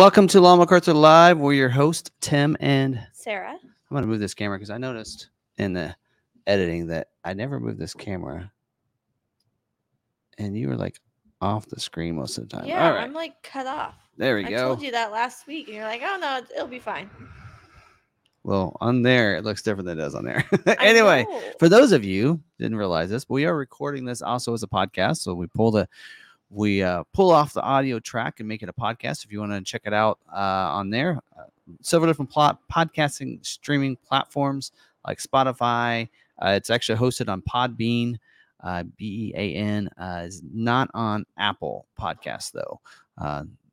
Welcome to Long McArthur Live. We're your host, Tim, and Sarah. I'm going to move this camera because I noticed in the editing that I never moved this camera. And you were like off the screen most of the time. Yeah, All right. I'm like cut off. there we I go. I told you that last week, and you're like, "Oh no, it'll be fine." Well, on there, it looks different than it does on there. Anyway, for those of you didn't realize this, we are recording this also as a podcast. So we pull the we uh, pull off the audio track and make it a podcast. If you want to check it out uh, on there, uh, several different plot podcasting streaming platforms like Spotify. Uh, it's actually hosted on Podbean, uh, B E A N. Uh, is not on Apple Podcasts though.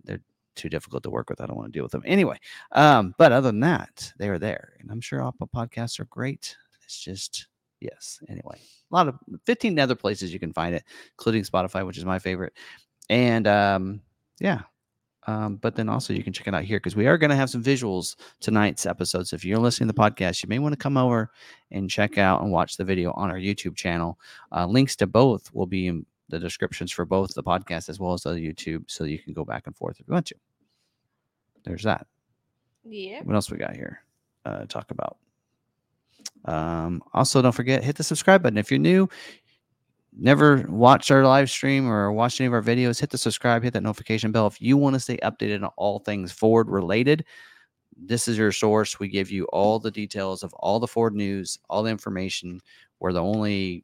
They're too difficult to work with. I don't want to deal with them anyway. Um, but other than that, they are there, and I'm sure Apple Podcasts are great. It's just yes. Anyway, a lot of 15 other places you can find it, including Spotify, which is my favorite. And um, yeah. Um, but then also you can check it out here because we are going to have some visuals tonight's episode. So if you're listening to the podcast, you may want to come over and check out and watch the video on our YouTube channel. Uh, links to both will be in the descriptions for both the podcast as well as the YouTube, so you can go back and forth if you want to. There's that. Yeah. What else we got here? Uh, talk about. Um, also, don't forget hit the subscribe button if you're new. Never watched our live stream or watched any of our videos. Hit the subscribe, hit that notification bell if you want to stay updated on all things Ford related. This is your source. We give you all the details of all the Ford news, all the information. We're the only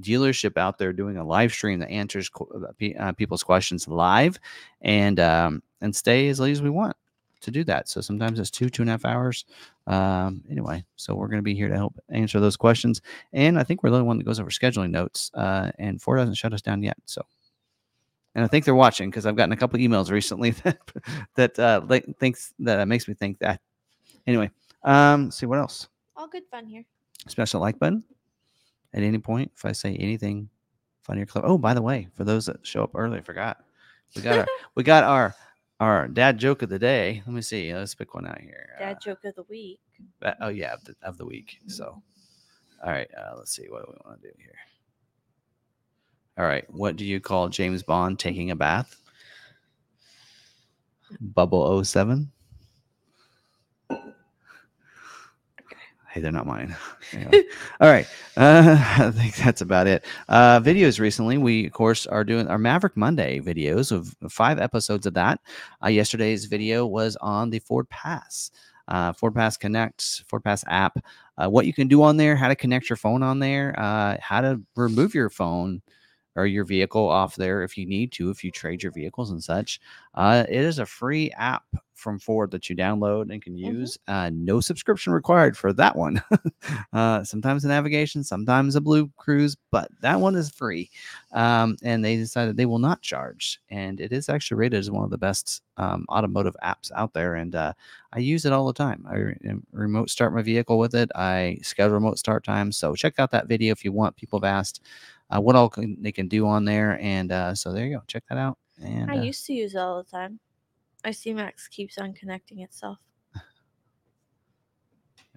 dealership out there doing a live stream that answers uh, uh, people's questions live, and um, and stay as late as we want to do that. So sometimes it's two, two and a half hours. Um, anyway, so we're going to be here to help answer those questions. And I think we're the only one that goes over scheduling notes. Uh, and Ford hasn't shut us down yet. So, and I think they're watching because I've gotten a couple emails recently that that uh, thinks that uh, makes me think that. Anyway, um, see what else. All good fun here. The like button at any point if I say anything funny or clever. Oh, by the way, for those that show up early, I forgot. We got our we got our our dad joke of the day. Let me see. Let's pick one out here. Dad Uh, joke of the week. oh yeah, of the, of the week. So, all right, uh, let's see what do we want to do here. All right, what do you call James Bond taking a bath? Bubble 07? Hey, they're not mine. Anyway. All right. Uh, I think that's about it. Uh, videos recently, we, of course, are doing our Maverick Monday videos of five episodes of that. Uh, yesterday's video was on the Ford Pass, uh, Ford Pass Connect, Ford Pass app. Uh, what you can do on there, how to connect your phone on there, uh, how to remove your phone or your vehicle off there if you need to, if you trade your vehicles and such. Uh, it is a free app from Ford that you download and can use. Uh, no subscription required for that one. uh, sometimes a navigation, sometimes a BlueCruise, but that one is free. Um, and they decided they will not charge. And it is actually rated as one of the best um, automotive apps out there. And uh, I use it all the time. I re- um, remote start my vehicle with it. I schedule remote start times. So check out that video if you want. People have asked uh, what all can, they can do on there. And uh, so there you go. Check that out. And I uh, used to use it all the time. I see Max keeps on connecting itself,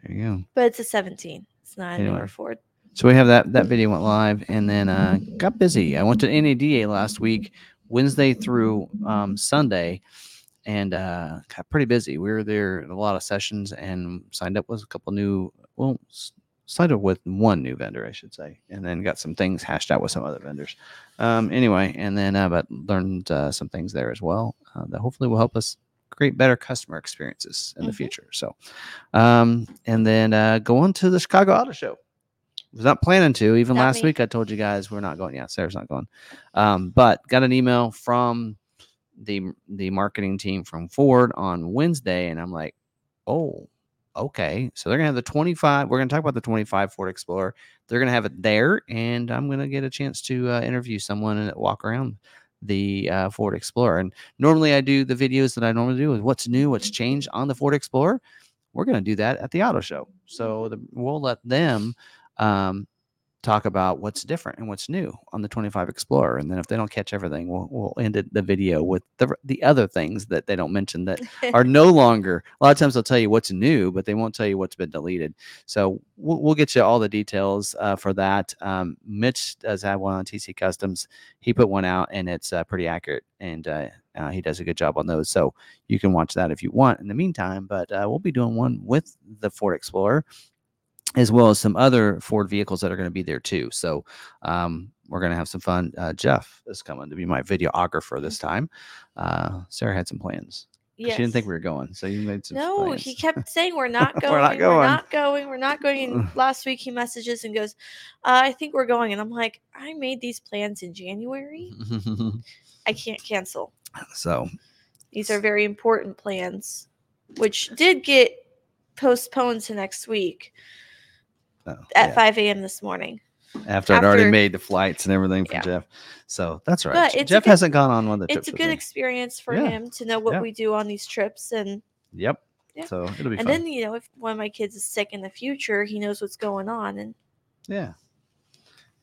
there you go. but it's a 17. It's not a Anyway. newer Ford. So we have that that video went live, and then uh, got busy. I went to NADA last week, Wednesday through um, Sunday, and uh, got pretty busy. We were there a lot of sessions and signed up with a couple new. Well, s- signed with one new vendor, I should say, and then got some things hashed out with some other vendors. Um, anyway, and then uh, but learned uh, some things there as well uh, that hopefully will help us create better customer experiences in the Mhm. future. So, um, and then uh, go on to the Chicago Auto Show was not planning to. Even Not last me. week, I told you guys we're not going. Yeah, Sarah's not going. Um, but got an email from the the marketing team from Ford on Wednesday, and I'm like, oh, okay. So they're gonna have the 25. We're gonna talk about the 25 Ford Explorer. They're gonna have it there, and I'm gonna get a chance to uh, interview someone and walk around the uh, Ford Explorer. And normally, I do the videos that I normally do with what's new, what's changed on the Ford Explorer. We're gonna do that at the auto show. So the, we'll let them um, talk about what's different and what's new on the 25 Explorer. And then if they don't catch everything, we'll, we'll end it, the video with the, the other things that they don't mention that are no longer. A lot of times they'll tell you what's new, but they won't tell you what's been deleted. So we'll, we'll get you all the details uh, for that. Um, Mitch does have one on TC Customs. He put one out and it's uh, pretty accurate. And uh, Uh, he does a good job on those, so you can watch that if you want. In the meantime, but uh, we'll be doing one with the Ford Explorer, as well as some other Ford vehicles that are going to be there too. So um, we're going to have some fun. Uh, Jeff is coming to be my videographer this time. Uh, Sarah had some plans. Yes. She didn't think we were going, so you made some. No, plans. he kept saying we're not going. We're not going." We're not going. We're not going. And last week he messages and goes, uh, "I think we're going." And I'm like, "I made these plans in January. I can't cancel. so These are very important plans, which did get postponed to next week oh, at yeah. 5 a.m. this morning. after I'd already made the flights and everything for Yeah. Jeff. So that's right. Je- it's a Jeff good- hasn't gone on one of the trips. It's a good me. experience for Yeah. him to know what we do on these trips and Yep. Yeah. So it'll be and fun. then you know if one of my kids is sick in the future, he knows what's going on and yeah,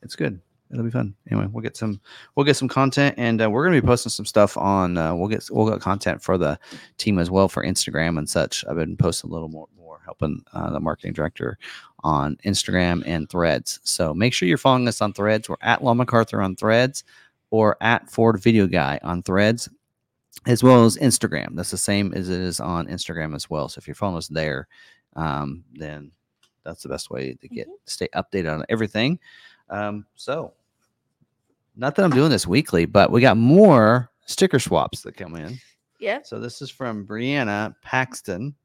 it's good. It'll be fun. Anyway, we'll get some we'll get some content, and uh, we're gonna be posting some stuff on. Uh, we'll get we'll get content for the team as well for Instagram and such. I've been posting a little more more helping uh, the marketing director on Instagram and Threads. So make sure you're following us on Threads. We're at Long McArthur on Threads, or at Ford Video Guy on Threads, as well as Instagram. That's the same as it is on Instagram as well. So if you're following us there, um, then that's the best way to get stay updated on everything. Um, so not that I'm doing this weekly, but we got more sticker swaps that come in. yeah. So this is from Brianna Paxton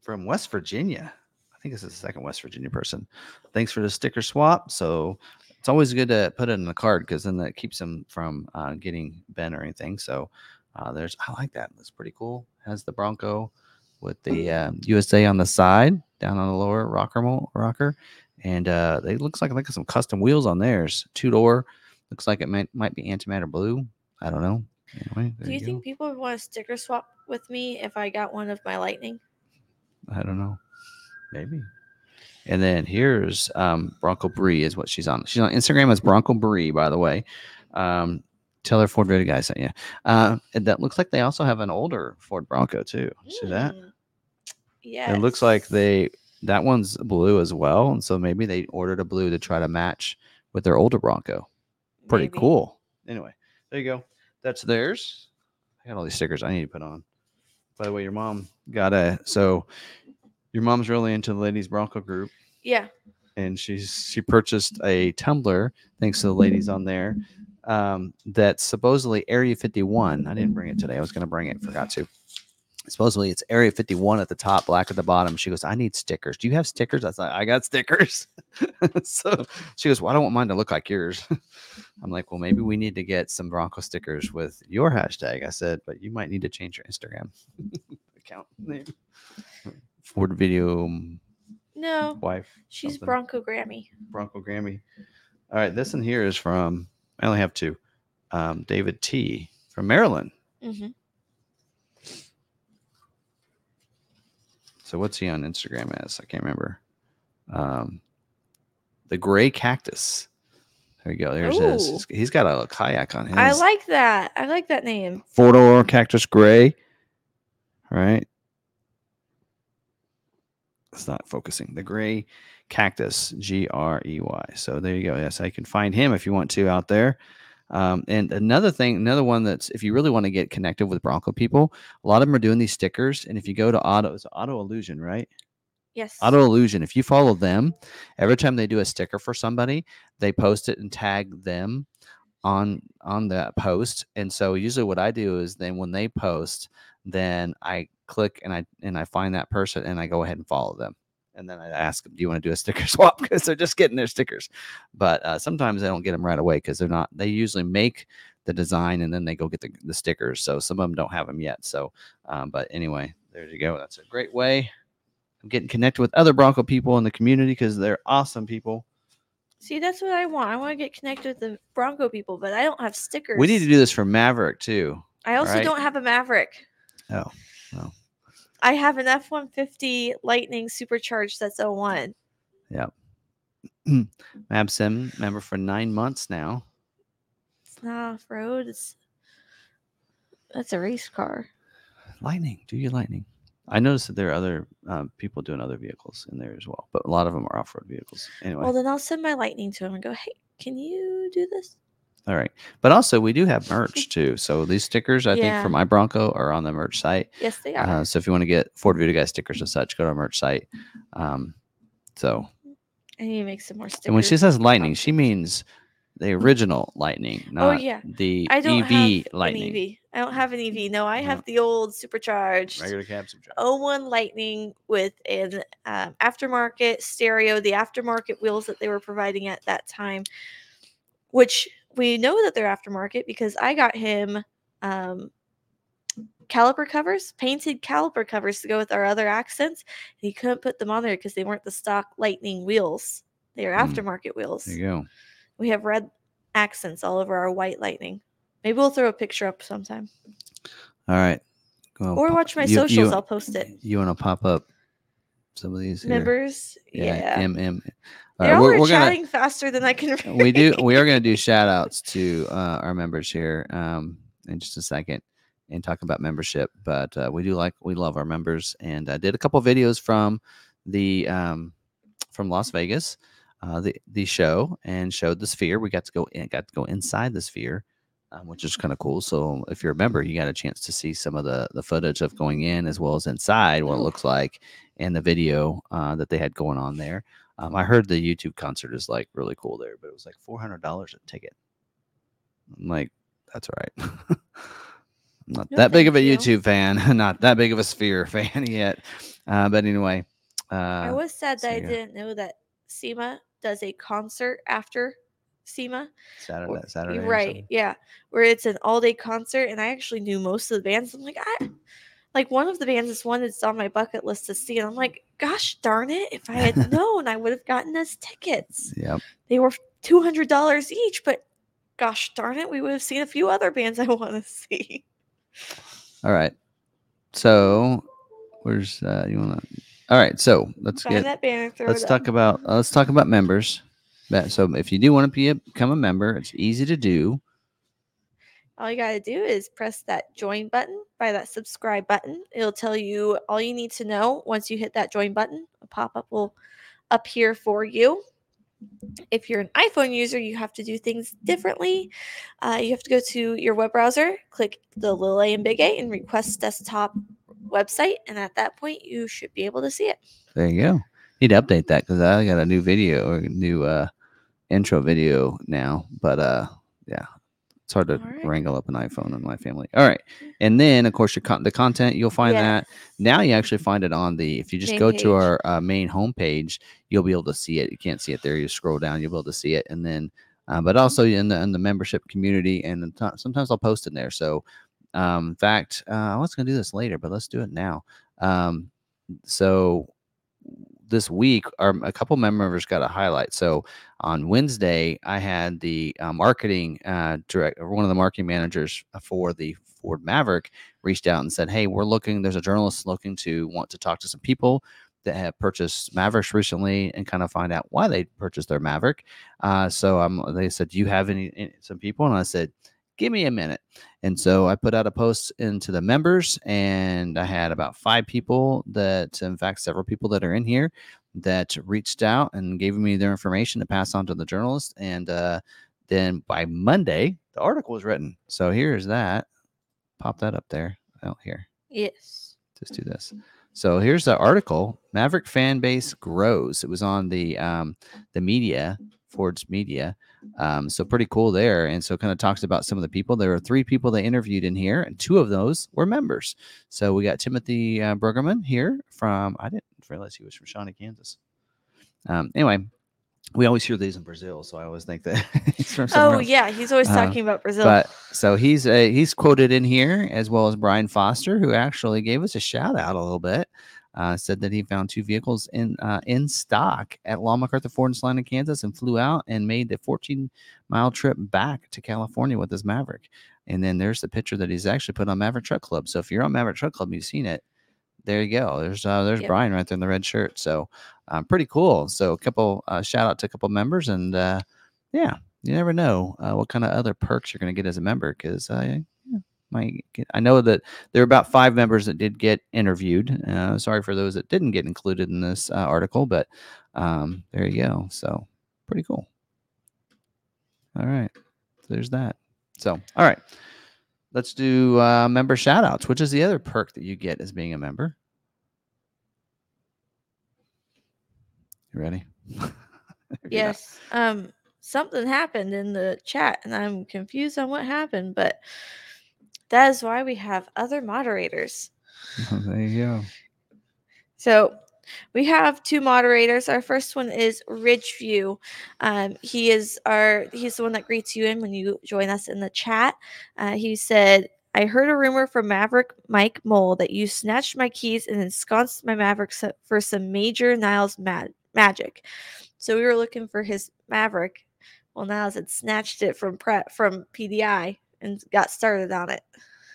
from West Virginia. I think this is the second West Virginia person. Thanks for the sticker swap. So it's always good to put it in the card because then that keeps them from uh, getting bent or anything. So uh, there's, I like that. That's pretty cool. Has the Bronco with the um, USA on the side, down on the lower rocker rocker, and uh, they looks like like some custom wheels on theirs. Two door. Looks like it might might be antimatter blue. I don't know. Anyway, there Do you go. think people would want to sticker swap with me if I got one of my lightning? I don't know. Maybe. And then here's um, Bronco Bree is what she's on. She's on Instagram as Bronco Bree, by the way. Um, tell her Ford Video guy sent you. Uh, and that looks like they also have an older Ford Bronco too. See that? Yeah. It looks like they that one's blue as well, and so maybe they ordered a blue to try to match with their older Bronco. Pretty cool. Anyway, there you go. That's theirs. I got all these stickers I need to put on. By the way, your mom got a so your mom's really into the ladies Bronco group, Yeah. and she's she purchased a tumbler thanks to the ladies on there. Um, that's supposedly Area 51. I didn't bring it today. I was going to bring it, forgot to. Supposedly it's Area 51 at the top, black at the bottom. She goes, I need stickers. Do you have stickers? I thought I got stickers. so she goes, Well, I don't want mine to look like yours. I'm like, Well, maybe we need to get some Bronco stickers with your hashtag. I said, But you might need to change your Instagram account name. Ford Video No. Wife. She's something. Bronco Grammy. Bronco Grammy. All right, this one here is from I only have two. Um, David T from Maryland. hmm So what's he on Instagram as? I can't remember. Um, the gray cactus. There you go. There's his. Ooh. He's- He's got a little kayak on his. I like that. I like that name. four door cactus gray. All right. It's not focusing. The gray cactus, G R E Y. So there you go. Yes, I can find him if you want to out there. Um, and another thing, another one that's if you really want to get connected with Bronco people, a lot of them are doing these stickers. And if you go to Auto, it's Auto Illusion, right? Yes. Auto Illusion. If you follow them, every time they do a sticker for somebody, they post it and tag them on on that post. And so usually what I do is then when they post, then I click and I and I find that person and I go ahead and follow them. And then I ask them, "Do you want to do a sticker swap?" Because they're just getting their stickers. But uh, sometimes I don't get them right away because they're not. They usually make the design and then they go get the, the stickers. So some of them don't have them yet. So, um, but anyway, there you go. That's a great way of getting connected with other Bronco people in the community because they're awesome people. See, that's what I want. I want to get connected with the Bronco people, but I don't have stickers. We need to do this for Maverick too. I also right? don't have a Maverick. Oh, well. I have an F one fifty Lightning supercharged that's 01. Mab Sim member for nine months now. It's not off road. It's that's a race car. Lightning, do your lightning. I noticed that there are other um, people doing other vehicles in there as well, but a lot of them are off-road vehicles. Anyway, Well, then I'll send my Lightning to him and go, "Hey, can you do this?" All right. But also, we do have merch too. So these stickers, I think, for my Bronco are on the merch site. Yes, they are. Uh, so if you want to get Ford Video Guy stickers and such, go to our merch site. Um, so, I need to make some more stickers. and when she says lightning, she means the original lightning, not Oh, yeah. the I don't EV have lightning. an EV. I don't have an EV. No, I No. have the old supercharged cab subtract. 01 Lightning with an um, aftermarket stereo, the aftermarket wheels that they were providing at that time, which we know that they're aftermarket because I got him um, caliper covers, painted caliper covers to go with our other accents. And he couldn't put them on there because they weren't the stock Lightning wheels. They are Mm. aftermarket wheels. There you go. We have red accents all over our white Lightning. Maybe we'll throw a picture up sometime. All right. Well, Or watch my you- socials. You, I'll post it. You want to pop up some of these here? Members. Yeah. M M. All They right, all we're, we're gonna faster than I can read. we do we are going to do shout outs to uh, our members here um, in just a second and talk about membership but uh, we do like we love our members and i did a couple videos from the um, from las vegas uh, the the show and showed the sphere. We got to go in got to go inside the sphere um, which is kind of cool. So if you're a member you got a chance to see some of the the footage of going in as well as inside what it looks like and the video uh, that they had going on there um, I heard the U2 concert is like really cool there, but it was like four hundred dollars a ticket. I'm like, that's all right. I'm not No, that big of a you. U2 fan, not that big of a Sphere fan yet. Uh, but anyway, uh, I was sad so that I didn't know that SEMA does a concert after SEMA. Saturday, or- Saturday, right. Yeah. Where it's an all day concert. And I actually knew most of the bands. I'm like, I like one of the bands is one that's on my bucket list to see. And I'm like, gosh darn it. If I had known, I would have gotten us tickets. Yep. They were $200 each, but gosh darn it, we would have seen a few other bands I want to see. All right. So, where's uh, you want to? All right. So let's Find get that banner, let's talk about uh, let's talk about members. That- So if you do want to be a, become a member, it's easy to do. All you got to do is press that join button by that subscribe button. It'll tell you all you need to know once you hit that join button. A pop up will appear for you. If you're an iPhone user, you have to do things differently. Uh, you have to go to your web browser, click the little A and big A, and request desktop website. And at that point, you should be able to see it. There you go. Need to update that because I got a new video or new uh intro video now. But uh yeah, it's hard to right. wrangle up an iPhone in my family. All right. And then of course your con- the content you'll find that now you actually find it on the if you just Main go to our uh, main homepage, you'll be able to see it. You can't see it there. You scroll down, you'll be able to see it. And then uh, but also in the in the membership community and t- sometimes I'll post in there. So um in fact, uh, I was gonna do this later, but let's do it now. Um so this week our a couple members got a highlight. So on wednesday i had the uh, marketing uh, direct or one of the marketing managers for the ford maverick reached out and said hey we're looking there's a journalist looking to want to talk to some people that have purchased mavericks recently and kind of find out why they purchased their maverick. Uh, so um, they said do you have any, any some people? And i said give me a minute and so I put out a post into the members, and I had about five people that, in fact, several people that are in here that reached out and gave me their information to pass on to the journalist. And uh, then by Monday, the article was written. So here's that. Pop that up there. Oh, here. Yes. Just do this. So here's the article. Maverick fan base grows. It was on the um, the media, Ford's media. Um, so pretty cool there. And so kind of talks about some of the people. There were three people they interviewed in here, and two of those were members. So we got Timothy uh, Brueggemann here from I didn't realize he was from Shawnee, Kansas. Um, anyway, we always hear these in Brazil, so I always think that he's from somewhere Oh, else. yeah. He's always Uh, talking about Brazil. But so he's uh, he's quoted in here as well as Brian Foster, who actually gave us a shout out a little bit. Uh, said that he found two vehicles in uh, in stock at Long McArthur Ford in Salina, Kansas, and flew out and made the 14 mile trip back to California with his Maverick. And then there's the picture that he's actually put on Maverick Truck Club. So if you're on Maverick Truck Club, you've seen it. There you go. There's uh, there's Yep. Brian right there in the red shirt. So um, pretty cool. So a couple uh, shout out to a couple members and uh, yeah, you never know uh, what kind of other perks you're going to get as a member because uh, yeah, I know that there are about five members that did get interviewed. Uh, sorry for those that didn't get included in this uh, article, but um, there you go. So pretty cool. All right. there's that. So, all right. Let's do uh, member shout outs, which is the other perk that you get as being a member. You ready? Yes. Um, something happened in the chat, and I'm confused on what happened, but that is why we have other moderators. there you go. So we have two moderators. Our first one is Ridgeview. Um, he is our he's the one that greets you in when you join us in the chat. Uh, he said, "I heard a rumor from Maverick Mike Mole that you snatched my keys and ensconced my Maverick for some major Niles mad- magic." So we were looking for his Maverick. Well, Niles had snatched it from pre- from PDI and got started on it.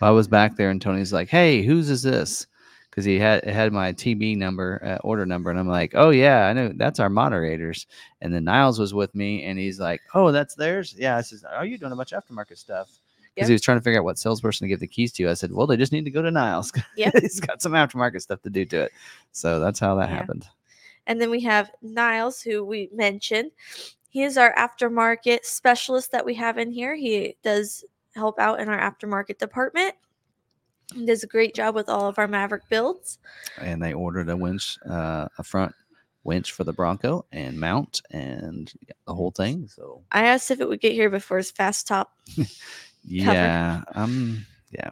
I was back there, and Tony's like, "Hey, whose is this?" Because he had it had my TB number, uh, order number, and I'm like, "Oh yeah, I know that's our moderators." And then Niles was with me, and he's like, "Oh, that's theirs." Yeah, I says, "Are you doing a bunch of aftermarket stuff?" Because Yep. he was trying to figure out what salesperson to give the keys to. I said, "Well, they just need to go to Niles. Yeah, he's got some aftermarket stuff to do to it." So that's how that Yeah. happened. And then we have Niles, who we mentioned. He is our aftermarket specialist that we have in here. He does help out in our aftermarket department. He does a great job with all of our Maverick builds. And they ordered a winch, uh, a front winch for the Bronco, and mount, and the whole thing. So I asked if it would get here before his fast top. Yeah, um, yeah.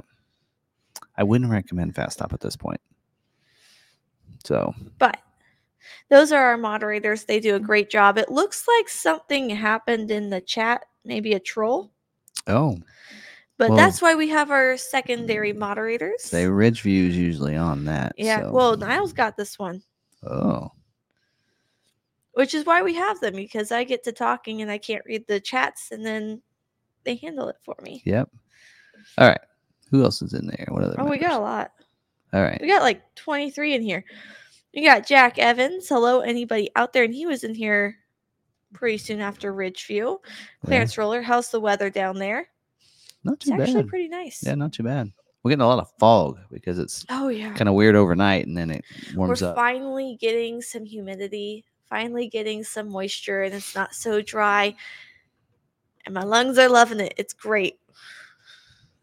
I wouldn't recommend Fast top at this point. So But those are our moderators. They do a great job. It looks like something happened in the chat, maybe a troll. Oh, But Well- that's why we have our secondary moderators. say Ridgeview is usually on that. yeah. so- Well, Niles got this one. Oh, which is why we have them because I get to talking and I can't read the chats and then they handle it for me. yep. All right. Who else is in there? What other? Oh, we got a lot. All right. We got like 23 in here. We got Jack Evans. Hello, anybody out there? And he was in here pretty soon after Ridgeview. Yeah, Clarence Roller, how's the weather down there? not It's too actually bad. pretty nice. Yeah, not too bad. We're getting a lot of fog because it's Oh, yeah. kind of weird overnight, and then it warms We're up. finally getting some humidity, finally getting some moisture, and it's not so dry. And my lungs are loving it. It's great.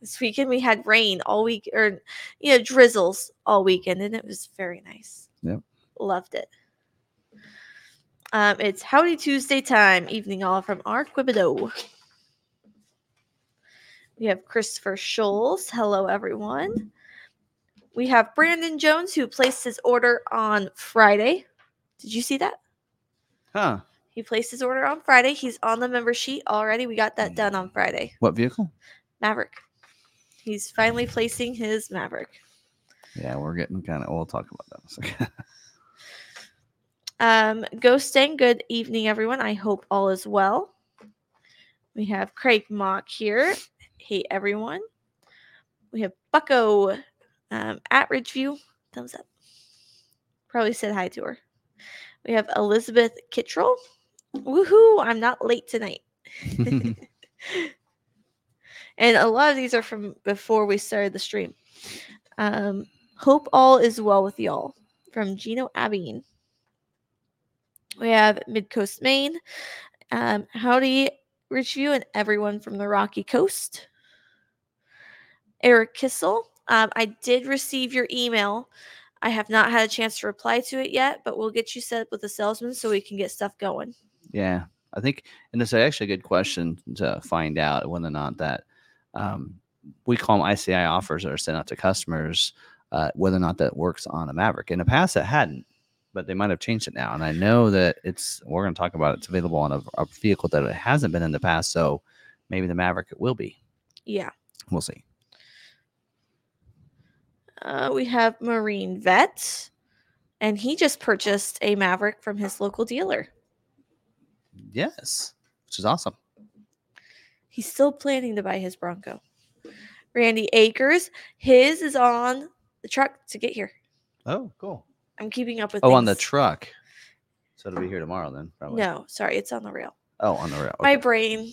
This weekend we had rain all week, or you know, drizzles all weekend, and it was very nice. Yep. Loved it. Um, it's Howdy Tuesday time, evening all from our Quibido. We have Christopher Scholes. Hello, everyone. We have Brandon Jones who placed his order on Friday. Did you see that? Huh? He placed his order on Friday. He's on the member sheet already. We got that done on Friday. What vehicle? Maverick. He's finally placing his Maverick. Yeah, we're getting kind of. We'll talk about that. Um, Ghosting, good evening, everyone. I hope all is well. We have Craig Mock here. Hey, everyone. We have Bucko um, at Ridgeview. Thumbs up. Probably said hi to her. We have Elizabeth Kittrell. Woohoo! I'm not late tonight. and a lot of these are from before we started the stream. Um, hope all is well with y'all. From Gino Abine. We have Mid Coast Maine. Um, howdy, Ridgeview, and everyone from the Rocky Coast. Eric Kissel. Um, I did receive your email. I have not had a chance to reply to it yet, but we'll get you set up with a salesman so we can get stuff going. Yeah, I think, and it's actually a good question to find out whether or not that um, we call them ICI offers that are sent out to customers, uh, whether or not that works on a Maverick. In the past, it hadn't, but they might have changed it now. And I know that it's, we're going to talk about it, it's available on a, a vehicle that it hasn't been in the past. So maybe the Maverick it will be. Yeah. We'll see. Uh, we have Marine Vet, and he just purchased a Maverick from his local dealer. Yes, which is awesome. He's still planning to buy his Bronco. Randy Akers, his is on the truck to get here. Oh, cool. I'm keeping up with. Oh, on the truck. So it'll be here tomorrow then, probably. No, sorry, it's on the rail. Oh, on the rail. My brain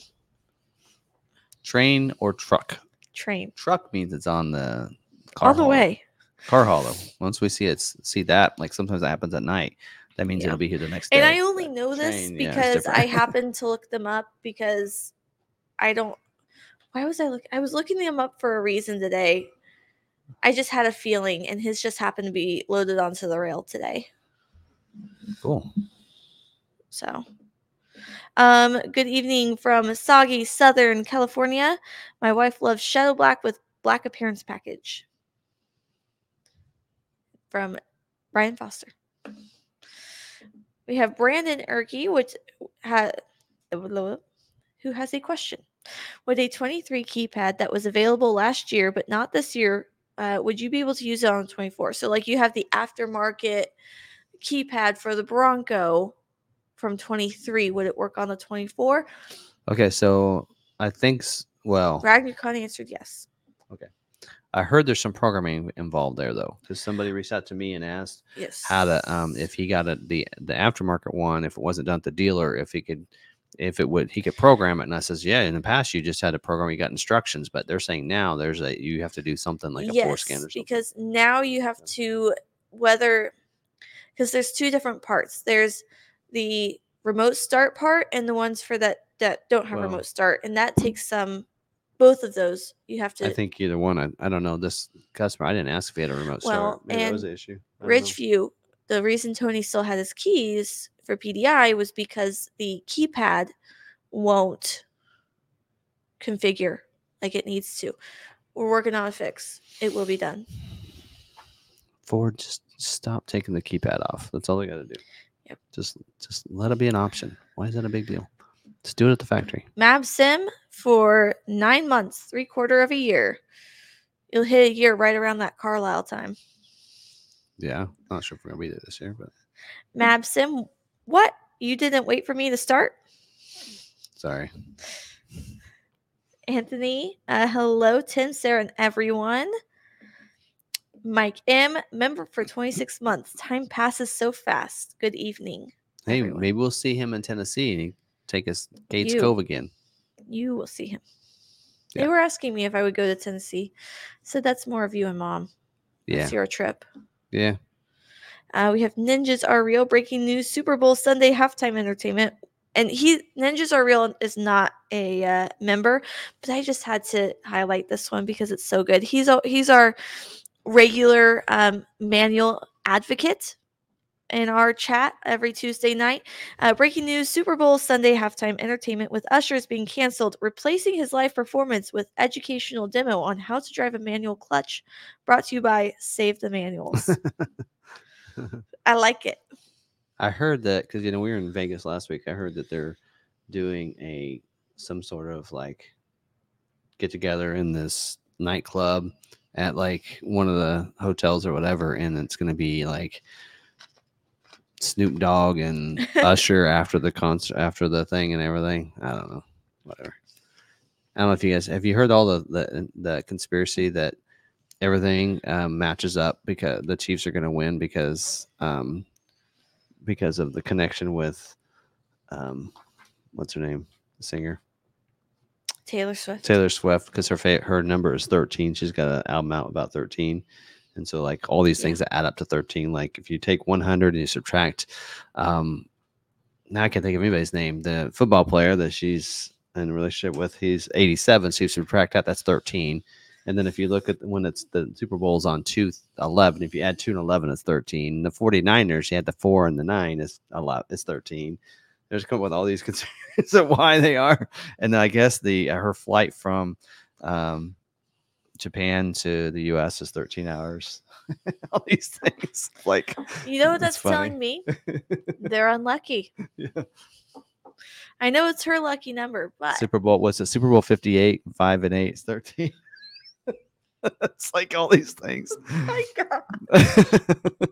Train or truck? train Truck means it's on the car on the hauler. way. car hollow. Once we see it, see that, like sometimes that happens at night. That means Yeah. it'll be here the next day. And I only but know this train, yeah, because I happened to look them up because I don't Why was I look? I was looking them up for a reason today. I just had a feeling, and his just happened to be loaded onto the rail today. Cool. So, um, good evening from soggy Southern California. My wife loves Shadow Black with Black Appearance Package. From Brian Foster. We have Brandon Erkey, which had who has a question. With a 23 keypad that was available last year but not this year, uh, would you be able to use it on 24? So, like, you have the aftermarket keypad for the Bronco from 23. Would it work on the 24? Okay, so I think well, RagnarKon answered yes. Okay. I heard there's some programming involved there though, because somebody reached out to me and asked Yes. how to um if he got a, the the aftermarket one, if it wasn't done at the dealer, if he could if it would he could program it. And I says, yeah, in the past you just had to program, you got instructions, but they're saying now there's a you have to do something like a yes, something. because now you have to whether because there's two different parts. There's the remote start part and the ones for that that don't have Well- remote start, and that takes some. Both of those you have to. I think either one. I, I don't know. This customer, I didn't ask if he had a remote Well, start. Maybe that was and the issue. Don't know. Ridgeview, the reason Tony still had his keys for PDI was because the keypad won't configure like it needs to. We're working on a fix. It will be done. Ford, just stop taking the keypad off. That's all they got to do. Yep. Just just let it be an option. Why is that a big deal? Just do it at the factory. Mab Sim for nine months, three quarter of a year. You'll hit a year right around that Carlisle time. Yeah, not sure if we're gonna be there this year, but Mab Sim, what? You didn't wait for me to start? sorry. Anthony, uh, hello, Tim, Sarah, and everyone. Mike M, member for 26 months. Time passes so fast. Good evening. Hey, everyone. maybe we'll see him in Tennessee and he take us Cades You. Cove again. You will see him. Yeah. They were asking me if I would go to Tennessee. So that's more of you and mom. Yeah, That's your trip. yeah. Uh, we have Ninjas Are Real breaking news Super Bowl Sunday halftime entertainment. And he Ninjas Are Real is not a uh, member, but I just had to highlight this one because it's so good. He's he's our regular um, manual advocate in our chat every Tuesday night. Uh, breaking news Super Bowl Sunday halftime entertainment with ushers being canceled, replacing his live performance with educational demo on how to drive a manual clutch. Brought to you by Save the Manuals. I like it. I heard that because you know we were in Vegas last week. I heard that they're doing a some sort of like get together in this nightclub at like one of the hotels or whatever, and it's going to be like Snoop Dogg and Usher after the concert, after the thing and everything. I don't know, whatever. I don't know if you guys have you heard all the the, the conspiracy that everything um, matches up because the Chiefs are going to win because um, because of the connection with um, what's her name, the singer Taylor Swift. Taylor Swift, because her fa- her number is thirteen. She's got an album out about thirteen, and so like all these things that add up to thirteen. Like if you take one hundred and you subtract, um, now I can't think of anybody's name. The football player that she's in a relationship with, he's eighty seven. So you subtract that, that's thirteen. And then if you look at when it's the Super Bowl's on 2 11, if you add 2 and 11, it's 13. The 49ers, you had the 4 and the 9 is 11, it's 13. There's come with all these concerns of why they are. And I guess the uh, her flight from um, Japan to the US is 13 hours. all these things. Like, You know what that's telling me? They're unlucky. yeah. I know it's her lucky number, but Super Bowl, what's it? Super Bowl 58, 5 and 8 is 13. It's like all these things. Oh my God.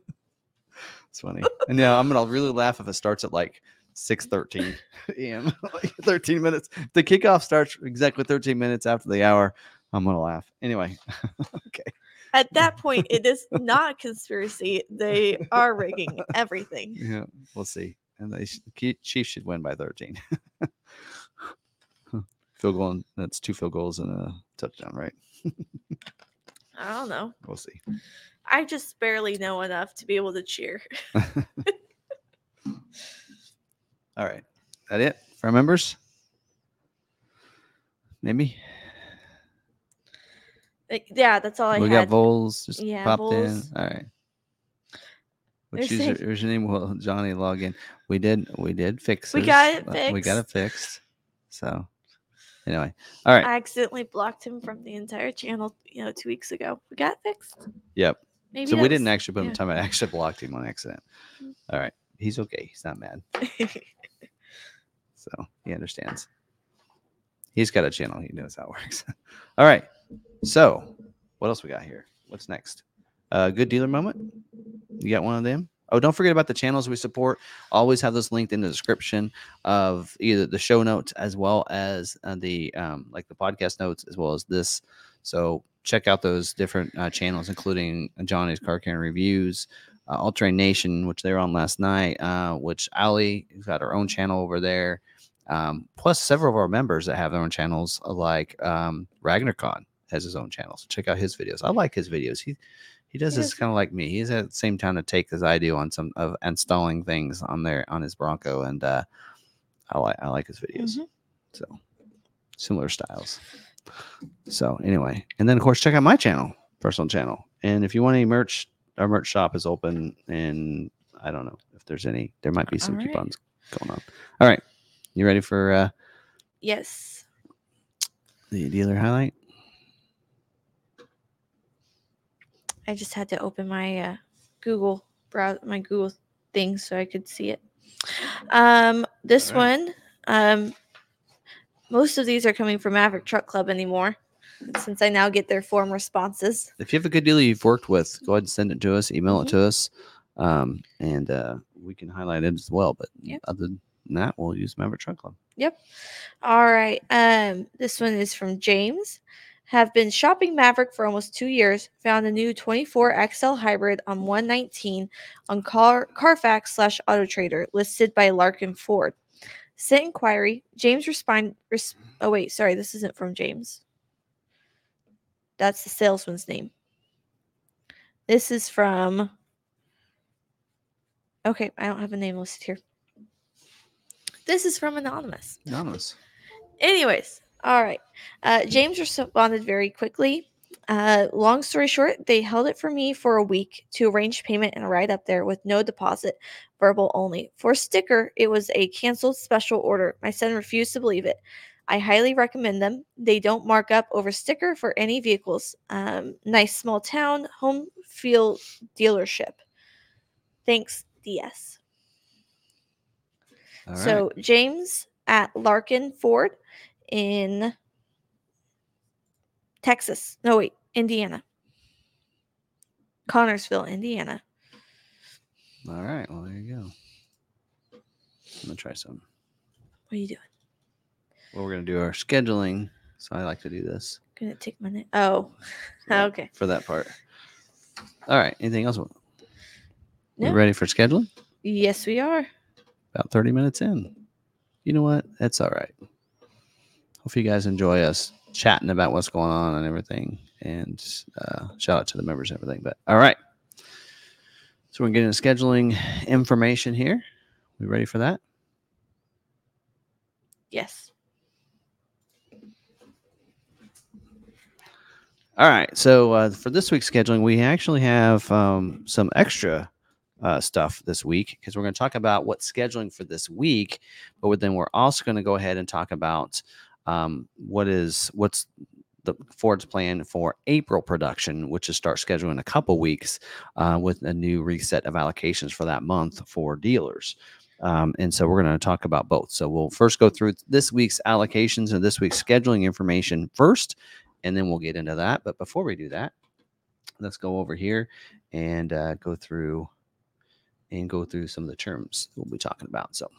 it's funny. And yeah, I'm gonna really laugh if it starts at like 6 13 a.m. like 13 minutes. If the kickoff starts exactly 13 minutes after the hour. I'm gonna laugh. Anyway. okay. At that point, it is not a conspiracy. They are rigging everything. Yeah, we'll see. And they sh- Chiefs should win by 13. field goal. and- That's two field goals and a touchdown, right? I don't know. We'll see. I just barely know enough to be able to cheer. All right. That it for our members? Maybe. Yeah, that's all I we had. got Vols just Yeah, popped Vols. in. All right. Which user, saying- username will Johnny log in? We did we did fix We got it uh, We got it fixed. fixed. So anyway. All right. I accidentally blocked him from the entire channel, you know, two weeks ago. We got fixed. Yep. Maybe so we didn't actually put him yeah. time. I actually blocked him on accident. Mm. All right. He's okay. He's not mad. So he understands. He's got a channel. He knows how it works. All right. So what else we got here? What's next? Uh, good dealer moment. You got one of them? Oh, don't forget about the channels we support. Always have those linked in the description of either the show notes as well as uh, the um, like the podcast notes as well as this. So check out those different uh, channels, including Johnny's Car Care Reviews, uh, All Terrain Nation, which they were on last night. Uh, which Aly has got her own channel over there. Um, plus several of our members that have their own channels, like um, RagnarKon has his own channel. So check out his videos. I like his videos. He he does He this kind of like me. He's at the same time to take as I do on some of installing things on there on his Bronco, and uh, I like I like his videos. Mhm. So similar styles. So anyway, and then of course check out my channel, personal channel, and if you want any merch, our merch shop is open, and I don't know if there's any. There might be some All right. coupons going on. All right, you ready for uh, Yes. the dealer highlight? I just had to open my uh, Google browse my Google thing so I could see it. Um, this Alright. one, um, most of these are coming from Maverick Truck Club anymore, since I now get their form responses. If you have a good dealer you've worked with, go ahead and send it to us, email Mhm. it to us, um, and uh, we can highlight it as well. But Yep. other than that, we'll use Maverick Truck Club. Yep. All right. Um, this one is from James. Have been shopping Maverick for almost two years. Found a new 24 XL hybrid on 119 on Car Carfax slash Auto Trader, listed by Larkin Ford. Sent inquiry. James respond. Res- oh wait, sorry, this isn't from James. That's the salesman's name. This is from. Okay, I don't have a name listed here. This is from Anonymous. Anonymous. Anyways, all right. Uh, James responded very quickly. Uh, long story short, they held it for me for a week to arrange payment and ride up there with no deposit, verbal only. For sticker, it was a canceled special order. My son refused to believe it. I highly recommend them. They don't mark up over sticker for any vehicles. Um, nice small town, home field dealership. Thanks, DS. All right. So James at Larkin Ford in Texas. No wait, Indiana. Connersville, Indiana. All right. Well, there you go. I'm gonna try some. What are you doing? Well, we're gonna do our scheduling. So I like to do this. Gonna take my name. Oh, okay. For that part. All right. Anything else? We No. ready for scheduling? Yes, we are. About 30 minutes in. You know what? That's all right. Hope you guys enjoy us chatting about what's going on and everything. And uh, shout out to the members and everything. But all right. So we're getting scheduling information here. We ready for that? Yes. All right. So uh, for this week's scheduling, we actually have um, some extra uh, stuff this week because we're going to talk about what's scheduling for this week, but then we're also going to go ahead and talk about um, what is what's the Ford's plan for April production, which is start scheduling in a couple weeks uh, with a new reset of allocations for that month for dealers. Um, and so we're going to talk about both. So we'll first go through this week's allocations and this week's scheduling information first, and then we'll get into that. But before we do that, let's go over here and uh, go through and go through some of the terms we'll be talking about. So,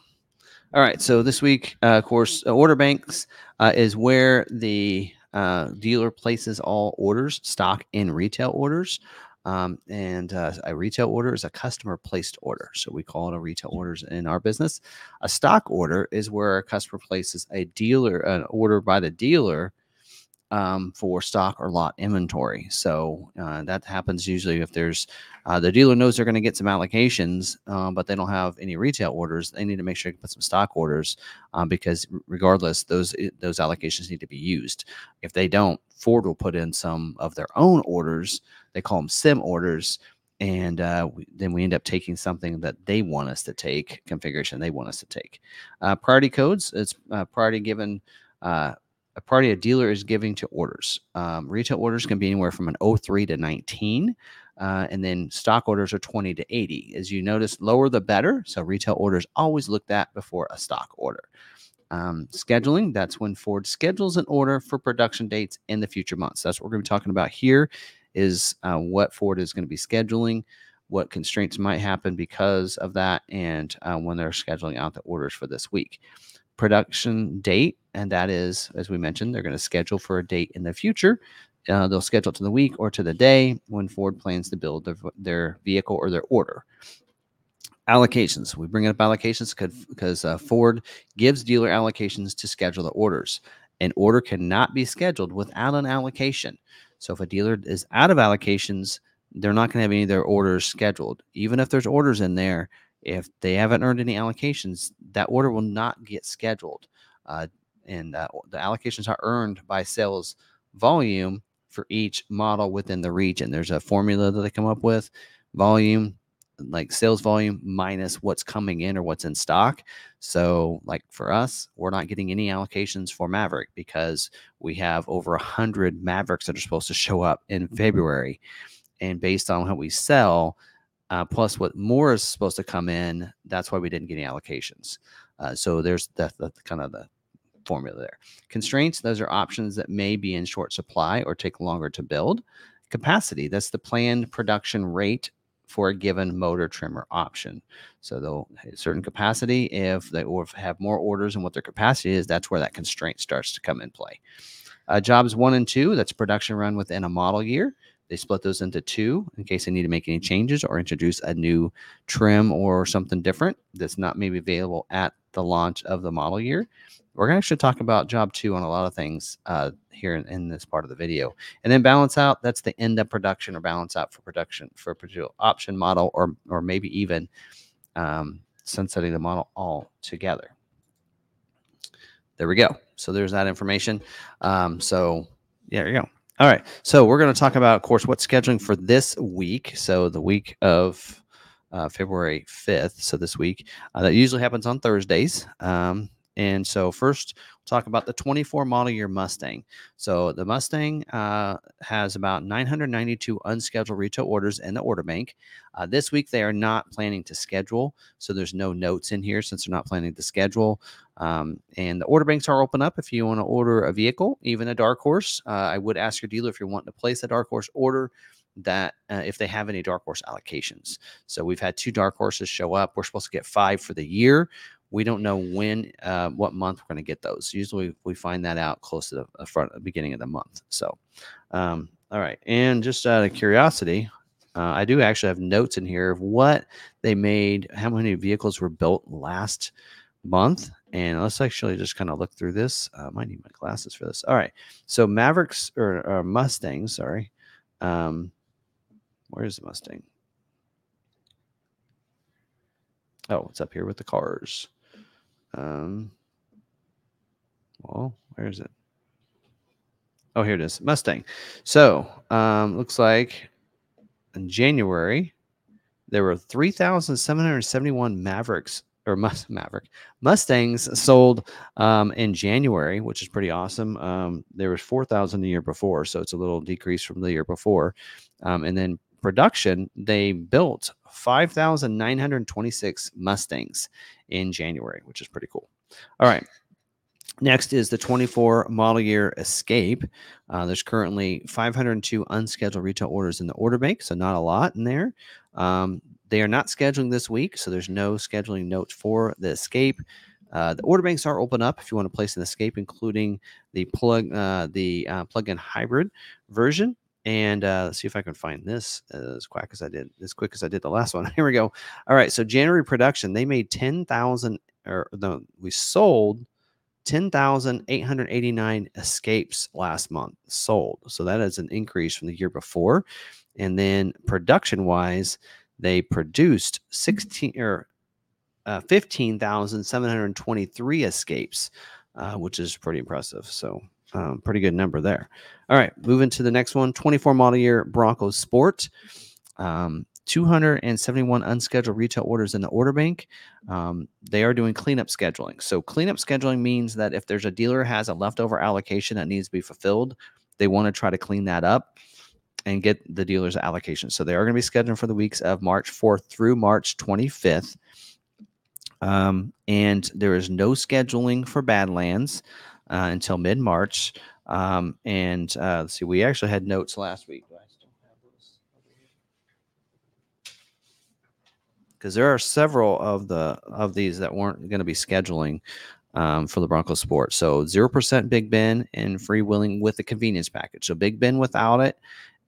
all right. So this week, uh, of course, uh, order banks uh, is where the uh, dealer places all orders, stock and retail orders. Um, and uh, a retail order is a customer placed order. So we call it a retail orders in our business. A stock order is where a customer places a dealer, an order by the dealer um, for stock or lot inventory. So uh, that happens usually if there's uh, the dealer knows they're going to get some allocations, um, but they don't have any retail orders. They need to make sure to put some stock orders um, because regardless, those those allocations need to be used. If they don't, Ford will put in some of their own orders. They call them sim orders. And uh, we, then we end up taking something that they want us to take, configuration they want us to take. Uh, priority codes, it's uh, priority given uh, a party a dealer is giving to orders. Um, retail orders can be anywhere from an 03 to 19. Uh, and then stock orders are 20 to 80. As you notice, lower the better. So retail orders always looked at before a stock order. Um, scheduling, that's when Ford schedules an order for production dates in the future months. That's what we're going to be talking about here is uh, what Ford is going to be scheduling, what constraints might happen because of that, and uh, when they're scheduling out the orders for this week production date, and that is, as we mentioned, they're going to schedule for a date in the future. Uh, they'll schedule to the week or to the day when Ford plans to build their, their vehicle or their order. Allocations. We bring up allocations because uh, Ford gives dealer allocations to schedule the orders. An order cannot be scheduled without an allocation. So if a dealer is out of allocations, they're not going to have any of their orders scheduled. Even if there's orders in there, if they haven't earned any allocations, that order will not get scheduled. Uh, and uh, the allocations are earned by sales volume for each model within the region. There's a formula that they come up with volume, like sales volume minus what's coming in or what's in stock. So, like for us, we're not getting any allocations for Maverick because we have over a hundred Mavericks that are supposed to show up in February. And based on what we sell, uh, plus what more is supposed to come in. That's why we didn't get any allocations. Uh, so there's that, kind of the formula there. Constraints, those are options that may be in short supply or take longer to build. Capacity, that's the planned production rate for a given motor trimmer option. So they'll have a certain capacity. If they or if have more orders and what their capacity is, that's where that constraint starts to come in play. Uh, jobs one and two, that's production run within a model year. They split those into two in case they need to make any changes or introduce a new trim or something different that's not maybe available at the launch of the model year. We're going to actually talk about job two on a lot of things uh, here in, in, this part of the video. And then balance out, that's the end of production or balance out for production for particular option model or, or maybe even um, sunsetting the model all together. There we go. So there's that information. Um, so yeah, there you go. All right. So we're going to talk about, of course, what's scheduling for this week. So the week of uh, February 5th. So this week, uh, that usually happens on Thursdays. Um, and so first, we'll talk about the 24 model year Mustang. So the Mustang uh, has about 992 unscheduled retail orders in the order bank. Uh, this week, they are not planning to schedule. So there's no notes in here since they're not planning to schedule. Um, and the order banks are open up if you want to order a vehicle, even a dark horse. Uh, I would ask your dealer if you're wanting to place a dark horse order that uh, if they have any dark horse allocations. So we've had two dark horses show up. We're supposed to get five for the year we don't know when, uh, what month we're going to get those. Usually we find that out close to the front, the beginning of the month. So, um, all right. And just out of curiosity, uh, I do actually have notes in here of what they made, how many vehicles were built last month. And let's actually just kind of look through this. Uh, I might need my glasses for this. All right. So Mavericks or, or Mustangs, sorry. Um, where's the Mustang? Oh, it's up here with the cars. Um, well, where is it? Oh, here it is. Mustang. So, um, looks like in January there were 3,771 Mavericks or Must- Maverick Mustangs sold um, in January, which is pretty awesome. Um, there was 4,000 the year before, so it's a little decrease from the year before. Um, and then production, they built 5,926 Mustangs in January, which is pretty cool. All right. Next is the 24 model year Escape. Uh, there's currently 502 unscheduled retail orders in the order bank, so not a lot in there. Um, they are not scheduling this week, so there's no scheduling notes for the Escape. Uh, the order banks are open up if you want to place an Escape, including the plug uh, the uh, plug-in hybrid version. And uh, let's see if I can find this as quick as I did, as quick as I did the last one. Here we go. All right. So January production, they made 10,000 or no, we sold 10,889 escapes last month sold. So that is an increase from the year before. And then production wise, they produced 16 or uh, 15,723 escapes, uh, which is pretty impressive. So, um, pretty good number there. All right, moving to the next one 24 model year Broncos Sport. Um, 271 unscheduled retail orders in the order bank. Um, they are doing cleanup scheduling. So, cleanup scheduling means that if there's a dealer has a leftover allocation that needs to be fulfilled, they want to try to clean that up and get the dealer's allocation. So, they are going to be scheduling for the weeks of March 4th through March 25th. Um, and there is no scheduling for Badlands uh, until mid March. Um, and uh, let's see, we actually had notes last week. Because there are several of the of these that weren't going to be scheduling um, for the Broncos Sport. So zero percent Big Bend and free freewheeling with the convenience package. So Big Bend without it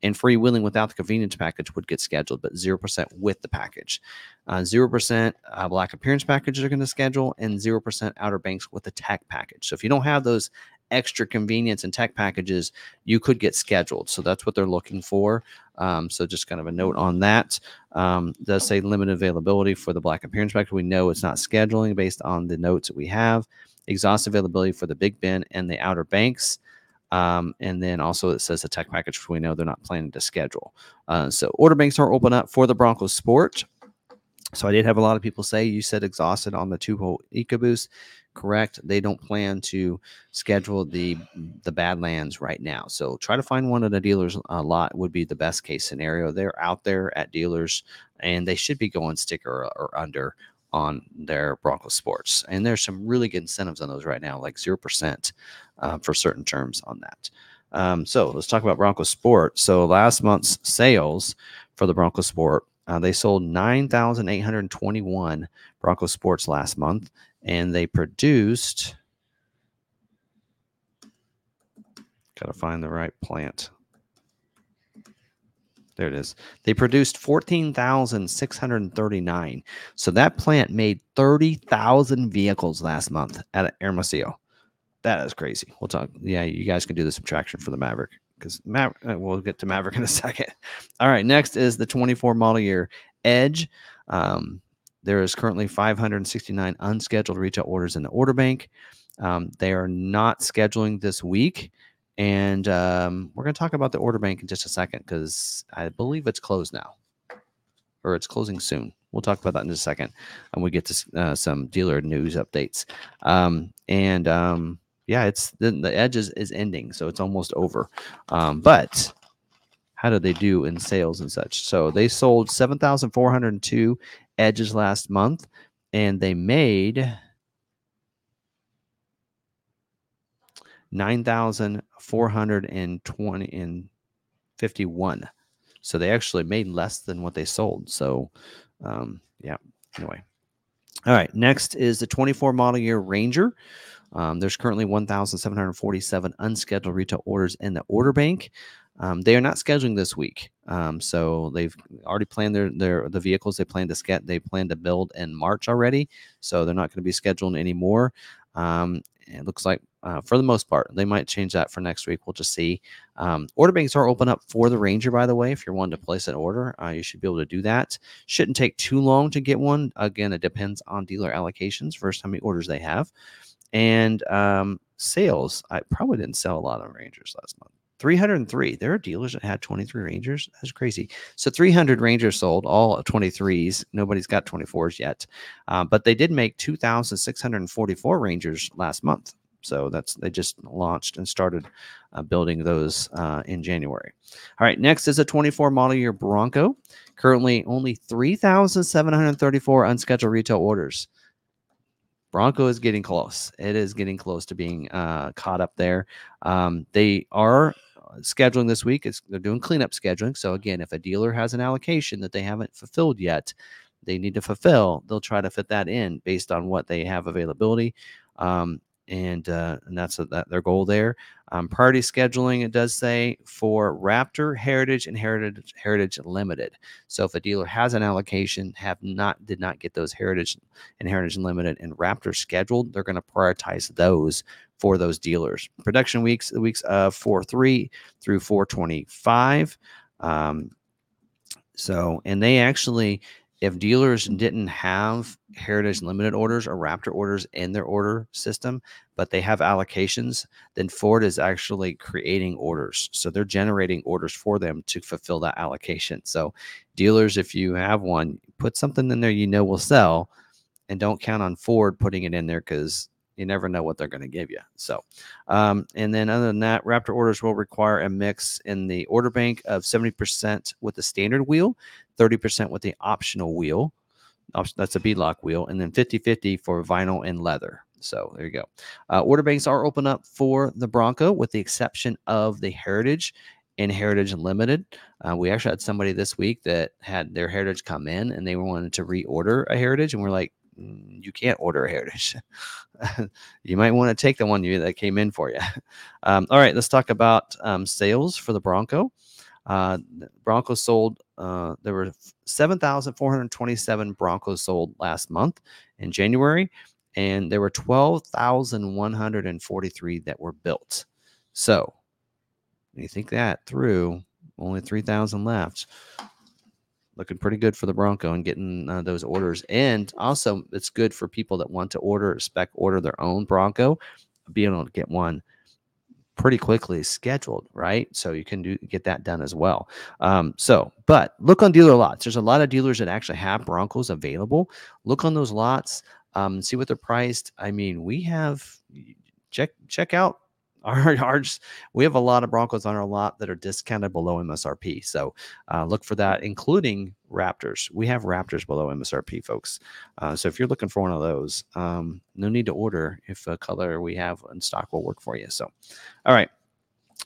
and free freewheeling without the convenience package would get scheduled, but 0% with the package. Uh, 0% uh, black appearance packages are going to schedule, and 0% Outer Banks with the tech package. So if you don't have those extra convenience and tech packages, you could get scheduled. So that's what they're looking for. Um, so just kind of a note on that. Um, does say limited availability for the black appearance package. We know it's not scheduling based on the notes that we have. Exhaust availability for the Big Bend and the Outer Banks. Um, and then also it says the tech package, we know they're not planning to schedule. Uh, so order banks are open up for the Broncos Sport. So I did have a lot of people say you said exhausted on the two hole EcoBoost. Correct. They don't plan to schedule the the Badlands right now. So try to find one at a dealer's uh, lot would be the best case scenario. They're out there at dealers and they should be going sticker or, under on their Bronco Sports. And there's some really good incentives on those right now, like 0% uh, for certain terms on that. Um, so let's talk about Bronco Sport. So last month's sales for the Bronco Sport, uh, they sold 9,821 Bronco Sports last month, and they produced. Got to find the right plant. There it is. They produced 14,639. So that plant made 30,000 vehicles last month at Hermosillo. That is crazy. We'll talk. Yeah, you guys can do the subtraction for the Maverick because Maverick, uh, we'll get to Maverick in a second. All right. Next is the 24 model year Edge. Um, there is currently 569 unscheduled retail orders in the order bank. Um, they are not scheduling this week. And um, we're going to talk about the order bank in just a second because I believe it's closed now or it's closing soon. We'll talk about that in just a second. And we get to uh, some dealer news updates. Um, and um, yeah, it's the, the edge is, is ending. So it's almost over. Um, but how did they do in sales and such? So they sold 7,402 edges last month and they made 9,420 and 51. So they actually made less than what they sold. So, um, yeah, anyway. All right, next is the 24 model year Ranger. Um, there's currently 1,747 unscheduled retail orders in the order bank. Um, they are not scheduling this week, um, so they've already planned their their the vehicles they plan to get. They plan to build in March already, so they're not going to be scheduling anymore. Um, it looks like uh, for the most part, they might change that for next week. We'll just see. Um, order banks are open up for the Ranger, by the way. If you're wanting to place an order, uh, you should be able to do that. Shouldn't take too long to get one. Again, it depends on dealer allocations versus how many orders they have. And um, sales, I probably didn't sell a lot of Rangers last month. 303. There are dealers that had 23 Rangers. That's crazy. So 300 Rangers sold, all 23s. Nobody's got 24s yet. Uh, but they did make 2,644 Rangers last month. So that's they just launched and started uh, building those uh, in January. All right, next is a 24 model year Bronco. Currently, only 3,734 unscheduled retail orders. Bronco is getting close. It is getting close to being uh, caught up there. Um, they are scheduling this week. It's, they're doing cleanup scheduling. So again, if a dealer has an allocation that they haven't fulfilled yet, they need to fulfill. They'll try to fit that in based on what they have availability. Um, and uh, and that's a, that their goal there. Um, priority scheduling it does say for Raptor, Heritage, and Heritage Heritage Limited. So if a dealer has an allocation, have not did not get those Heritage and Heritage Limited and Raptor scheduled, they're going to prioritize those for those dealers. Production weeks, the weeks of four three through four twenty five. Um, so and they actually if dealers didn't have Heritage Limited orders or Raptor orders in their order system, but they have allocations, then Ford is actually creating orders. So they're generating orders for them to fulfill that allocation. So, dealers, if you have one, put something in there you know will sell and don't count on Ford putting it in there because you never know what they're going to give you. So, um, and then other than that, Raptor orders will require a mix in the order bank of 70% with the standard wheel, 30% with the optional wheel. That's a beadlock wheel, and then 50 50 for vinyl and leather. So there you go. Uh, order banks are open up for the Bronco, with the exception of the Heritage and Heritage Limited. Uh, we actually had somebody this week that had their Heritage come in and they wanted to reorder a Heritage, and we're like, mm, you can't order a Heritage. you might want to take the one you that came in for you. Um, all right, let's talk about um, sales for the Bronco. Uh, Broncos sold. Uh, there were 7,427 Broncos sold last month in January, and there were 12,143 that were built. So, when you think that through, only 3,000 left looking pretty good for the Bronco and getting uh, those orders. And also, it's good for people that want to order spec order their own Bronco, being able to get one pretty quickly scheduled, right? So you can do get that done as well. Um, so, but look on dealer lots. There's a lot of dealers that actually have Broncos available. Look on those lots, um, see what they're priced. I mean, we have check check out our ours, we have a lot of Broncos on our lot that are discounted below MSRP. So uh, look for that, including Raptors. We have Raptors below MSRP, folks. Uh, so if you're looking for one of those, um, no need to order if a color we have in stock will work for you. So, all right.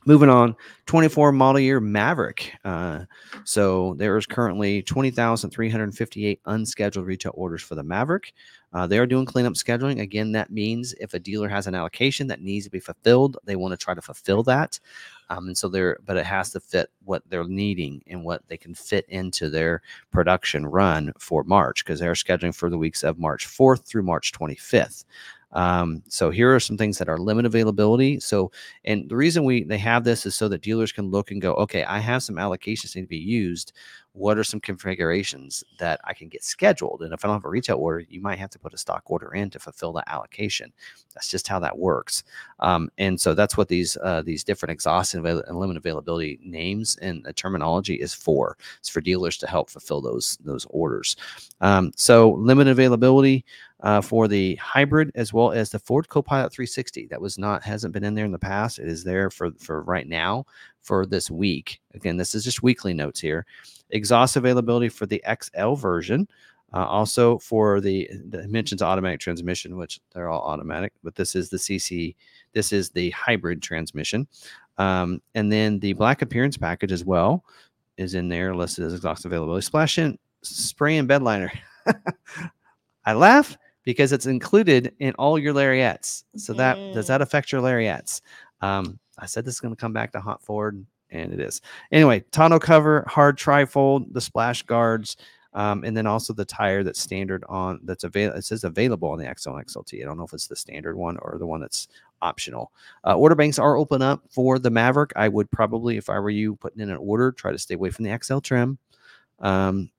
Moving on, 24 model year Maverick. Uh, so there is currently 20,358 unscheduled retail orders for the Maverick. Uh, they are doing cleanup scheduling. Again, that means if a dealer has an allocation that needs to be fulfilled, they want to try to fulfill that. Um, and so they're, but it has to fit what they're needing and what they can fit into their production run for March because they're scheduling for the weeks of March 4th through March 25th. Um, so here are some things that are limit availability. So, and the reason we they have this is so that dealers can look and go, okay, I have some allocations need to be used. What are some configurations that I can get scheduled? And if I don't have a retail order, you might have to put a stock order in to fulfill that allocation. That's just how that works. Um, and so that's what these uh, these different exhaust and, and limit availability names and the terminology is for. It's for dealers to help fulfill those those orders. Um, so limit availability uh, for the hybrid as well as the Ford Copilot 360. That was not hasn't been in there in the past. It is there for for right now for this week. Again, this is just weekly notes here. Exhaust availability for the XL version. Uh, also for the, the mentions automatic transmission, which they're all automatic, but this is the CC. This is the hybrid transmission, um, and then the black appearance package as well is in there listed as exhaust availability. Splash in spray and bed liner. I laugh because it's included in all your lariats. So that mm. does that affect your lariats? Um, I said this is going to come back to hot Ford, and it is. Anyway, tonneau cover, hard trifold, the splash guards, um, and then also the tire that's standard on that's available. It says available on the XL and XLT. I don't know if it's the standard one or the one that's optional. Uh, order banks are open up for the Maverick. I would probably, if I were you, putting in an order, try to stay away from the XL trim. Um,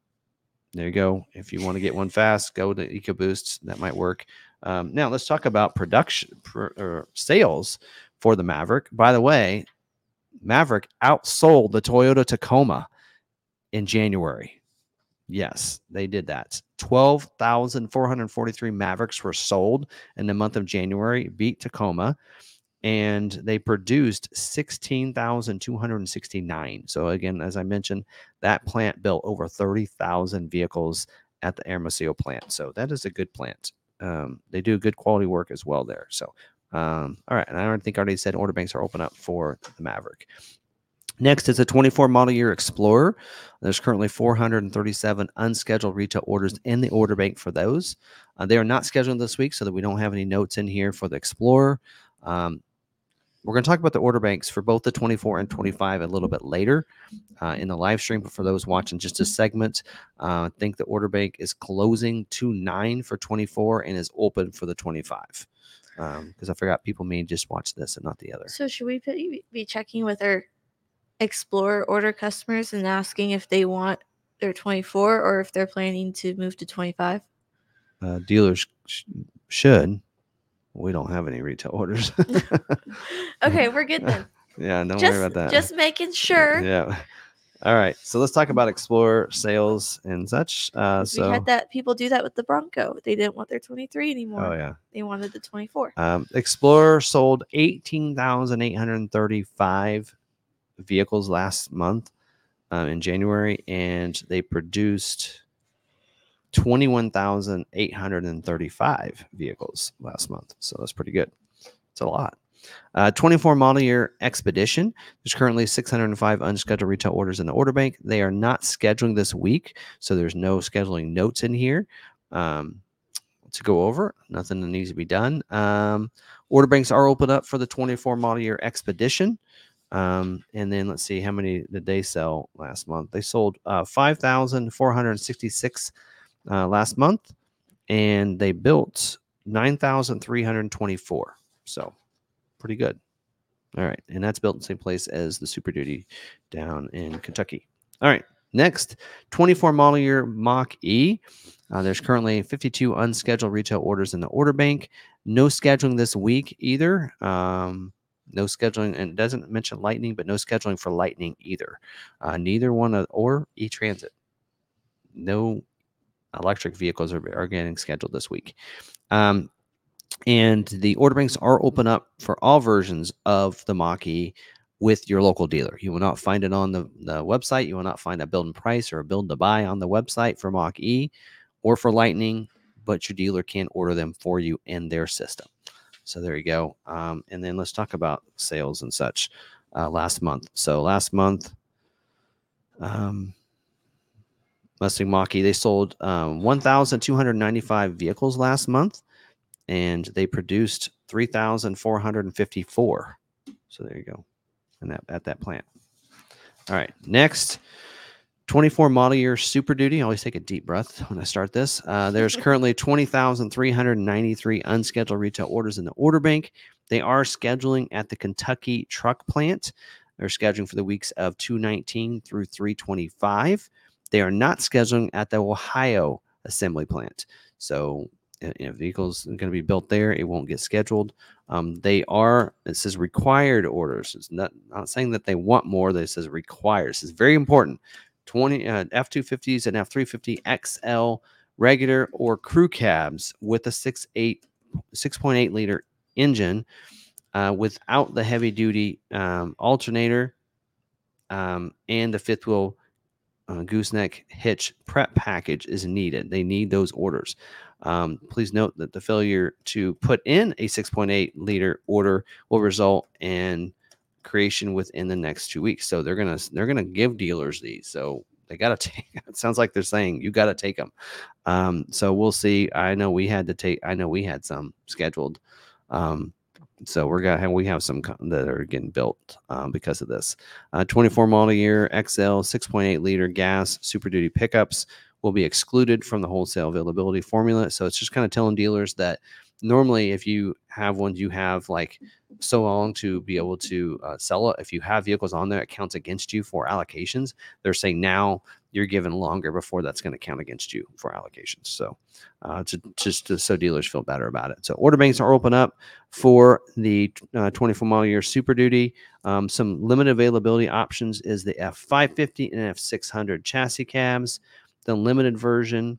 there you go. If you want to get one fast, go to EcoBoost. That might work. Um, now let's talk about production or sales for the Maverick. By the way, Maverick outsold the Toyota Tacoma in January. Yes, they did that. 12,443 Mavericks were sold in the month of January, beat Tacoma and they produced 16,269. So again, as I mentioned, that plant built over 30,000 vehicles at the Hermosillo plant. So that is a good plant. Um, they do good quality work as well there. So um, all right, and I think I already said order banks are open up for the Maverick. Next is a 24 model year Explorer. There's currently 437 unscheduled retail orders in the order bank for those. Uh, they are not scheduled this week, so that we don't have any notes in here for the Explorer. Um, we're going to talk about the order banks for both the 24 and 25 a little bit later uh, in the live stream. But for those watching just a segment, uh, I think the order bank is closing to nine for 24 and is open for the 25. Because um, I forgot people may just watch this and not the other. So should we be be checking with our Explorer order customers and asking if they want their 24 or if they're planning to move to 25? Uh, dealers sh- should. We don't have any retail orders. okay, we're good then. Yeah, don't just, worry about that. Just making sure. Yeah. All right. So let's talk about Explorer sales and such. Uh, so we had that people do that with the Bronco. They didn't want their 23 anymore. Oh yeah. They wanted the 24. Um, Explorer sold 18,835 vehicles last month um, in January, and they produced 21,835 vehicles last month. So that's pretty good. It's a lot. Uh, 24 model year Expedition. There's currently 605 unscheduled retail orders in the order bank. They are not scheduling this week, so there's no scheduling notes in here um, to go over. Nothing that needs to be done. Um, order banks are open up for the 24 model year Expedition. Um, and then let's see how many did they sell last month? They sold uh, 5,466 uh, last month, and they built 9,324. So pretty good. All right. And that's built in the same place as the Super Duty down in Kentucky. All right. Next, 24 model year Mach E. Uh, there's currently 52 unscheduled retail orders in the order bank. No scheduling this week either. Um, no scheduling, and it doesn't mention Lightning, but no scheduling for Lightning either. Uh, neither one of, or E Transit. No electric vehicles are, are getting scheduled this week. Um, and the order banks are open up for all versions of the Mach E with your local dealer. You will not find it on the, the website. You will not find a build and price or a build to buy on the website for Mach E or for Lightning, but your dealer can order them for you in their system. So there you go. Um, and then let's talk about sales and such uh, last month. So last month, um, Mustang Mach-E, they sold um, 1,295 vehicles last month, and they produced 3,454. So there you go, and that at that plant. All right, next. 24 model year Super Duty. I always take a deep breath when I start this. Uh, there's currently 20,393 unscheduled retail orders in the order bank. They are scheduling at the Kentucky truck plant. They're scheduling for the weeks of 219 through 325. They are not scheduling at the Ohio assembly plant. So if vehicles going to be built there, it won't get scheduled. Um, they are, it says required orders. It's not, not saying that they want more, it says requires. It's very important. 20 uh, F250s and F350 XL regular or crew cabs with a 6.8 6.8 liter engine uh, without the heavy duty um, alternator um, and the fifth wheel uh, gooseneck hitch prep package is needed. They need those orders. Um, please note that the failure to put in a 6.8 liter order will result in creation within the next two weeks. So they're gonna they're gonna give dealers these. So they gotta take. It sounds like they're saying you gotta take them. Um, so we'll see. I know we had to take. I know we had some scheduled. Um, so we're gonna we have some that are getting built um, because of this. Uh, 24 model year XL 6.8 liter gas Super Duty pickups will be excluded from the wholesale availability formula. So it's just kind of telling dealers that normally if you have ones you have like so long to be able to uh, sell it. If you have vehicles on there it counts against you for allocations. They're saying now you're given longer before that's going to count against you for allocations. So uh, to, just to, so dealers feel better about it. So order banks are open up for the uh, 24 model year super duty. Um, some limited availability options is the f550 and f600 chassis cabs the limited version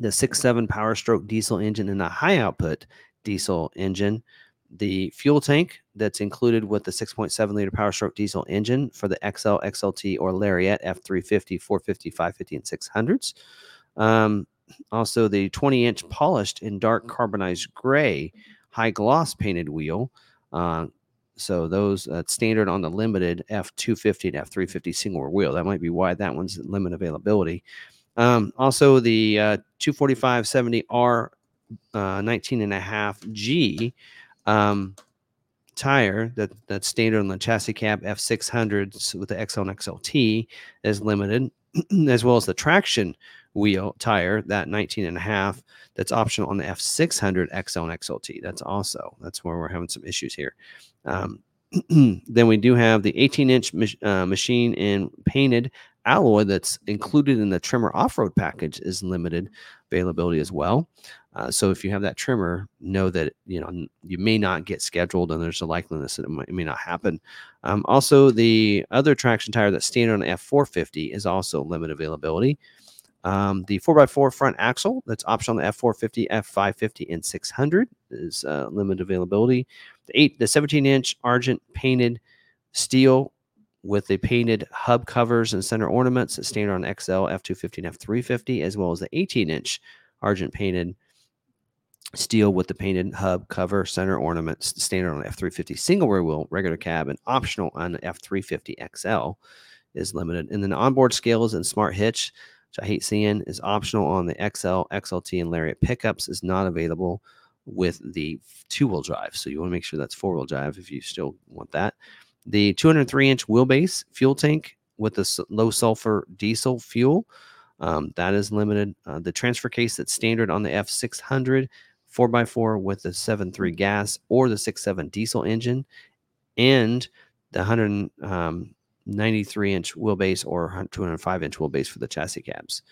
the six seven Power Stroke diesel engine and the high output diesel engine. The fuel tank that's included with the 6.7 liter Power Stroke diesel engine for the XL, XLT, or Lariat F350, 450, 550, and 600s. Um, also, the 20 inch polished in dark carbonized gray high gloss painted wheel. Uh, So those uh, standard on the limited F250 and F350 single wheel. That might be why that one's limit availability. Um, also, the uh, 245 70R uh, 19 and a half G um, tire that that's standard on the chassis cab F600s with the XL and XLT is limited, as well as the traction wheel tire that 19 and a half that's optional on the F600 XL and XLT. That's also that's where we're having some issues here. Um, then we do have the 18 inch uh, machine in painted alloy that's included in the Tremor off-road package is limited availability as well. Uh, so if you have that Tremor, know that you know you may not get scheduled, and there's a likeliness that it, might, it may not happen. Um, also, the other traction tire that's standard on the F450 is also limited availability. Um, the 4x4 front axle that's optional on the F450, F550, and 600 is uh, limited availability. The eight, the 17 inch Argent painted steel with the painted hub covers and center ornaments standard on XL, F250, and F350, as well as the 18 inch Argent painted steel with the painted hub cover center ornaments standard on F350 single rear wheel regular cab and optional on the F350 XL is limited. And then the onboard scales and smart hitch, which I hate seeing, is optional on the XL, XLT, and Lariat pickups is not available with the two wheel drive. So you want to make sure that's four wheel drive if you still want that. The 203 inch wheelbase fuel tank with the low sulfur diesel fuel. Um, that is limited. Uh, the transfer case that's standard on the F600 4x4 with the 7.3 gas or the 6.7 diesel engine and the 193 inch wheelbase or 205 inch wheelbase for the chassis cabs.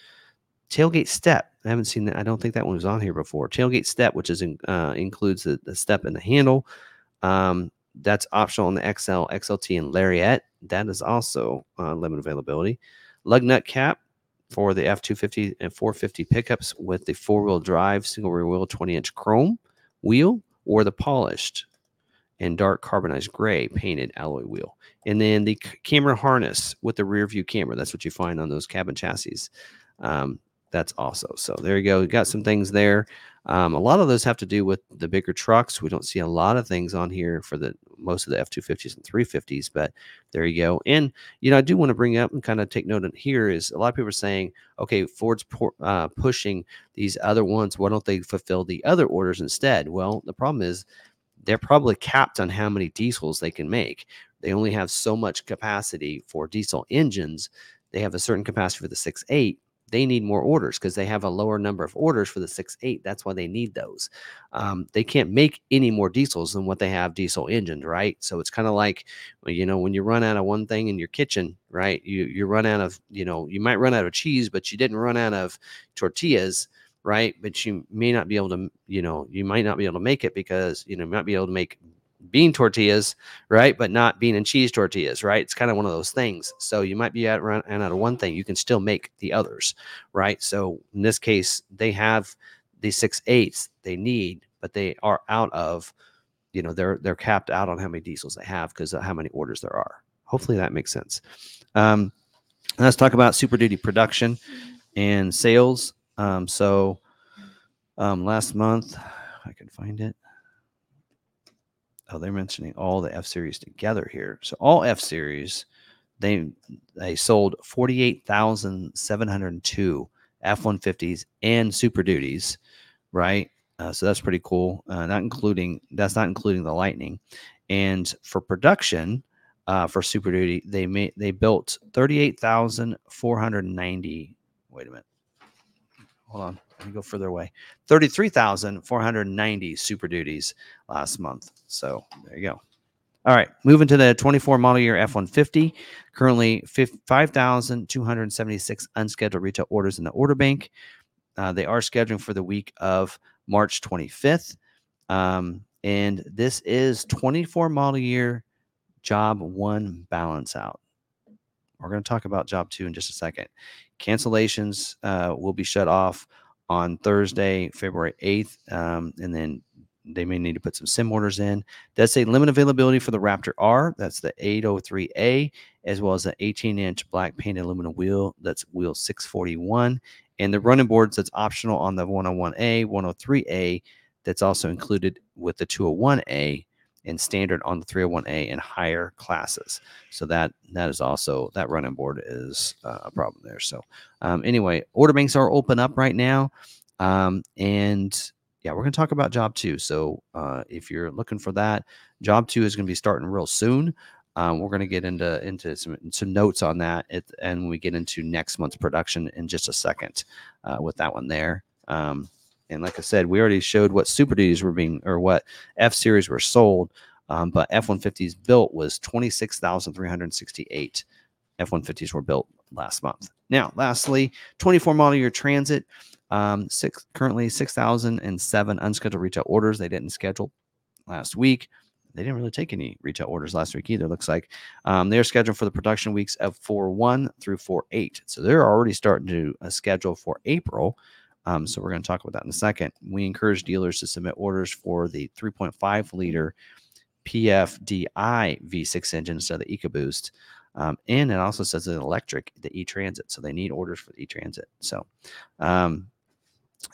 Tailgate step. I haven't seen that. I don't think that one was on here before. Tailgate step, which is in, uh, includes the, the step and the handle. Um, that's optional on the XL, XLT, and Lariat. That is also uh, limited availability. Lug nut cap for the F 250 and 450 pickups with the four wheel drive, single rear wheel, 20 inch chrome wheel, or the polished and dark carbonized gray painted alloy wheel. And then the camera harness with the rear view camera. That's what you find on those cabin chassis. Um, that's also so there you go. We got some things there. Um, a lot of those have to do with the bigger trucks. We don't see a lot of things on here for the most of the F two fifties and three fifties, but there you go. And you know, I do want to bring up and kind of take note here is a lot of people are saying, okay, Ford's uh, pushing these other ones. Why don't they fulfill the other orders instead? Well, the problem is they're probably capped on how many diesels they can make. They only have so much capacity for diesel engines. They have a certain capacity for the six eight they need more orders because they have a lower number of orders for the six eight. That's why they need those. Um, they can't make any more diesels than what they have diesel engines, right? So it's kind of like, you know, when you run out of one thing in your kitchen, right? You you run out of, you know, you might run out of cheese, but you didn't run out of tortillas, right? But you may not be able to, you know, you might not be able to make it because you know you might be able to make bean tortillas, right? But not bean and cheese tortillas, right? It's kind of one of those things. So you might be out run out of one thing, you can still make the others, right? So in this case, they have the six eights they need, but they are out of, you know, they're they're capped out on how many diesels they have because of how many orders there are. Hopefully that makes sense. Um, let's talk about Super Duty production and sales. Um, so um, last month, I can find it oh, they're mentioning all the F series together here. So all F series, they they sold forty eight thousand seven hundred two F one fifties and Super Duties, right? Uh, so that's pretty cool. Uh, not including that's not including the Lightning. And for production, uh, for Super Duty, they made they built thirty eight thousand four hundred ninety. Wait a minute. Hold on. Let me go further away. 33,490 Super Duties last month. So there you go. All right, moving to the 24 model year F 150. Currently, 5,276 unscheduled retail orders in the order bank. Uh, they are scheduling for the week of March 25th. Um, and this is 24 model year job one balance out. We're going to talk about job two in just a second. Cancellations uh, will be shut off on Thursday, February 8th. Um, and then they may need to put some sim orders in. That's a limit availability for the Raptor R. That's the 803A, as well as the 18 inch black painted aluminum wheel. That's wheel 641. And the running boards that's optional on the 101A, 103A, that's also included with the 201A and standard on the 301A and higher classes. So that that is also that running board is uh, a problem there. So um, anyway, order banks are open up right now, um, and yeah, we're going to talk about job two. So uh, if you're looking for that, job two is going to be starting real soon. Um, we're going to get into into some, some notes on that, and we get into next month's production in just a second uh, with that one there. Um, and like I said, we already showed what Super Duties were being or what F Series were sold, um, but F 150s built was 26,368 F 150s were built last month. Now, lastly, 24 model year Transit, um, six currently 6,007 unscheduled retail orders. They didn't schedule last week they didn't really take any retail orders last week either. Looks like um, they're scheduled for the production weeks of 4 1 through 4 8. So they're already starting to uh, schedule for April. Um, so we're going to talk about that in a second. We encourage dealers to submit orders for the 3.5 liter PFDI V6 engine instead of the EcoBoost. Um, and it also says an electric, the e-transit. So they need orders for the e-transit. So um,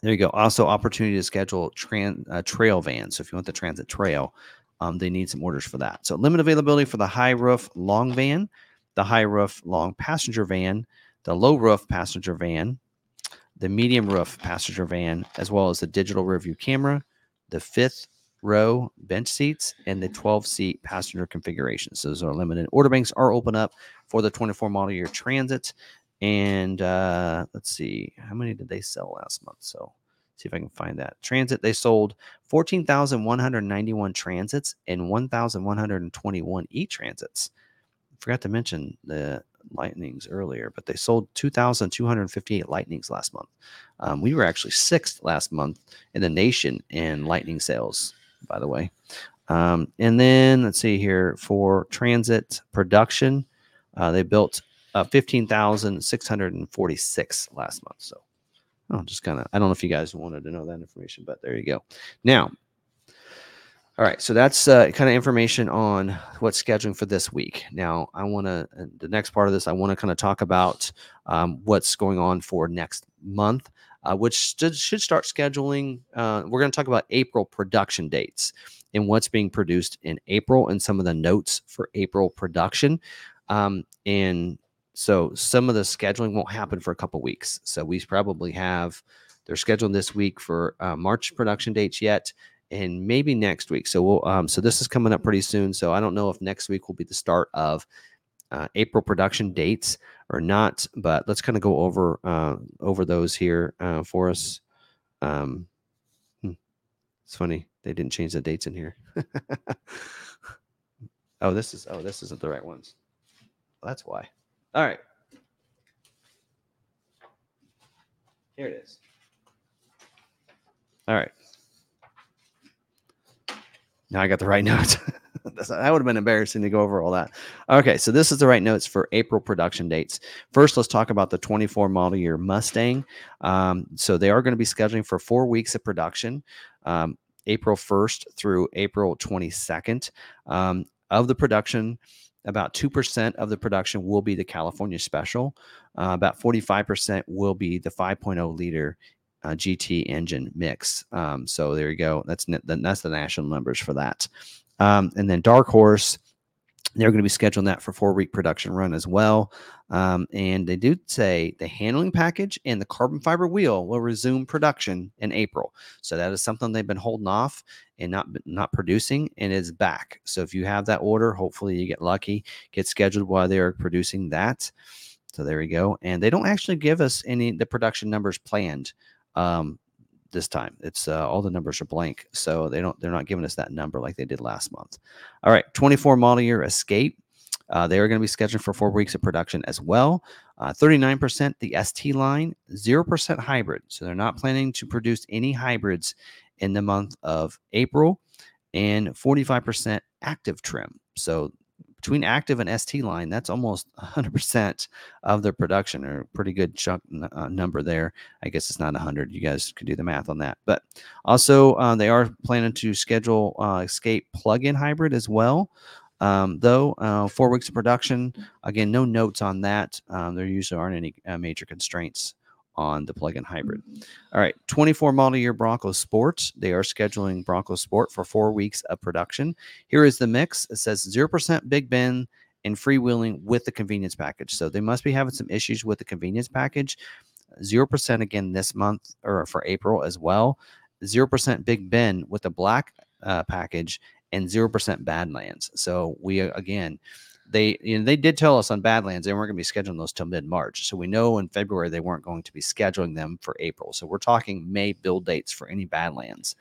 there you go. Also, opportunity to schedule tran- uh, trail vans. So if you want the transit trail, um, they need some orders for that. So limit availability for the high roof long van, the high roof long passenger van, the low roof passenger van, the medium roof passenger van, as well as the digital rearview camera, the fifth row bench seats, and the 12 seat passenger configurations. So those are limited. Order banks are open up for the 24 model year transit. And uh, let's see, how many did they sell last month? So see if I can find that. Transit, they sold 14,191 transits and 1,121 e transits. Forgot to mention the lightnings earlier, but they sold 2,258 lightnings last month. Um, we were actually sixth last month in the nation in lightning sales, by the way. Um, and then let's see here for transit production, uh, they built uh, 15,646 last month. So Oh, just kind of, I don't know if you guys wanted to know that information, but there you go. Now, all right, so that's uh, kind of information on what's scheduling for this week. Now, I want to, the next part of this, I want to kind of talk about um, what's going on for next month, uh, which should, should start scheduling. Uh, we're going to talk about April production dates and what's being produced in April and some of the notes for April production. Um, and so some of the scheduling won't happen for a couple weeks. So we probably have they're scheduled this week for uh, March production dates yet, and maybe next week. So we'll um, so this is coming up pretty soon. So I don't know if next week will be the start of uh, April production dates or not, but let's kind of go over uh, over those here uh, for us. Um, hmm, it's funny they didn't change the dates in here. oh, this is oh this isn't the right ones. Well, that's why. All right. Here it is. All right. Now I got the right notes. that would have been embarrassing to go over all that. Okay, so this is the right notes for April production dates. First, let's talk about the 24 model year Mustang. Um, so they are going to be scheduling for four weeks of production, um, April 1st through April 22nd. Um, of the production, about 2% of the production will be the California Special. Uh, about 45% will be the 5.0 liter uh, GT engine mix. Um, so there you go. That's that's the national numbers for that. Um, and then Dark Horse, they're going to be scheduling that for four week production run as well. Um, and they do say the handling package and the carbon fiber wheel will resume production in April. So that is something they've been holding off and not not producing, and is back. So if you have that order, hopefully you get lucky, get scheduled while they are producing that. So there we go. And they don't actually give us any the production numbers planned. Um, this time. It's uh, all the numbers are blank, so they don't they're not giving us that number like they did last month. All right, 24 model year Escape. Uh, they are going to be scheduled for four weeks of production as well. Uh, 39% the ST line, 0% hybrid. So they're not planning to produce any hybrids in the month of April, and 45% active trim. So between active and ST line, that's almost 100% of their production, or pretty good chunk uh, number there. I guess it's not 100. You guys could do the math on that. But also, uh, they are planning to schedule uh, Escape plug-in hybrid as well. Um, though uh, four weeks of production, again, no notes on that. Um, there usually aren't any uh, major constraints on the plug-in hybrid. All right, 24 model year Bronco Sport. They are scheduling Bronco Sport for four weeks of production. Here is the mix. It says 0% Big Bend and freewheeling with the convenience package. So they must be having some issues with the convenience package. 0% again this month or for April as well. 0% Big Bend with the black uh, package and 0% Badlands. So we again they you know, they did tell us on Badlands they weren't going to be scheduling those till mid March. So we know in February they weren't going to be scheduling them for April. So we're talking May build dates for any Badlands.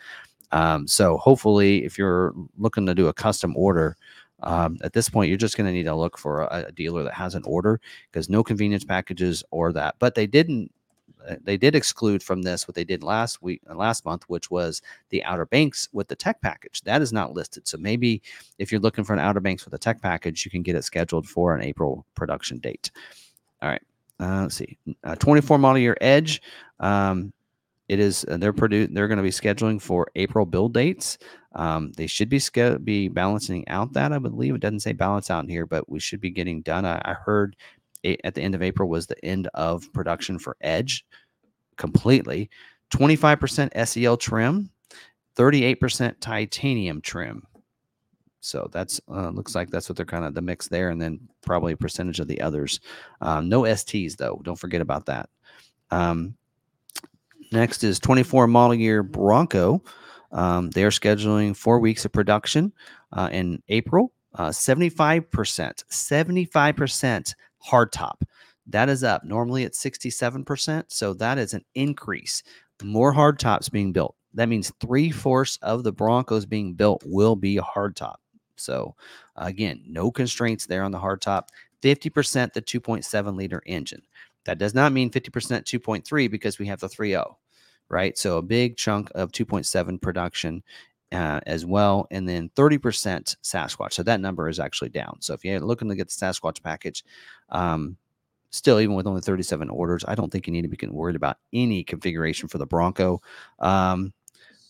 Um, so hopefully, if you're looking to do a custom order, um, at this point, you're just going to need to look for a, a dealer that has an order because no convenience packages or that. But they didn't they did exclude from this what they did last week uh, last month which was the outer banks with the tech package. That is not listed. So maybe if you're looking for an outer banks with a tech package you can get it scheduled for an april production date. All right uh, let's see uh, 24 model year edge um, it is uh, they're produ- they're going to be scheduling for april build dates. Um, they should be ske- be balancing out that i believe. It doesn't say balance out in here but we should be getting done. I, I heard at the end of April was the end of production for Edge completely. 25% SEL trim, 38% titanium trim. So that's uh, looks like that's what they're kind of the mix there, and then probably a percentage of the others. Um, no STs though. Don't forget about that. Um, next is 24 model year Bronco. Um, they are scheduling four weeks of production uh, in April. Uh, 75%, 75% hardtop. That is up. Normally it's 67%. So that is an increase. More hardtops being built. That means three fourths of the Broncos being built will be hardtop. So again, no constraints there on the hardtop. 50% the 2.7 liter engine. That does not mean 50% 2.3 because we have the 3.0, right? So a big chunk of 2.7 production uh, as well, and then 30% Sasquatch. So that number is actually down. So if you're looking to get the Sasquatch package, um, still, even with only 37 orders, I don't think you need to be worried about any configuration for the Bronco. Um,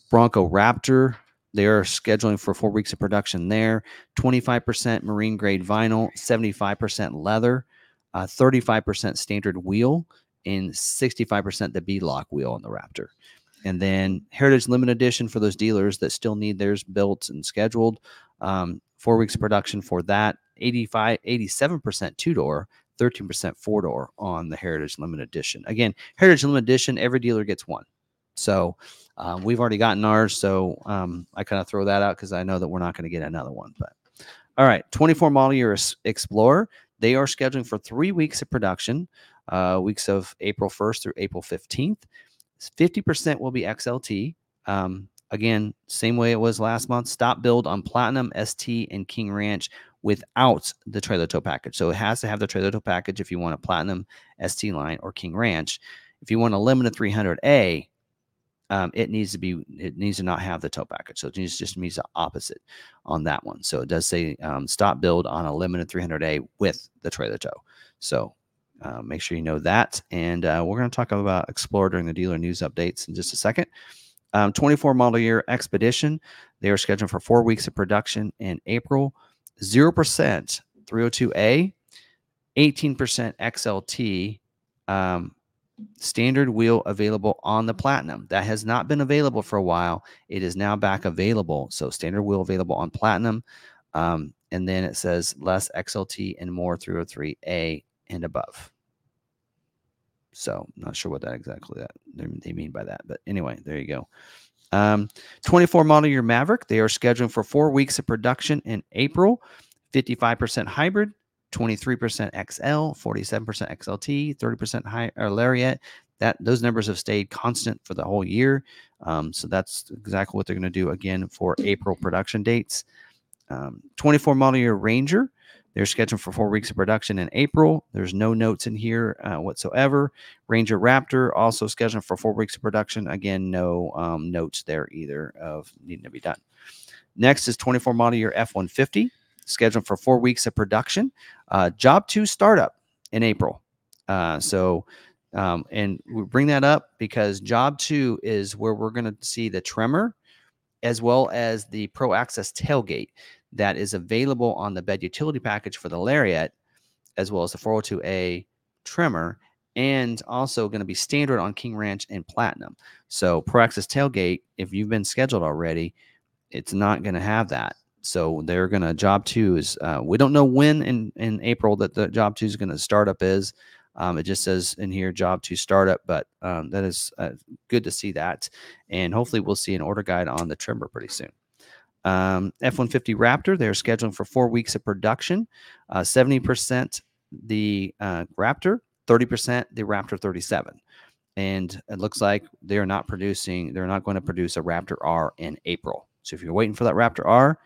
Bronco Raptor, they are scheduling for four weeks of production there 25% marine grade vinyl, 75% leather, uh, 35% standard wheel, and 65% the beadlock wheel on the Raptor. And then Heritage Limited Edition for those dealers that still need theirs built and scheduled. Um, four weeks of production for that. 85, 87% two door, 13% four door on the Heritage Limited Edition. Again, Heritage Limited Edition, every dealer gets one. So um, we've already gotten ours. So um, I kind of throw that out because I know that we're not going to get another one. But all right, 24 model year Explorer. They are scheduling for three weeks of production, uh, weeks of April 1st through April 15th. 50% will be XLT. Um, again, same way it was last month. Stop build on Platinum, ST, and King Ranch without the trailer tow package. So it has to have the trailer tow package if you want a Platinum, ST line, or King Ranch. If you want a limited 300A, um, it needs to be it needs to not have the tow package. So it needs just means the opposite on that one. So it does say um, stop build on a limited 300A with the trailer tow. So uh, make sure you know that. And uh, we're going to talk about Explorer during the dealer news updates in just a second. Um, 24 model year Expedition. They are scheduled for four weeks of production in April. 0% 302A, 18% XLT, um, standard wheel available on the Platinum. That has not been available for a while. It is now back available. So standard wheel available on Platinum. Um, and then it says less XLT and more 303A and above. So not sure what that exactly that they mean by that, but anyway, there you go. Um, 24 model year Maverick. They are scheduling for four weeks of production in April. 55% hybrid, 23% XL, 47% XLT, 30% high or Lariat. That those numbers have stayed constant for the whole year. Um, so that's exactly what they're going to do again for April production dates. Um, 24 model year Ranger. They're scheduled for four weeks of production in April. There's no notes in here uh, whatsoever. Ranger Raptor also scheduled for four weeks of production. Again, no um, notes there either of needing to be done. Next is 24 model year F 150, scheduled for four weeks of production. Uh, job two startup in April. Uh, so, um, and we bring that up because job two is where we're going to see the tremor as well as the Pro Access tailgate that is available on the bed utility package for the Lariat, as well as the 402A Tremor and also going to be standard on King Ranch and Platinum. So Access Tailgate, if you've been scheduled already, it's not going to have that. So they're going to job two is uh, we don't know when in in April that the job two is going to startup is. Um, it just says in here job two startup, but um, that is uh, good to see that, and hopefully we'll see an order guide on the Tremor pretty soon. Um, F-150 Raptor, they're scheduling for four weeks of production, uh, seventy percent the uh, Raptor, thirty percent the Raptor 37, and it looks like they're not producing. They're not going to produce a Raptor R in April. So if you're waiting for that Raptor R,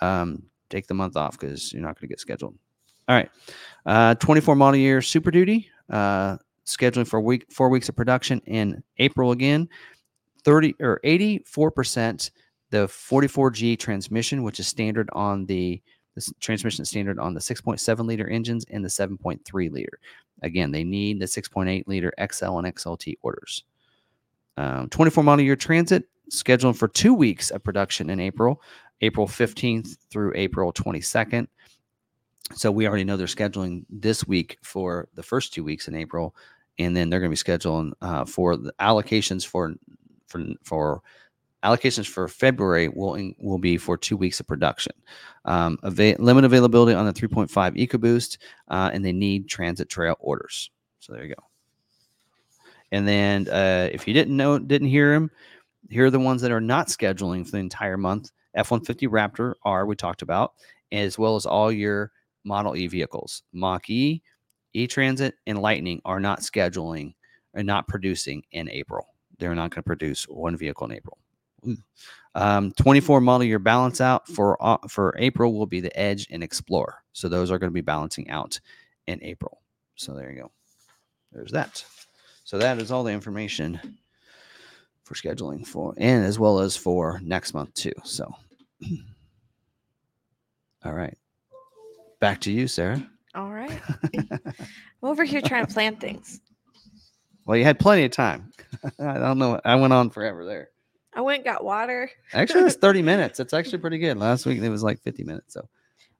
um, take the month off because you're not going to get scheduled. All right. Uh, 24 model year Super Duty, uh, scheduling for week four weeks of production in April again. 30 or 84% the 44G transmission, which is standard on the, transmission standard on the 6.7 liter engines and the 7.3 liter. Again, they need the 6.8 liter XL and XLT orders. Um, 24 model year Transit, scheduled for two weeks of production in April, April 15th through April 22nd. So we already know they're scheduling this week for the first two weeks in April, and then they're going to be scheduling uh, for the allocations for for for allocations for February will in, will be for two weeks of production. Um, ava- limit availability on the 3.5 EcoBoost, uh, and they need Transit Trail orders. So there you go. And then uh, if you didn't know, didn't hear him, here are the ones that are not scheduling for the entire month. F-150 Raptor R we talked about, as well as all your Model E vehicles. Mach E, E Transit, and Lightning are not scheduling and not producing in April. They're not going to produce one vehicle in April. Um, 24 model year balance out for uh, for April will be the Edge and Explorer. So those are going to be balancing out in April. So there you go. There's that. So that is all the information for scheduling for and as well as for next month too. So all right. Back to you, Sarah. All right. I'm over here trying to plan things. Well, you had plenty of time. I don't know. I went on forever there. I went and got water. Actually, it's 30 minutes. It's actually pretty good. Last week it was like 50 minutes. So,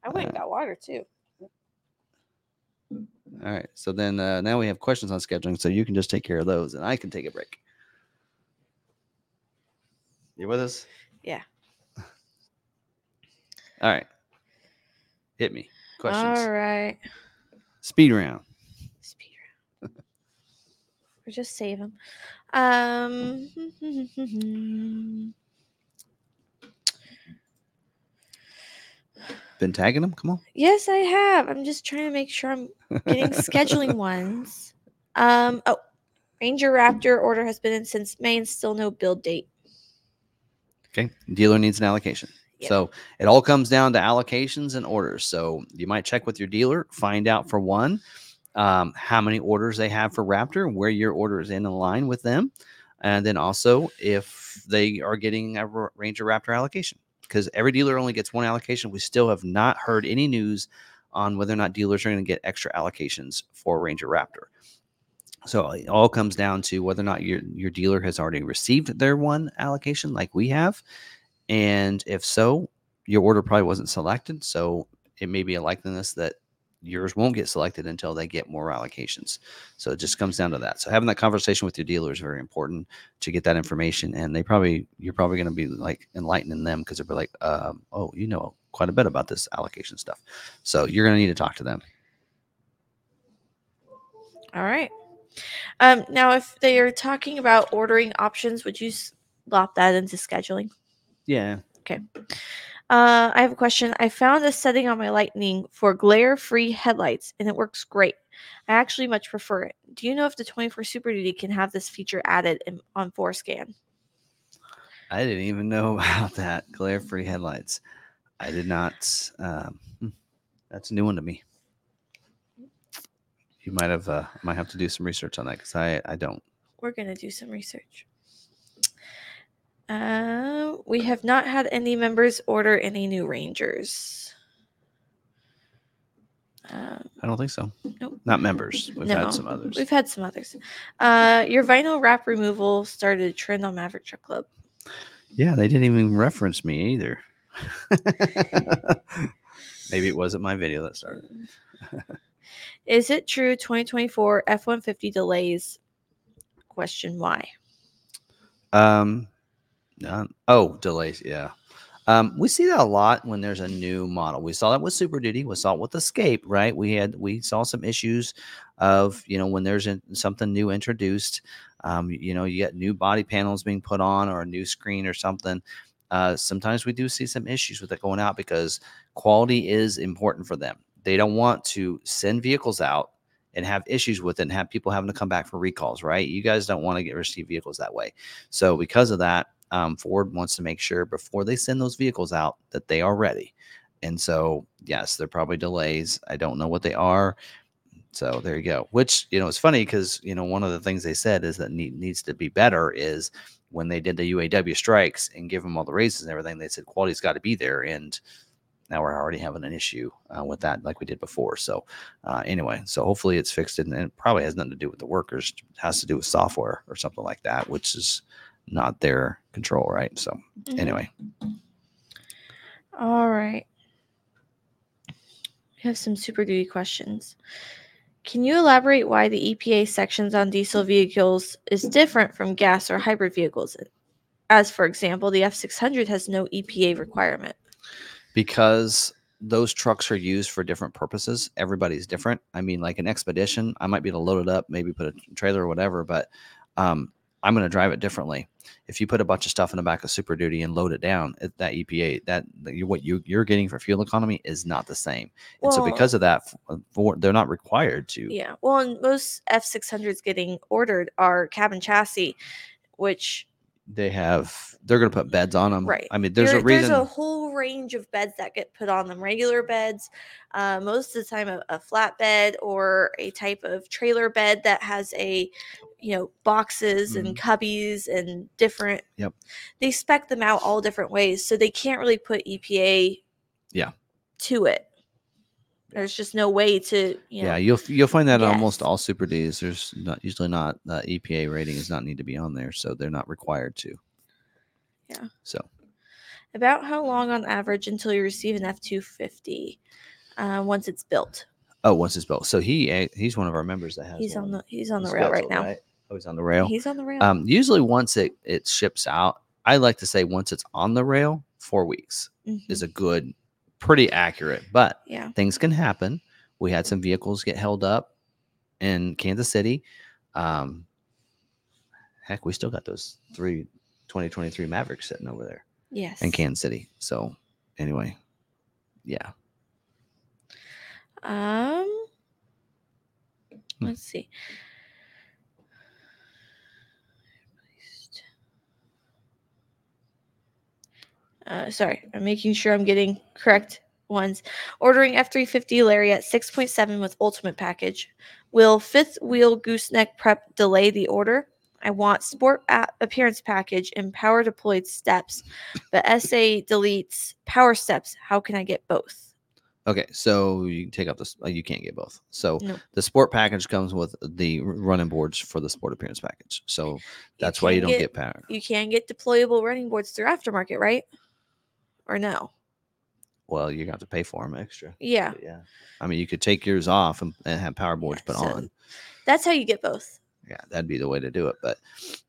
I went and Uh, got water too. all right. So then uh, now we have questions on scheduling. So you can just take care of those and I can take a break. You with us? Yeah. All right. Hit me. Questions. All right. Speed round. Speed round. or just save them. Um. Been tagging them? Come on. yes, I have. I'm just trying to make sure I'm getting scheduling ones. Um. Oh, Ranger Raptor order has been in since May and still no build date. Okay. Dealer needs an allocation. Yep. So it all comes down to allocations and orders. So you might check with your dealer, find out for one, um, how many orders they have for Raptor, where your order is in line with them, and then also if they are getting a Ranger Raptor allocation. Because every dealer only gets one allocation. We still have not heard any news on whether or not dealers are going to get extra allocations for Ranger Raptor. So it all comes down to whether or not your your dealer has already received their one allocation, like we have, and if so, your order probably wasn't selected. So it may be a likeliness that yours won't get selected until they get more allocations. So it just comes down to that. So having that conversation with your dealer is very important to get that information. And they probably you're probably going to be like enlightening them because they'll be like, um, oh, you know quite a bit about this allocation stuff. So you're going to need to talk to them. All right. Um. Now, if they are talking about ordering options, would you slot that into scheduling? Yeah. Uh, I have a question. I found a setting on my Lightning for glare-free headlights, and it works great. I actually much prefer it. Do you know if the 24 Super Duty can have this feature added in, on FORScan? I didn't even know about that glare free headlights. I did not. Um, hmm, that's a new one to me. You might have uh, might have to do some research on that because I I don't. We're gonna do some research. Uh, we have not had any members order any new Rangers. Uh, I don't think so. Nope. Not members. We've No, had some others. We've had some others. Uh, your vinyl wrap removal started a trend on Maverick Truck Club. Yeah, they didn't even reference me either. Maybe it wasn't my video that started. Is it true 2024 F 150 delays? Question why? Um, oh, delays. Yeah. Um, we see that a lot when there's a new model. We saw that with Super Duty. We saw it with Escape, right? We had we saw some issues of you know when there's in, something new introduced. Um, you know, you get new body panels being put on or a new screen or something. Uh, sometimes we do see some issues with it going out because quality is important for them. They don't want to send vehicles out and have issues with it and have people having to come back for recalls, right? You guys don't want to get receive vehicles that way. So because of that, um, Ford wants to make sure before they send those vehicles out that they are ready. And so, yes, there are probably delays. I don't know what they are. So there you go. Which you know, it's funny because you know one of the things they said is that need, needs to be better is when they did the UAW strikes and give them all the raises and everything. They said quality's got to be there, and now we're already having an issue uh, with that like we did before so uh, anyway so hopefully it's fixed and it probably has nothing to do with the workers it has to do with software or something like that which is not their control right so Mhm. anyway All right. We have some super duty questions. Can you elaborate why the EPA sections on diesel vehicles is different from gas or hybrid vehicles? As for example, the F600 has no EPA requirement. because those trucks are used for different purposes everybody's different i mean like an expedition i might be able to load it up maybe put a trailer or whatever but um, i'm going to drive it differently. If you put a bunch of stuff in the back of super duty and load it down it, that epa that what you, you're getting for fuel economy is not the same. And so because of that uh, for, they're not required to. Yeah. Well, and most F600s getting ordered are cabin chassis, which they have they're going to put beds on them Right. i mean there's there- a reason There's a whole range of beds that get put on them. Regular beds, uh, most of the time a, a flat bed or a type of trailer bed that has a, you know, boxes and cubbies and different. Mm-hmm. Yep. They spec them out all different ways, so they can't really put EPA. Yeah. To it. There's just no way to, you know. yeah you'll you'll find that on almost all super ds there's not usually not uh, epa rating does not need to be on there so they're not required to Yeah. so About how long on average until you receive an F two fifty, uh, once it's built? Oh, once it's built. So he eh, he's one of our members that has. He's on the he's on the rail right now. Oh, he's on the rail. He's on the rail. Um, usually once it it ships out, I like to say once it's on the rail, four weeks Mhm. is a good, pretty accurate. But yeah. things can happen. We had some vehicles get held up in Kansas City. Um, heck, we still got those three 2023 Mavericks sitting over there Yes. in Kansas City. So anyway, yeah. Um, Hmm. let's see. Uh, sorry, I'm making sure I'm getting correct ones. Ordering F350 Lariat 6.7 with Ultimate Package. Will fifth wheel gooseneck prep delay the order? I want Sport Appearance Package and Power Deployed Steps, but SA deletes Power Steps. How can I get both? Okay, so you can take out this. Uh, you can't get both. So No. the sport package comes with the running boards for the sport appearance package. So that's why you don't get, power. you can get deployable running boards through aftermarket, right? Or no? Well, you have to pay for them extra. Yeah, But yeah, I mean, you could take yours off and, and have power boards Yeah, put so- on. that's how you get both. Yeah, that'd be the way to do it. But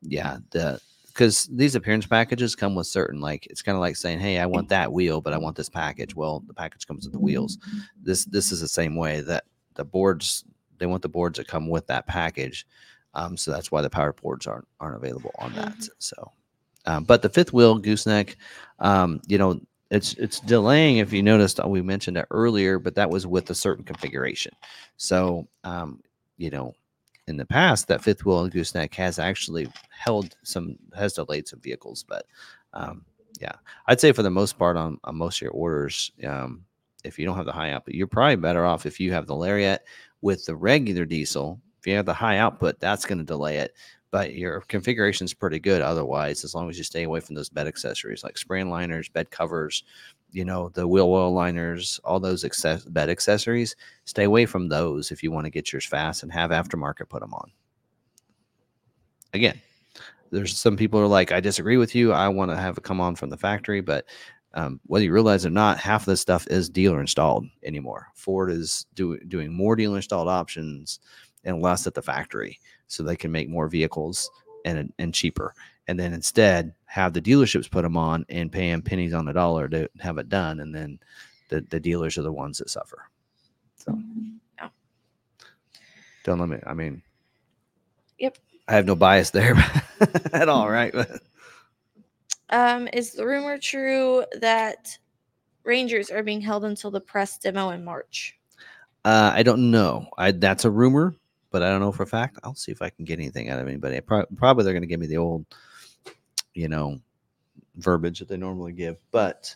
yeah, the because these appearance packages come with certain like it's kind of like saying, hey, I want that wheel, but I want this package. Well, the package comes with the wheels. This this is the same way that the boards they want the boards that come with that package. Um, so that's why the power boards aren't aren't available on that. Mhm. So, um, but the fifth wheel gooseneck, um, you know, it's it's delaying. If you noticed, uh, we mentioned it earlier, but that was with a certain configuration. So, um, you know, in the past, that fifth wheel gooseneck has actually held some has delayed some vehicles, but um, yeah, I'd say for the most part on, on most of your orders, um, if you don't have the high output, you're probably better off if you have the Lariat with the regular diesel. If you have the high output, that's going to delay it. But your configuration is pretty good otherwise, as long as you stay away from those bed accessories like spring liners, bed covers, you know, the wheel well liners, all those access- bed accessories. Stay away from those if you want to get yours fast and have aftermarket put them on. Again, there's some people are like, I disagree with you. I want to have it come on from the factory, but um, whether you realize it or not, half of this stuff is dealer installed anymore. Ford is do, doing more dealer installed options and less at the factory, so they can make more vehicles and and cheaper. And then instead have the dealerships put them on and pay them pennies on the dollar to have it done, and then the, the dealers are the ones that suffer. So Yeah. don't let me. I mean, Yep. I have no bias there at all, right? Um, is the rumor true that Rangers are being held until the press demo in March? Uh, I don't know. I that's a rumor, but I don't know for a fact. I'll see if I can get anything out of anybody. I prob- probably they're going to give me the old, you know, verbiage that they normally give, but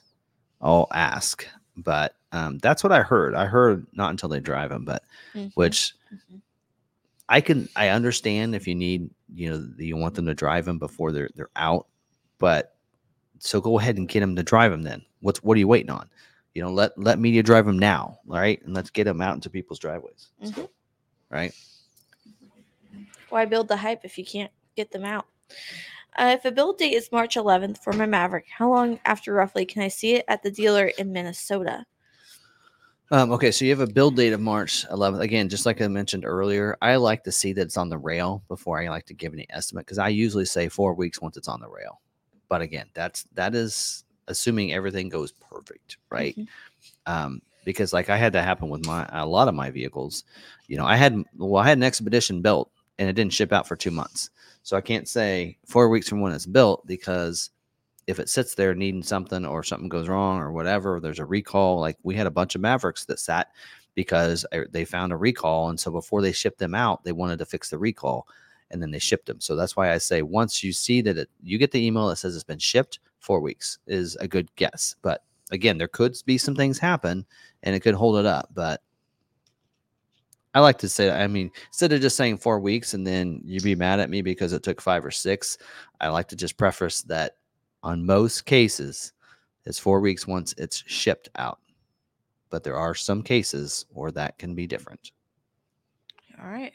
I'll ask. But um, that's what I heard. I heard not until they drive them, but Mhm, which mhm. I can I understand if you need you know you want them to drive them before they're they're out, but so go ahead and get them to drive them then. What's what are you waiting on? You know, let let media drive them now, all right, and let's get them out into people's driveways, Mhm. right? Why build the hype if you can't get them out? Uh, if a build date is March 11th for my Maverick, how long after roughly can I see it at the dealer in Minnesota? Um, okay, so you have a build date of March 11th. Again, just like I mentioned earlier, I like to see that it's on the rail before I like to give any estimate because I usually say four weeks once it's on the rail. But again, that's that is assuming everything goes perfect, right? Mhm. um, because like I had that happen with my a lot of my vehicles. You know, I had well, I had an expedition built and it didn't ship out for two months, so I can't say four weeks from when it's built because if it sits there needing something or something goes wrong or whatever, there's a recall. Like we had a bunch of Mavericks that sat because they found a recall, and so before they shipped them out, they wanted to fix the recall, and then they shipped them. So that's why I say once you see that it, you get the email that says it's been shipped, four weeks is a good guess. But again, there could be some things happen and it could hold it up. But I like to say, I mean, instead of just saying four weeks and then you'd be mad at me because it took five or six, I like to just preface that on most cases, it's four weeks once it's shipped out. But there are some cases where that can be different. All right.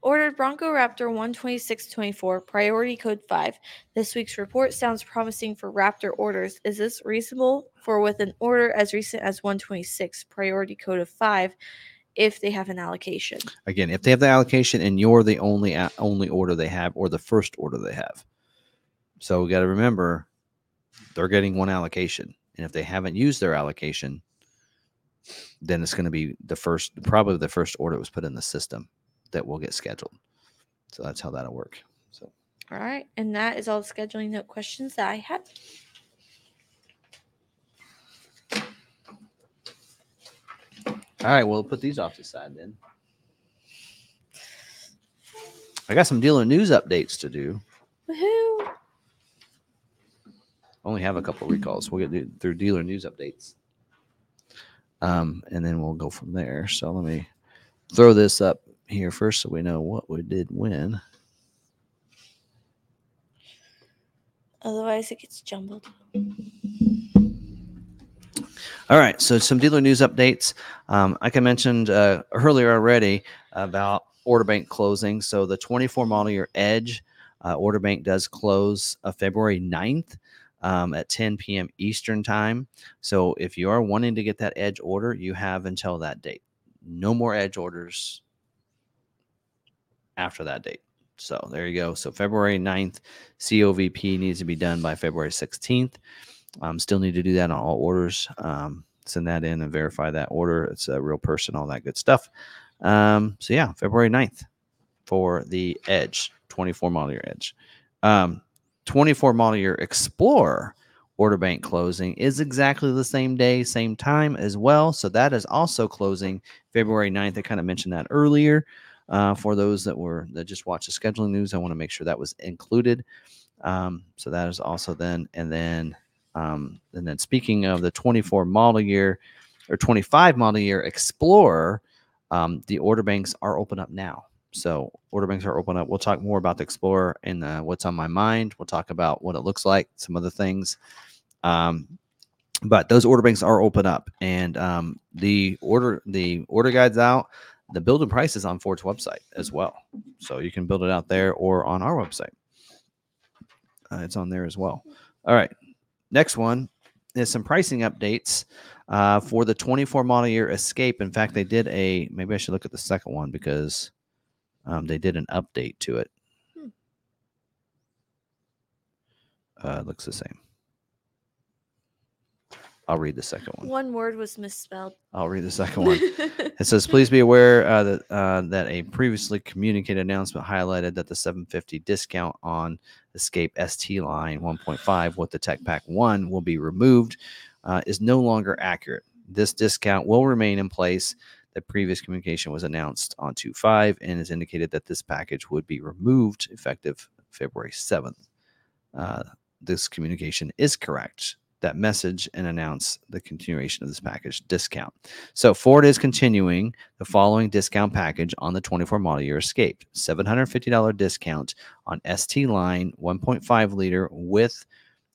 Ordered Bronco Raptor 12624, priority code 5. This week's report sounds promising for Raptor orders. Is this reasonable for with an order as recent as 126, priority code of 5, if they have an allocation? Again, if they have the allocation and you're the only only order they have or the first order they have. So we got to remember they're getting one allocation. And if they haven't used their allocation, then it's going to be the first, probably the first order that was put in the system that will get scheduled. So that's how that'll work. So All right. And that is all the scheduling note questions that I had. all right, we'll put these off the side then. I got some dealer news updates to do. Woohoo! only have a couple recalls. We'll get through dealer news updates. Um, and then we'll go from there. So let me throw this up here first so we know what we did win. Otherwise, it gets jumbled. All right, so some dealer news updates. Um, like I mentioned uh, earlier already about order bank closing. So the 24 model year Edge uh, order bank does close uh, February 9th um, at 10 p.m. Eastern time. So if you are wanting to get that Edge order, you have until that date. No more Edge orders after that date. So there you go. So February 9th, COVP needs to be done by February 16th. Um, still need to do that on all orders. Um, send that in and verify that order. It's a real person, all that good stuff. Um, so yeah, February 9th for the Edge, 24 model year Edge. Um, 24 model year Explorer order bank closing is exactly the same day, same time as well. So that is also closing February 9th. I kind of mentioned that earlier. Uh, for those that were that just watched the scheduling news, I want to make sure that was included. Um, so that is also then, and then, um, and then speaking of the 24 model year or 25 model year Explorer, um, the order banks are open up now. So order banks are open up. We'll talk more about the Explorer and uh, what's on my mind. We'll talk about what it looks like, some other things. Um, but those order banks are open up, and um, the order the order guides out. The build and price is on Ford's website as well, so you can build it out there or on our website. uh, it's on there as well. All right, next one is some pricing updates uh, for the 24 model year Escape. In fact, they did a maybe I should look at the second one because um, they did an update to it. Hmm. Uh, it looks the same. I'll read the second one. One word was misspelled. I'll read the second one. It says, "Please be aware uh, that uh, that a previously communicated announcement highlighted that the 750 discount on Escape ST line 1.5 with the Tech Pack One will be removed uh, is no longer accurate. This discount will remain in place. The previous communication was announced on 2.5 and is indicated that this package would be removed effective February 7th. Uh, this communication is correct that message and announce the continuation of this package discount. So Ford is continuing the following discount package on the 24 model year Escape: $750 discount on ST line 1.5 liter with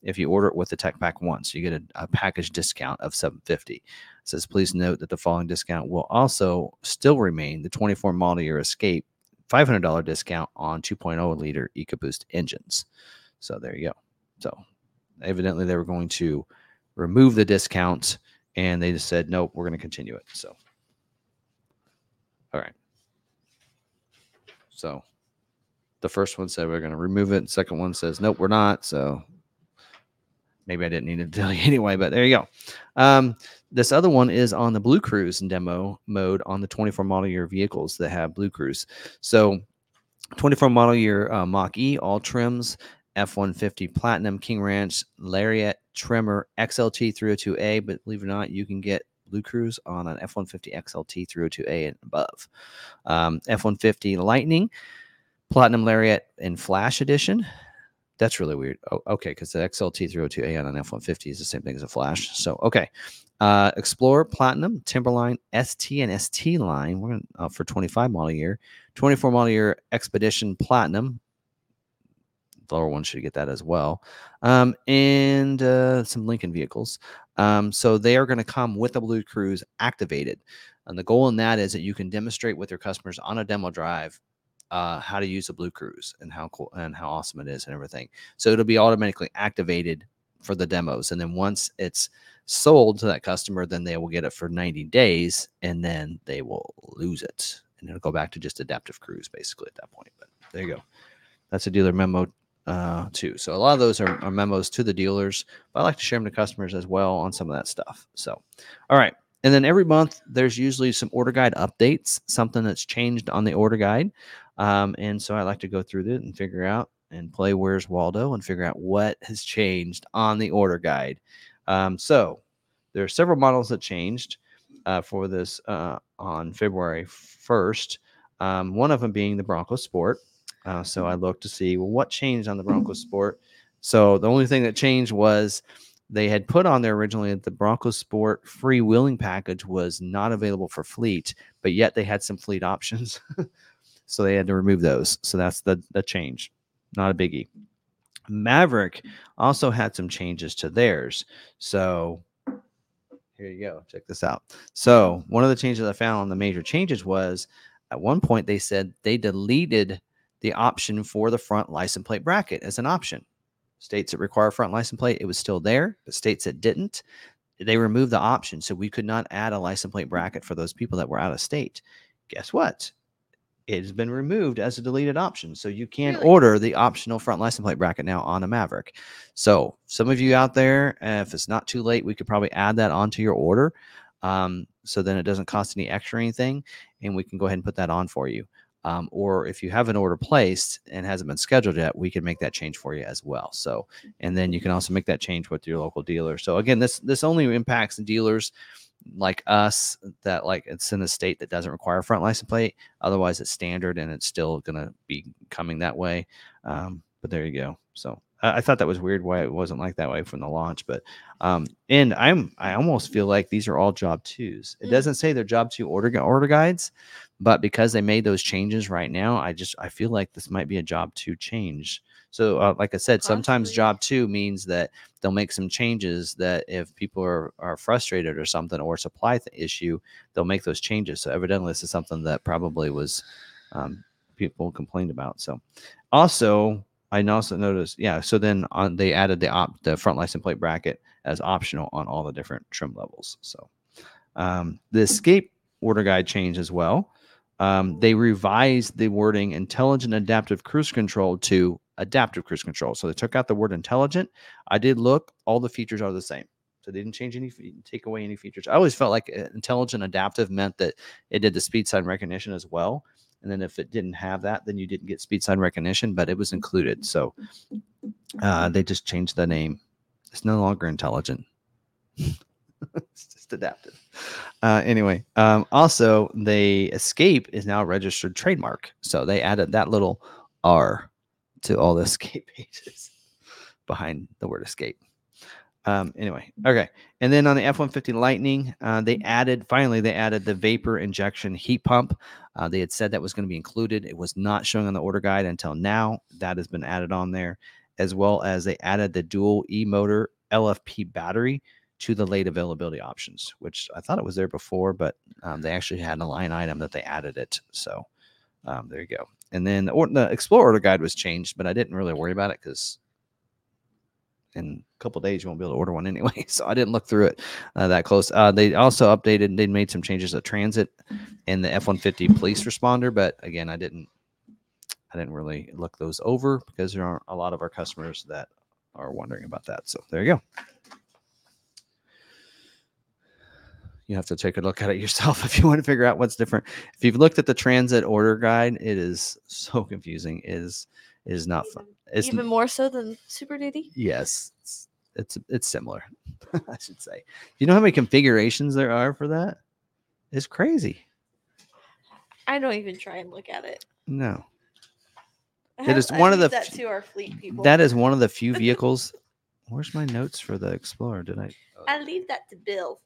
if you order it with the Tech Pack so you get a, a package discount of 750. It says please note that the following discount will also still remain the 24 model year Escape $500 discount on 2.0 liter EcoBoost engines. So there you go. So evidently they were going to remove the discount and they just said nope we're going to continue it so. All right so the first one said we're going to remove it second one says nope we're not so. Maybe i didn't need to tell you anyway but there you go. Um, this other one is on the BlueCruise demo mode on the 24 model year vehicles that have BlueCruise. So 24 model year uh, mach e all trims F 150 Platinum, King Ranch, Lariat, Tremor, XLT 302A. But believe it or not, you can get BlueCruise on an F 150 XLT 302A and above. Um, F 150 Lightning, Platinum Lariat, and Flash Edition. That's really weird. Oh, okay, because the XLT 302A on an F 150 is the same thing as a Flash. So, okay. Uh, Explorer Platinum, Timberline, ST, and ST line. We're going uh, for 25 model year. 24 model year Expedition Platinum, lower one should get that as well. Um, and uh, some Lincoln vehicles. Um, so they are going to come with the BlueCruise activated. And the goal in that is that you can demonstrate with your customers on a demo drive uh, how to use the BlueCruise and how cool and how awesome it is and everything. So it'll be automatically activated for the demos. And then once it's sold to that customer, then they will get it for 90 days and then they will lose it. And it'll go back to just adaptive cruise basically at that point. But there you go. That's a dealer memo uh, too. So a lot of those are, are, memos to the dealers, but I like to share them to customers as well on some of that stuff. So, all right. And then every month there's usually some order guide updates, something that's changed on the order guide. Um, and so I like to go through it and figure out and play Where's Waldo and figure out what has changed on the order guide. Um, so there are several models that changed uh, for this uh, on February 1st. Um, one of them being the Bronco Sport. Uh, so I looked to see well what changed on the Broncos Sport. So the only thing that changed was they had put on there originally that the Broncos Sport free wheeling package was not available for fleet, but yet they had some fleet options. so they had to remove those. So that's the the change. Not a biggie. Maverick also had some changes to theirs. So here you go. Check this out. So one of the changes I found on the major changes was at one point they said they deleted the option for the front license plate bracket as an option. States that require front license plate, it was still there. The states that didn't, they removed the option. So we could not add a license plate bracket for those people that were out of state. Guess what? It has been removed as a deleted option. So you can Really? order the optional front license plate bracket now on a Maverick. So some of you out there, uh, if it's not too late, we could probably add that onto your order. Um, so then it doesn't cost any extra anything, and we can go ahead and put that on for you. Um, or if you have an order placed and hasn't been scheduled yet, we can make that change for you as well. So, and then you can also make that change with your local dealer. So again, this this only impacts dealers like us that like it's in a state that doesn't require a front license plate. Otherwise, it's standard and it's still going to be coming that way. Um, but there you go. So I, I thought that was weird why it wasn't like that way from the launch. But um, and I'm I almost feel like these are all job twos. It Mm. doesn't say they're job two order order guides, but because they made those changes right now, I just I feel like this might be a job two change. So uh, like I said, sometimes job two means that they'll make some changes that if people are, are frustrated or something or supply th- issue, they'll make those changes. So evidently this is something that probably was um, people complained about. So also I also noticed, yeah. So then on they added the op the front license plate bracket as optional on all the different trim levels. So um, the escape order guide changed as well. Um, they revised the wording intelligent adaptive cruise control to adaptive cruise control. So they took out the word intelligent. I did look; all the features are the same. So they didn't change any, take away any features. I always felt like uh, intelligent adaptive meant that it did the speed sign recognition as well. And then if it didn't have that, then you didn't get speed sign recognition, but it was included. So uh, they just changed the name. It's no longer intelligent. it's just adaptive. Uh, anyway, um, also they escape is now registered trademark. So they added that little R to all the escape pages behind the word escape. Um, anyway, okay. And then on the F 150 Lightning, uh, they added, finally, they added the vapor injection heat pump. Uh, they had said that was going to be included. It was not showing on the order guide until now. That has been added on there, as well as they added the dual e motor LFP battery to the late availability options, which I thought it was there before, but um, they actually had a line item that they added it. So um, there you go. And then the, or, the Explorer order guide was changed, but I didn't really worry about it because in a couple days you won't be able to order one anyway. So I didn't look through it uh, that close. Uh, they also updated, they made some changes to transit and the F one fifty police responder, but again, I didn't, I didn't really look those over because there aren't a lot of our customers that are wondering about that. So there you go. You have to take a look at it yourself if you want to figure out what's different. If you've looked at the transit order guide, it is so confusing. It is it is not fun. It's Even more so than Super Duty. Yes, it's it's, it's similar. I should say. You know how many configurations there are for that? It's crazy. I don't even try and look at it. No, I It have- I one of the that to our fleet people. that is one of the few vehicles. Where's my notes for the Explorer? Did I? I leave that to Bill.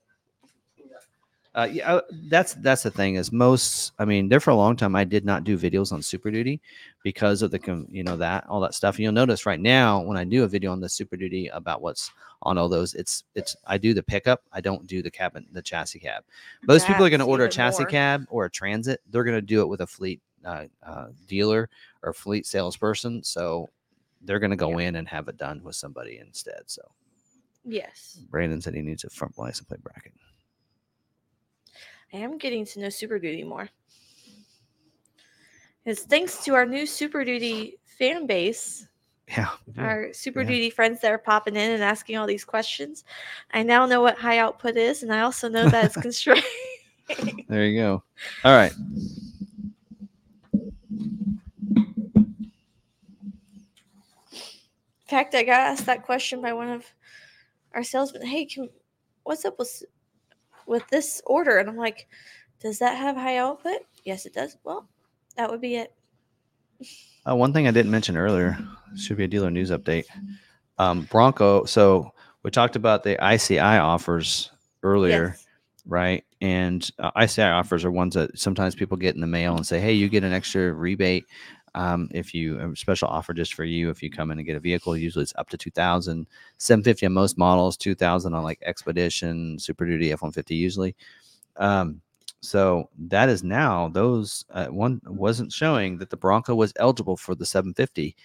Uh, yeah, uh, that's that's the thing is most. I mean, there for a long time, I did not do videos on Super Duty because of the you know that all that stuff. And you'll notice right now when I do a video on the Super Duty about what's on all those, it's it's I do the pickup. I don't do the cabin, the chassis cab. Most people are going to order a chassis more. cab or a transit. They're going to do it with a fleet uh, uh, dealer or fleet salesperson. So they're going to go in and have it done with somebody instead. So Yes. Brandon said he needs a front license plate bracket. I am getting to know Super Duty more. It's thanks to our new Super Duty fan base, Yeah, our Super Yeah. Duty friends that are popping in and asking all these questions. I now know what high output is, and I also know that it's constrained. There you go. All right. In fact, I got asked that question by one of our salesmen. Hey, can, what's up with with this order? And I'm like, does that have high output? Yes, it does. Well, that would be it. Uh, one thing I didn't mention earlier should be a dealer news update. Um, Bronco. So we talked about the ICI offers earlier, Yes. right? And uh, ICI offers are ones that sometimes people get in the mail and say, "Hey, you get an extra rebate um, if you a special offer just for you if you come in and get a vehicle. Usually it's up to 2,000, 750 on most models, 2,000 on like Expedition, Super Duty, F one fifty usually." Um, so that is now those uh, one wasn't showing that the Bronco was eligible for the 750,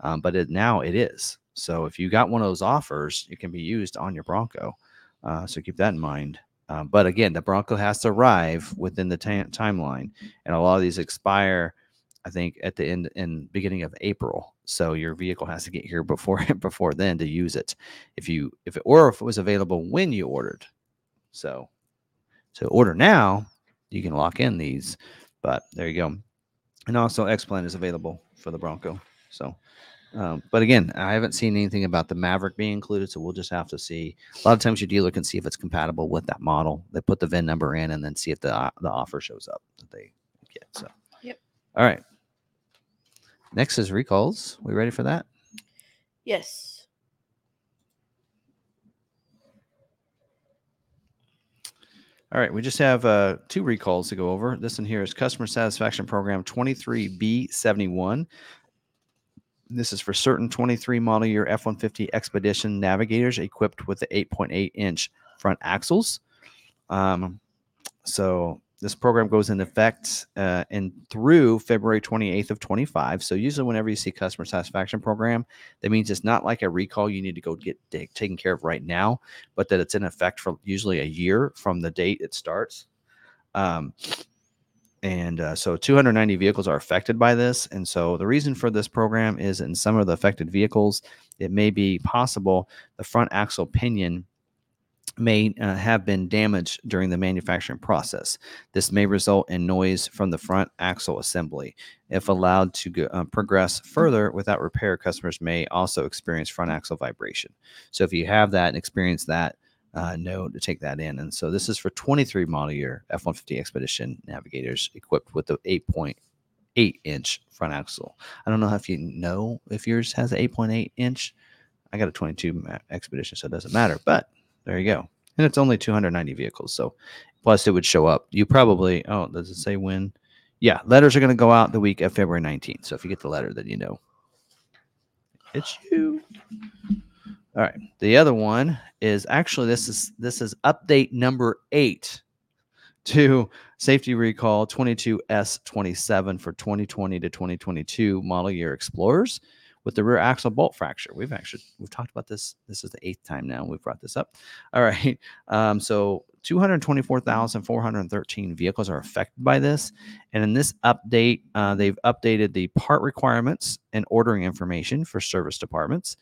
um, but it now it is. So if you got one of those offers, it can be used on your Bronco. Uh, so keep that in mind. Um, but again, the Bronco has to arrive within the ti- timeline, and a lot of these expire, I think, at the end in beginning of April. So your vehicle has to get here before before then to use it. If you if it or if it was available when you ordered. So to order now, you can lock in these. But there you go. And also X Plan is available for the Bronco. So um, but again, I haven't seen anything about the Maverick being included, so we'll just have to see. A lot of times, your dealer can see if it's compatible with that model. They put the VIN number in, and then see if the the offer shows up that they get. So, Yep. All right. Next is recalls. We ready for that? Yes. All right, we just have uh, two recalls to go over. This one here is Customer Satisfaction Program 23B71. This is for certain 23 model year F 150 Expedition navigators equipped with the 8.8 inch front axles. Um, so this program goes into effect uh, and through February 28th of 25. So usually, whenever you see customer satisfaction program, that means it's not like a recall you need to go get taken care of right now, but that it's in effect for usually a year from the date it starts. Um, and uh, so 290 vehicles are affected by this. And so the reason for this program is in some of the affected vehicles, it may be possible the front axle pinion may uh, have been damaged during the manufacturing process. This may result in noise from the front axle assembly. If allowed to go, uh, progress further without repair, customers may also experience front axle vibration. So if you have that and experience that, uh, know to take that in. And so this is for 23 model year F 150 Expedition navigators equipped with the 8.8 inch front axle. I don't know if you know if yours has an 8.8 inch. I got a 22 Expedition, so it doesn't matter. But there you go. And it's only 290 vehicles. So plus it would show up. You probably, oh, does it say when? Yeah, letters are going to go out the week of February 19th. So if you get the letter, then you know it's you. All right. The other one is actually this is this is update number eight to safety recall 22S27 for 2020 to 2022 model year Explorers with the rear axle bolt fracture. We've actually we've talked about this. This is the eighth time now we've brought this up. All right. Um, so 224,413 vehicles are affected by this. And in this update, uh, they've updated the part requirements and ordering information for service departments.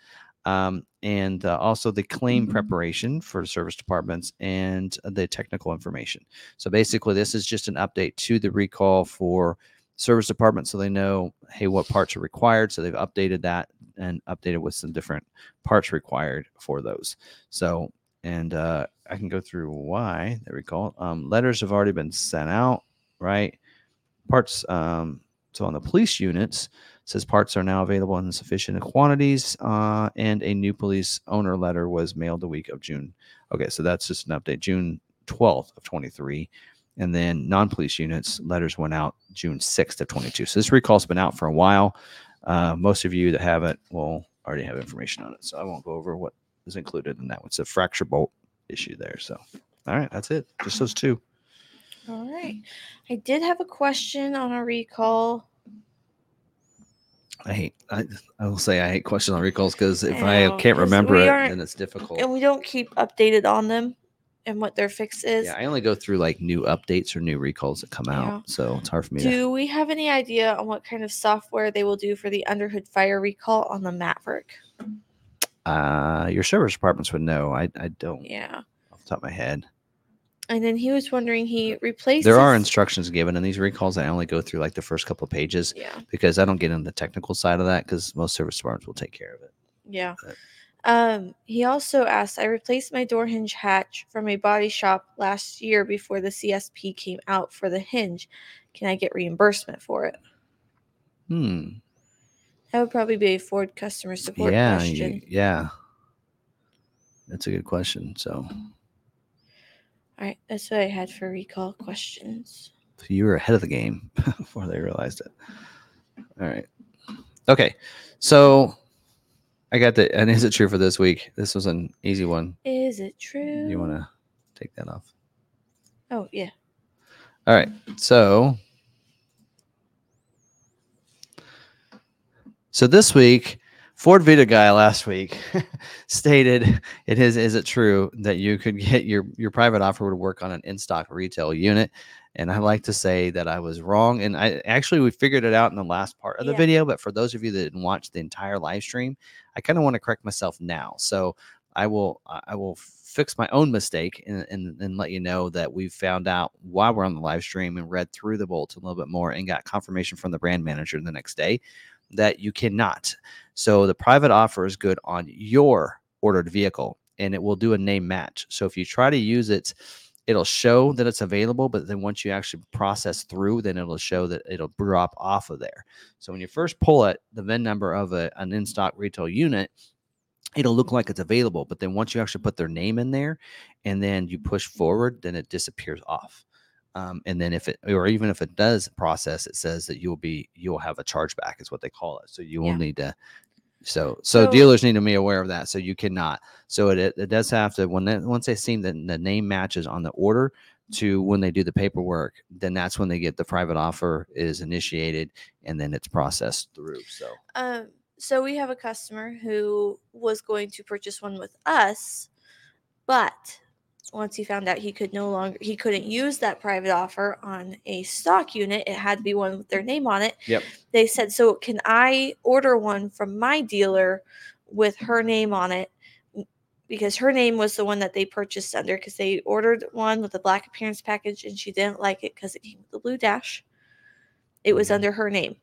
Um, and uh, also the claim mm-hmm. preparation for service departments and the technical information. So basically, this is just an update to the recall for service department so they know hey what parts are required. So they've updated that and updated with some different parts required for those. So and uh, i can go through why. They recall um, letters have already been sent out right? Parts um, so on the police units says parts are now available in sufficient quantities uh, and a new police owner letter was mailed the week of june. Okay so that's just an update. June 12th of 23 and then non-police units letters went out June 6th of 22. So this recall's been out for a while. Uh, most of you that have it will already have information on it. So I won't go over what is included in that one. It's a fracture bolt issue there. So, all right, that's it. Just those two. All right. I did have a question on a recall. I hate. I, I will say I hate questions on recalls because if I, I can't remember it, then it's difficult. And we don't keep updated on them and what their fix is. Yeah, I only go through like new updates or new recalls that come yeah. out, so it's hard for me. Do to... we have any idea on what kind of software they will do for the underhood fire recall on the Maverick? Uh, your service departments would know. I I don't. Yeah. Off the top of my head. And then he was wondering he replaced. There are instructions given in these recalls. I only go through like the first couple of pages. Yeah. Because I don't get into the technical side of that because most service departments will take care of it. Yeah. But, um, he also asked, I replaced my door hinge hatch from a body shop last year before the CSP came out for the hinge. Can I get reimbursement for it? Hmm. That would probably be a Ford customer support yeah, question. You, yeah. That's a good question. So, all right. That's what I had for recall questions. So you were ahead of the game before they realized it. All right. Okay. So, I got the and is it true for this week? This was an easy one. Is it true? You want to take that off? Oh yeah. All right. So So this week, Ford Video Guy last week stated it is is it true that you could get your your private offer would work on an in-stock retail unit and I like to say that I was wrong. And I actually we figured it out in the last part of the yeah. video. But for those of you that didn't watch the entire live stream, I kind of want to correct myself now. So I will I will fix my own mistake and, and, and let you know that we found out while we're on the live stream and read through the bolts a little bit more and got confirmation from the brand manager the next day that you cannot. So the private offer is good on your ordered vehicle and it will do a name match. So if you try to use it it'll show that it's available, but then once you actually process through, then it'll show that it'll drop off of there. So when you first pull it, the VIN number of a, an in stock retail unit, it'll look like it's available. But then once you actually put their name in there and then you push forward, then it disappears off. Um, and then if it, or even if it does process, it says that you'll be, you'll have a chargeback, is what they call it. So you will yeah. need to so, so, so, dealers need to be aware of that. So you cannot. So it, it does have to when they, once they see that the name matches on the order, to when they do the paperwork, then that's when they get the private offer is initiated and then it's processed through. So Um, so we have a customer who was going to purchase one with us, but once he found out he could no longer he couldn't use that private offer on a stock unit, it had to be one with their name on it. Yep. They said, "So can I order one from my dealer with her name on it?" Because her name was the one that they purchased under, because they ordered one with the black appearance package and she didn't like it because it came with the blue dash. It was Mhm. under her name.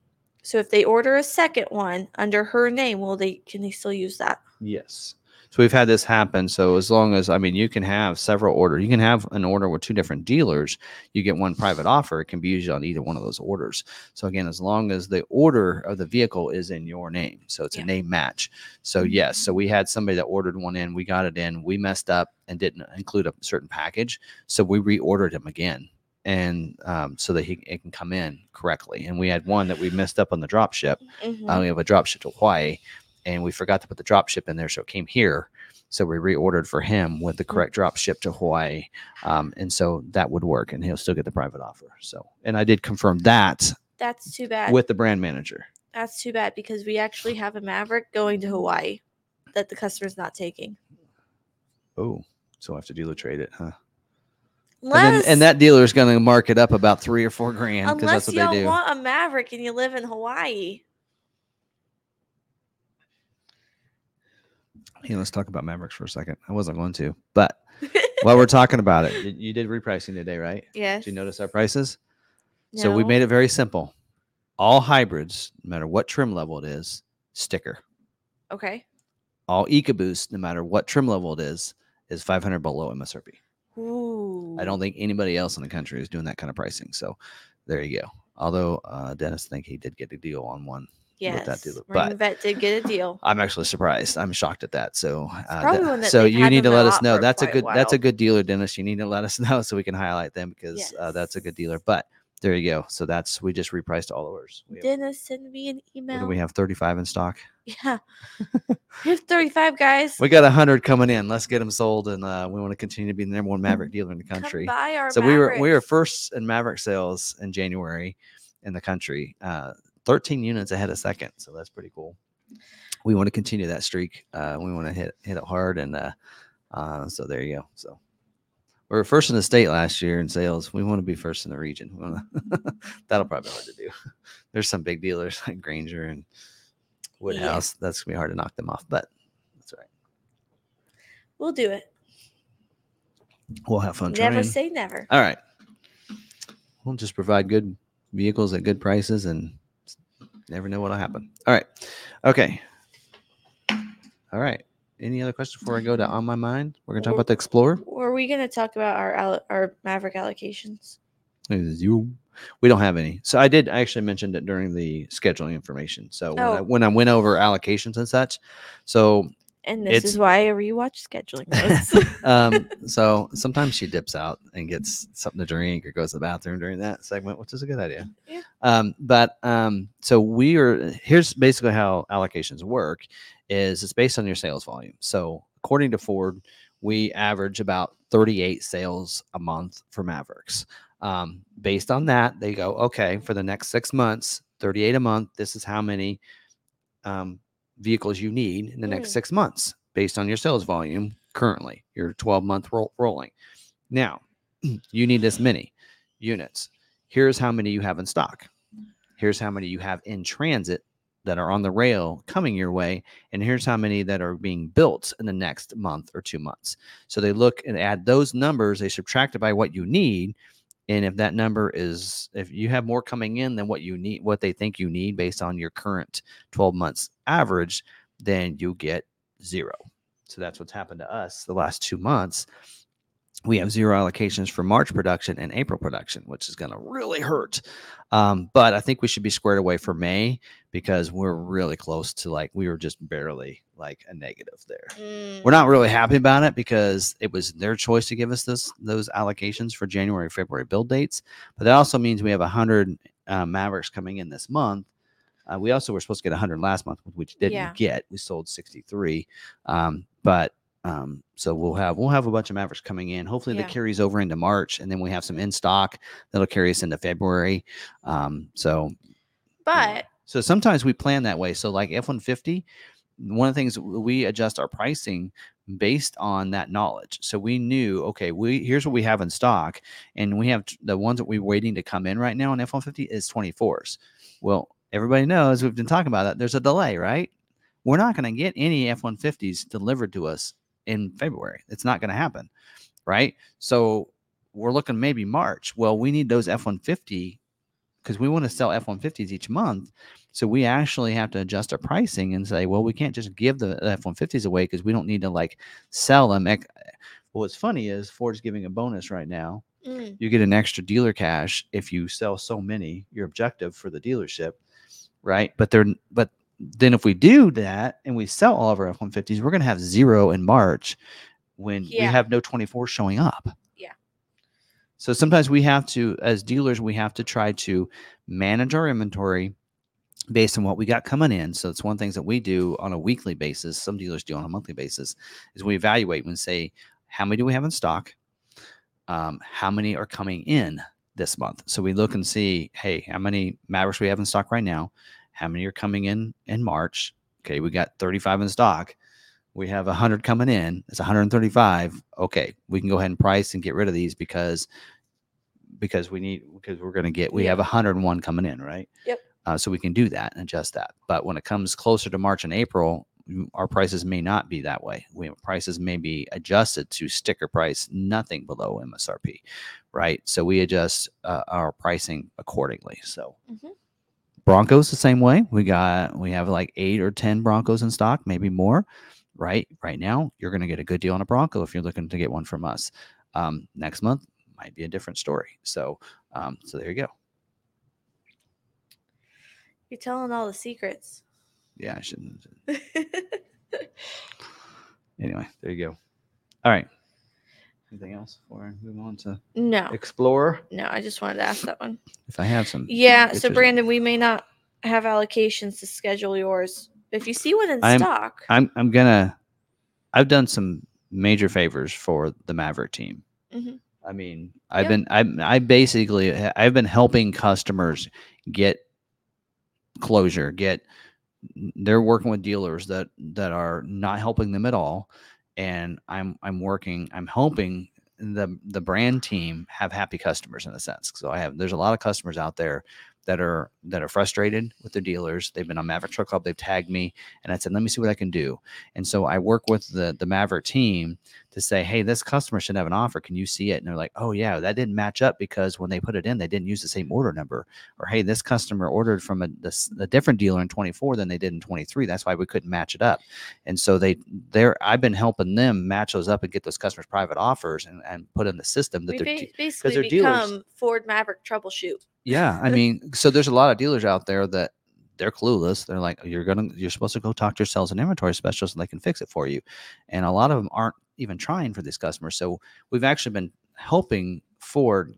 So if they order a second one under her name, will they can they still use that? Yes. So we've had this happen. So as long as I mean, you can have several orders. You can have an order with two different dealers. You get one private offer. It can be used on either one of those orders. So again, as long as the order of the vehicle is in your name, so it's Yeah. a name match. So yes. So we had somebody that ordered one in. We got it in. We messed up and didn't include a certain package. So we reordered him again. And um, so that he it can come in correctly. And we had one that we messed up on the drop ship. Mhm. Uh, we have a drop ship to Hawaii, and we forgot to put the drop ship in there, so it came here. So we reordered for him with the correct drop ship to Hawaii, um, and so that would work, and he'll still get the private offer. So, and I did confirm that That's too bad. with the brand manager. That's too bad because we actually have a Maverick going to Hawaii that the customer's not taking. Oh, so I have to dealer trade it, huh? And, then, and that dealer is going to mark it up about three or four grand because unless that's you what they do. want a Maverick and you live in Hawaii. Hey, let's talk about Mavericks for a second. I wasn't going to, but while we're talking about it, you- did repricing today, right? yes. Did you notice our prices? So we made it very simple. All hybrids, no matter what trim level it is, sticker. Okay. All EcoBoost, no matter what trim level it is, is 500 below MSRP. Ooh. I don't think anybody else in the country is doing that kind of pricing. So there you go. Although uh, Dennis think he did get a deal on one. Yes. that Marine but- Vet did get a deal. I'm actually surprised. I'm shocked at that. So, uh, that- so you need to let us know. That's a good. That's a good dealer, Dennis. You need to let us know so we can highlight them because uh, that's a good dealer. But there you go. So that's we just repriced all orders. We have, Dennis, send me an email. we have? 35 in stock. Yeah. we have 35 guys. We got hundred coming in. Let's get them sold, and uh, we want to continue to be the number one Maverick dealer in the Come country. buy our So we were we were first in Maverick sales in January in the country. Uh, 13 units ahead of second, so that's pretty cool. We want to continue that streak. Uh, we want to hit hit it hard, and uh, uh, so there you go. So we were first in the state last year in sales. We want to be first in the region. Wanna That'll probably be hard to do. There's some big dealers like Granger and Woodhouse. That's gonna be hard to knock them off, but that's right. We'll do it. We'll have fun Never trying. say never. All right. We'll just provide good vehicles at good prices and never know what'll happen. All right. Okay. All right. Any other questions before I go to on my mind? We're gonna talk about the Explorer. Were we going to talk about our allo- our Maverick allocations? You. We don't have any. So I did. I actually mentioned it during the scheduling information. So when, I, Oh. when I went over allocations and such, so And this It's- is why I rewatch scheduling notes. um, so sometimes she dips out and gets something to drink or goes to the bathroom during that segment, which is a good idea. Yeah. Um, but um, so we are here's basically how allocations work is it's based on your sales volume. So according to Ford, we average about 38 sales a month for Mavericks. Um, based on that, they go, okay, for the next six months, 38 a month, this is how many um, vehicles you need in the next Mm. six months based on your sales volume currently, your 12 month roll, rolling. Now, you need this many units. Here's how many you have in stock. Here's how many you have in transit that are on the rail coming your way. And here's how many that are being built in the next month or two months. So they look and add those numbers, they subtract it by what you need. And if that number is, if you have more coming in than what you need, what they think you need based on your current 12 months average, then you get zero. So that's what's happened to us the last two months. We have zero allocations for March production and April production, which is going to really hurt. Um, but I think we should be squared away for May because we're really close to like, we were just barely like a negative there Mm, we're not really happy about it because it was their choice to give us this those allocations for January, February build dates. But that also means we have hundred uh, Mavericks coming in this month. Uh, we also were supposed to get hundred last month, which didn't Yeah. get. We sold sixty three, um, but Um, so we'll have we'll have a bunch of Mavericks coming in. Hopefully Yeah. that carries over into March, and then we have some in stock that'll carry us into February. Um, so But so sometimes we plan that way. So like F one fifty, one of the things we adjust our pricing based on that knowledge. So we knew, okay, we here's what we have in stock, and we have the ones that we're waiting to come in right now on F one fifty is twenty fours. Well, everybody knows we've been talking about that. There's a delay, right? We're not going to get any F one fifties delivered to us in February. It's not going to happen, right? So we're looking maybe March. Well, we need those F one fifty because we want to sell F one fifties each month. So we actually have to adjust our pricing and say, well, we can't just give the F one fifties away because we don't need to like sell them. Well, what's funny is Ford's giving a bonus right now. mm, You get an extra dealer cash if you sell so many. Your objective for the dealership, right? But they're but then if we do that and we sell all of our F one fifties, we're going to have zero in March when we have no twenty four showing up. Yeah. So sometimes we have to, as dealers, we have to try to manage our inventory based on what we got coming in. So it's one of the things that we do on a weekly basis. Some dealers do on a monthly basis is we evaluate and say, how many do we have in stock? Um, how many are coming in this month? So we look and see, hey, how many Mavericks we have in stock right now? How many are coming in in March? Okay, we got 35 in stock. We have 100 coming in. It's 135. Okay, we can go ahead and price and get rid of these because because we need because we're going to get we have 101 coming in, right? Yep. Uh, so we can do that and adjust that. But when it comes closer to March and April, our prices may not be that way. We prices may be adjusted to sticker price, nothing below MSRP, right? So we adjust uh, our pricing accordingly. So Mhm. Broncos the same way. We got we have like eight or ten Broncos in stock, maybe more. Right, right now you're going to get a good deal on a Bronco if you're looking to get one from us. Um, next month might be a different story. So, um, so there you go. you're telling all the secrets. Yeah, I shouldn't. Anyway, there you go. All right. Anything else before I move on to no, Explorer? no, I just wanted to ask that one. If I have some. Yeah, so Brandon, we may not have allocations to schedule yours. If you see one in I'm- stock, I'm I'm gonna. I've done some major favors for the Maverick team. Mhm. I mean, I've Yeah. been I I basically I've been helping customers get closure, get they're working with dealers that that are not helping them at all and I'm I'm working I'm helping the the brand team have happy customers in a sense. So I have there's a lot of customers out there that are that are frustrated with their dealers. They've been on Maverick Truck Club. They've tagged me, and I said, "Let me see what I can do." And so I work with the the Maverick team to say, "Hey, this customer should have an offer. Can you see it?" And they're like, "Oh yeah, that didn't match up because when they put it in, they didn't use the same order number." Or, "Hey, this customer ordered from a, this, a different dealer in 24 than they did in 23. That's why we couldn't match it up." And so they they're I've been helping them match those up and get those customers private offers and, and put in the system that we they're basically they're dealers. become Ford Maverick troubleshoot. yeah, I mean, so there's a lot of dealers out there that they're clueless. They're like, you're gonna, you're supposed to go talk to your sales and inventory specialist, and they can fix it for you. And a lot of them aren't even trying for these customers. So we've actually been helping Ford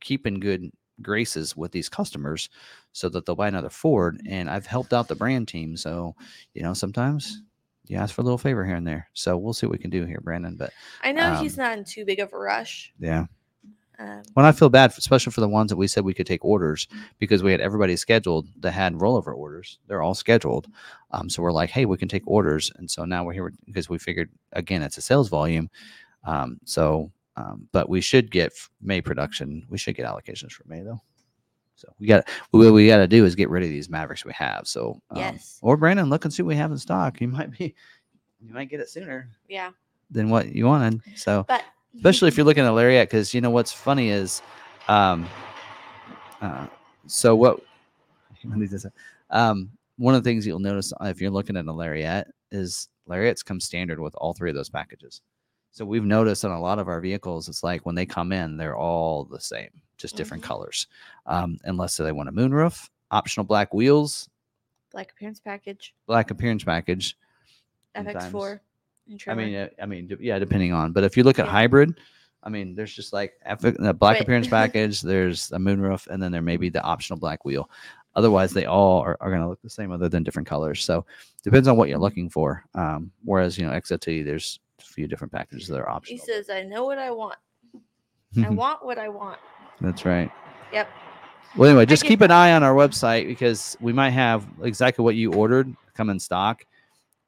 keep in good graces with these customers, so that they'll buy another Ford. And I've helped out the brand team. So you know, sometimes you ask for a little favor here and there. So we'll see what we can do here, Brandon. But I know he's Um, not in too big of a rush. yeah, Um, when I feel bad, especially for the ones that we said we could take orders because we had everybody scheduled that had rollover orders. They're all scheduled. Um, so we're like, hey, we can take orders. And so now we're here because we figured, again, it's a sales volume. Um, so, um, but we should get May production. We should get allocations for May though. So we got, what we got to do is get rid of these Mavericks we have. So, um, Yes. Or Brandon, look and see what we have in stock. You might be, you might get it sooner yeah, than what you wanted. So, but especially if you're looking at Lariat, because you know what's funny is, um, uh, so what? let me just- Um, one of the things you'll notice uh, if you're looking at a Lariat is Lariats come standard with all three of those packages. So we've noticed on a lot of our vehicles, it's like when they come in, they're all the same, just different Mhm. colors, um, unless they want a moonroof, optional black wheels, black appearance package, black appearance package. FX4, and I mean, uh, I mean, d- yeah, depending on. But if you look at Yeah. hybrid, I mean, there's just like F- the black Wait. appearance package. There's a moonroof, and then there may be the optional black wheel. Otherwise, they all are, are going to look the same, other than different colors. So depends on what you're looking for. Um, whereas you know, XLT, there's a few different packages that are optional. He optional. says, "I know what I want. I want what I want." That's right. Yep. Well, anyway, just get keep an eye on our website because we might have exactly what you ordered come in stock,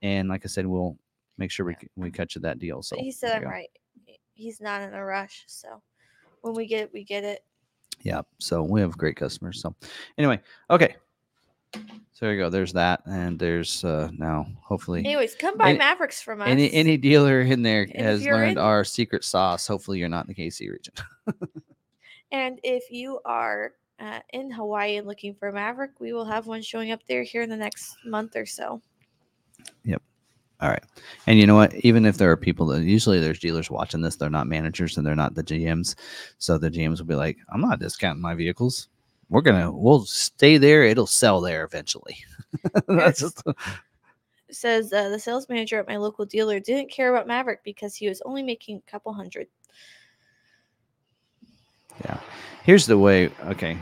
and like I said, we'll make sure we we cut you that deal. So But he said I'm go. right. He's not in a rush, so when we get it, we get it. Yeah. So we have great customers. So anyway, okay. So there you go. There's that, and there's uh now hopefully Anyways, come buy Any- Mavericks from us. any any dealer in there has learned in- our secret sauce. Hopefully, you're not in the KC region. And if you are uh, in Hawaii and looking for a Maverick, we will have one showing up there here in the next month or so. All right. And you know what? Even if there are people that usually there's dealers watching this, they're not managers and they're not the GMs. So the GMs will be like, I'm not discounting my vehicles. We're gonna we'll stay there. It'll sell there eventually. That's just says uh, the sales manager at my local dealer didn't care about Maverick because he was only making a couple hundred. yeah. Here's the way. Okay.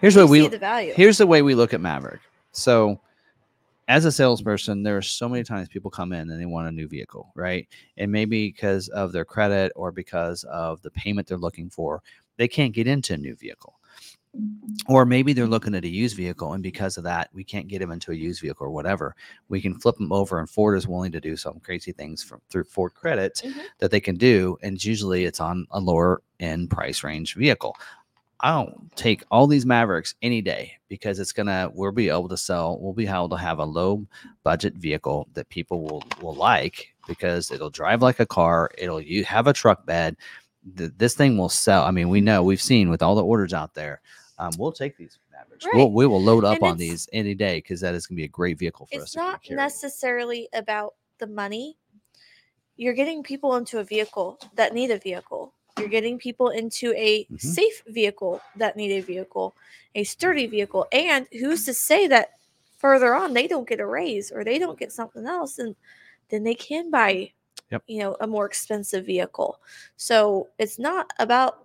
Here's what We we the value. here's the way we look at Maverick. So, as a salesperson, there are so many times people come in and they want a new vehicle, right? And maybe because of their credit or because of the payment they're looking for, they can't get into a new vehicle. Or maybe they're looking at a used vehicle, and because of that, we can't get them into a used vehicle or whatever. We can flip them over, and Ford is willing to do some crazy things from through Ford credit Mhm. that they can do, and usually it's on a lower end price range vehicle. I'll take all these Mavericks any day because it's gonna we'll be able to sell, we'll be able to have a low budget vehicle that people will will like because it'll drive like a car, it'll you have a truck bed. Th- this thing will sell. I mean, we know we've seen with all the orders out there. Um, we'll take these Mavericks. We'll, we will load up And on these any day because that is gonna be a great vehicle for us. it's not necessarily about the money. You're getting people into a vehicle that need a vehicle. You're getting people into a Mhm. safe vehicle that need a vehicle, a sturdy vehicle. And who's to say that further on they don't get a raise or they don't get something else and then they can buy Yep. you know a more expensive vehicle. So it's not about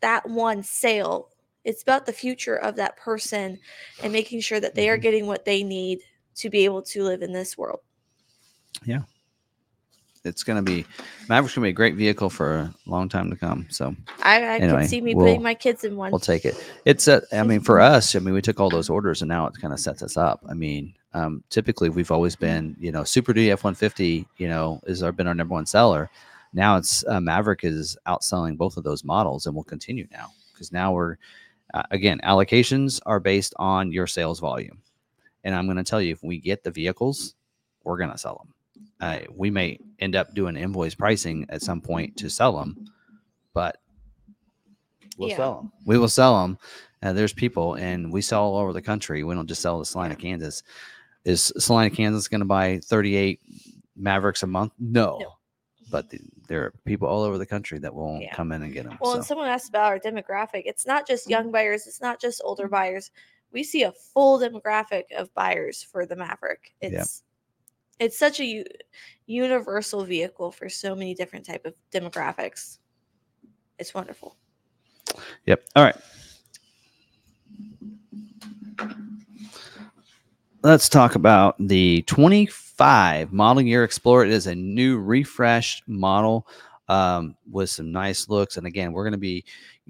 that one sale. It's about the future of that person and making sure that they are Mhm. getting what they need to be able to live in this world. It's gonna be Maverick's gonna be a great vehicle for a long time to come. So I, I Anyway, could see me we'll- putting my kids in one. we'll take it. It's a, I mean, for us, I mean, we took all those orders and now it kind of sets us up. I mean, um, typically we've always been, you know, Super Duty F one fifty, you know, is our been our number one seller. Now it's uh, Maverick is outselling both of those models and will continue now because now we're uh, again allocations are based on your sales volume, and I'm going to tell you if we get the vehicles, we're going to sell them. Uh, we may end up doing invoice pricing at some point to sell them, but we'll Yeah. sell them. We will sell them. Uh, there's people, and we sell all over the country. We don't just sell to Salina, Kansas. Is Salina, Kansas going to buy 38 Mavericks a month? No. No. But the, there are people all over the country that will Yeah. come in and get them. Well, so. and someone asked about our demographic. It's not just young buyers, it's not just older buyers. We see a full demographic of buyers for the Maverick. It's Yep. It's such a universal vehicle for so many different type of demographics. It's wonderful. Yep. All right. Let's talk about the 25 model year Explorer. It is a new refreshed model um, with some nice looks. And again, we're going to be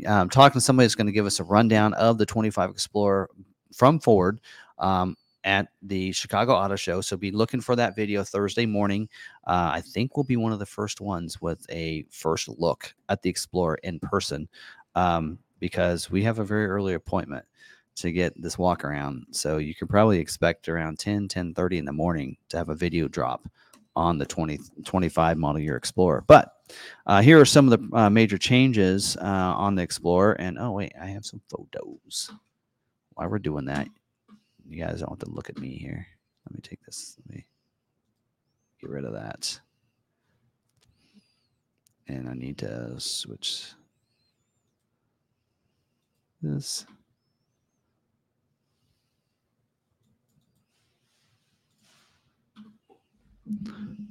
um, talking to somebody that's going to give us a rundown of the 25 Explorer from Ford um, at the Chicago Auto Show. So be looking for that video Thursday morning. Uh, I think we'll be one of the first ones with a first look at the Explorer in person um, because we have a very early appointment to get this walk around. So you can probably expect around 10, 10 30 in the morning to have a video drop on the 20, 25 model year Explorer. But uh, here are some of the uh, major changes uh, on the Explorer. And oh, wait, I have some photos. While we're doing that, you guys don't have to look at me here. Let me take this. Let me get rid of that. And I need to switch this.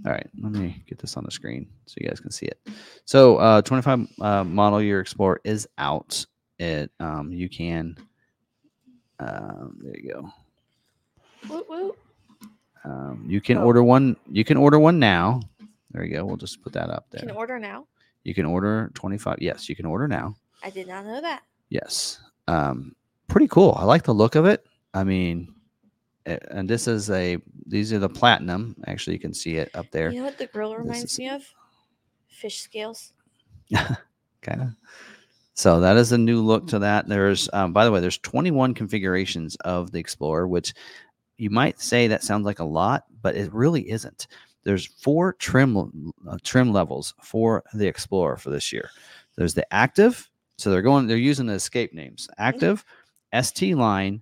All right, let me get this on the screen so you guys can see it. So, uh, 25 uh, model year Explorer is out. It um, you can. Um, there you go. Um, you can Oh. order one. You can order one now. There you go. We'll just put that up there. You can order now. You can order 25. Yes, you can order now. I did not know that. Yes. Um, pretty cool. I like the look of it. I mean, a- and this is a these are the platinum. Actually, you can see it up there. You know what the grill reminds is- me of? Fish scales. kind of. So that is a new look to that. There's, um, by the way, there's 21 configurations of the Explorer, which you might say that sounds like a lot, but it really isn't. There's four trim uh, trim levels for the Explorer for this year. There's the active, so they're going, they're using the escape names: active, ST line,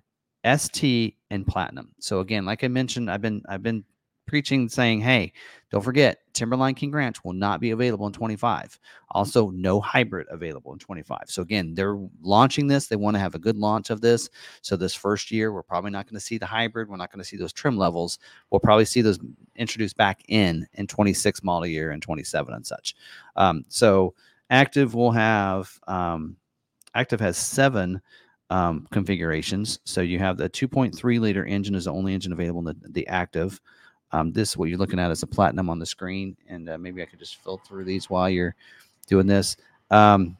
ST, and platinum. So again, like I mentioned, I've been I've been preaching saying, hey, don't forget, Timberline King Ranch will not be available in 25. Also, no hybrid available in 25. So again, they're launching this. They want to have a good launch of this. So this first year, we're probably not going to see the hybrid. We're not going to see those trim levels. We'll probably see those introduced back in in 26 model year and 27 and such. Um, so active will have um, active has seven um, configurations. So you have the 2.3 liter engine is the only engine available in the, the active. Um, this what you're looking at is a platinum on the screen, and uh, maybe I could just fill through these while you're doing this. Um,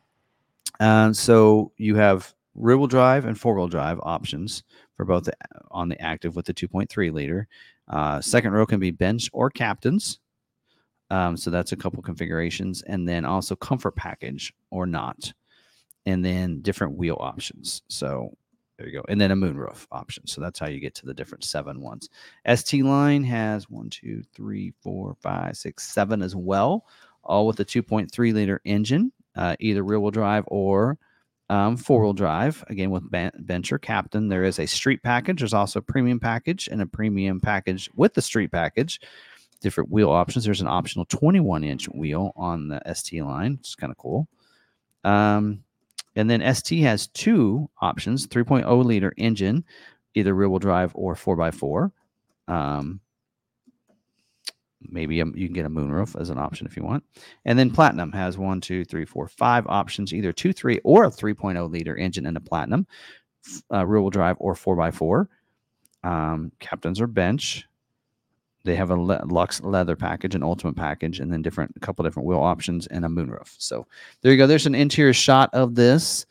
and so you have rear wheel drive and four wheel drive options for both the, on the active with the 2.3 liter. Uh, second row can be bench or captains. Um, so that's a couple configurations, and then also comfort package or not, and then different wheel options. So there you go, and then a moonroof option. So that's how you get to the different seven ones. ST line has one, two, three, four, five, six, seven as well, all with a 2.3 liter engine, uh, either rear wheel drive or um, four wheel drive. Again, with bench captain, there is a street package. There's also a premium package and a premium package with the street package. Different wheel options. There's an optional 21 inch wheel on the ST line, is kind of cool. Um, and then ST has two options 3.0 liter engine, either rear wheel drive or 4x4. Um, maybe a, you can get a moonroof as an option if you want. And then Platinum has one, two, three, four, five options, either 2, 3, or a 3.0 liter engine in a Platinum, uh, rear wheel drive or 4x4. Um, captains or bench. They have a le- Lux leather package, an ultimate package, and then different a couple different wheel options and a moonroof. So there you go. There's an interior shot of this.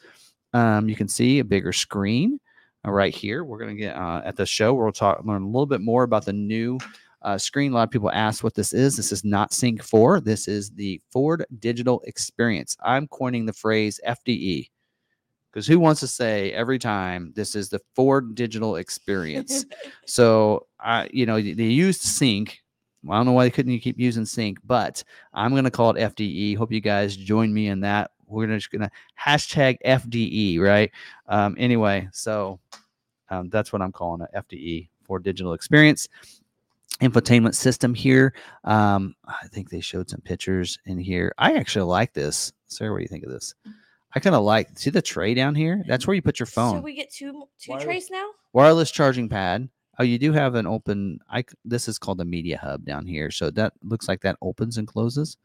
Um, you can see a bigger screen uh, right here. We're gonna get uh, at the show. We'll talk learn a little bit more about the new uh, screen. A lot of people ask what this is. This is not Sync 4. This is the Ford Digital Experience. I'm coining the phrase FDE because who wants to say every time this is the Ford Digital Experience? so, I, you know, they used Sync. I don't know why they couldn't keep using Sync, but I'm going to call it FDE. Hope you guys join me in that. We're just going to hashtag FDE, right? Um, anyway, so um, that's what I'm calling it FDE for digital experience infotainment system here. Um, I think they showed some pictures in here. I actually like this. Sarah, what do you think of this? I kind of like see the tray down here. That's where you put your phone. So we get two two Wireless- trays now. Wireless charging pad. Oh, you do have an open. I c- this is called the media hub down here. So that looks like that opens and closes.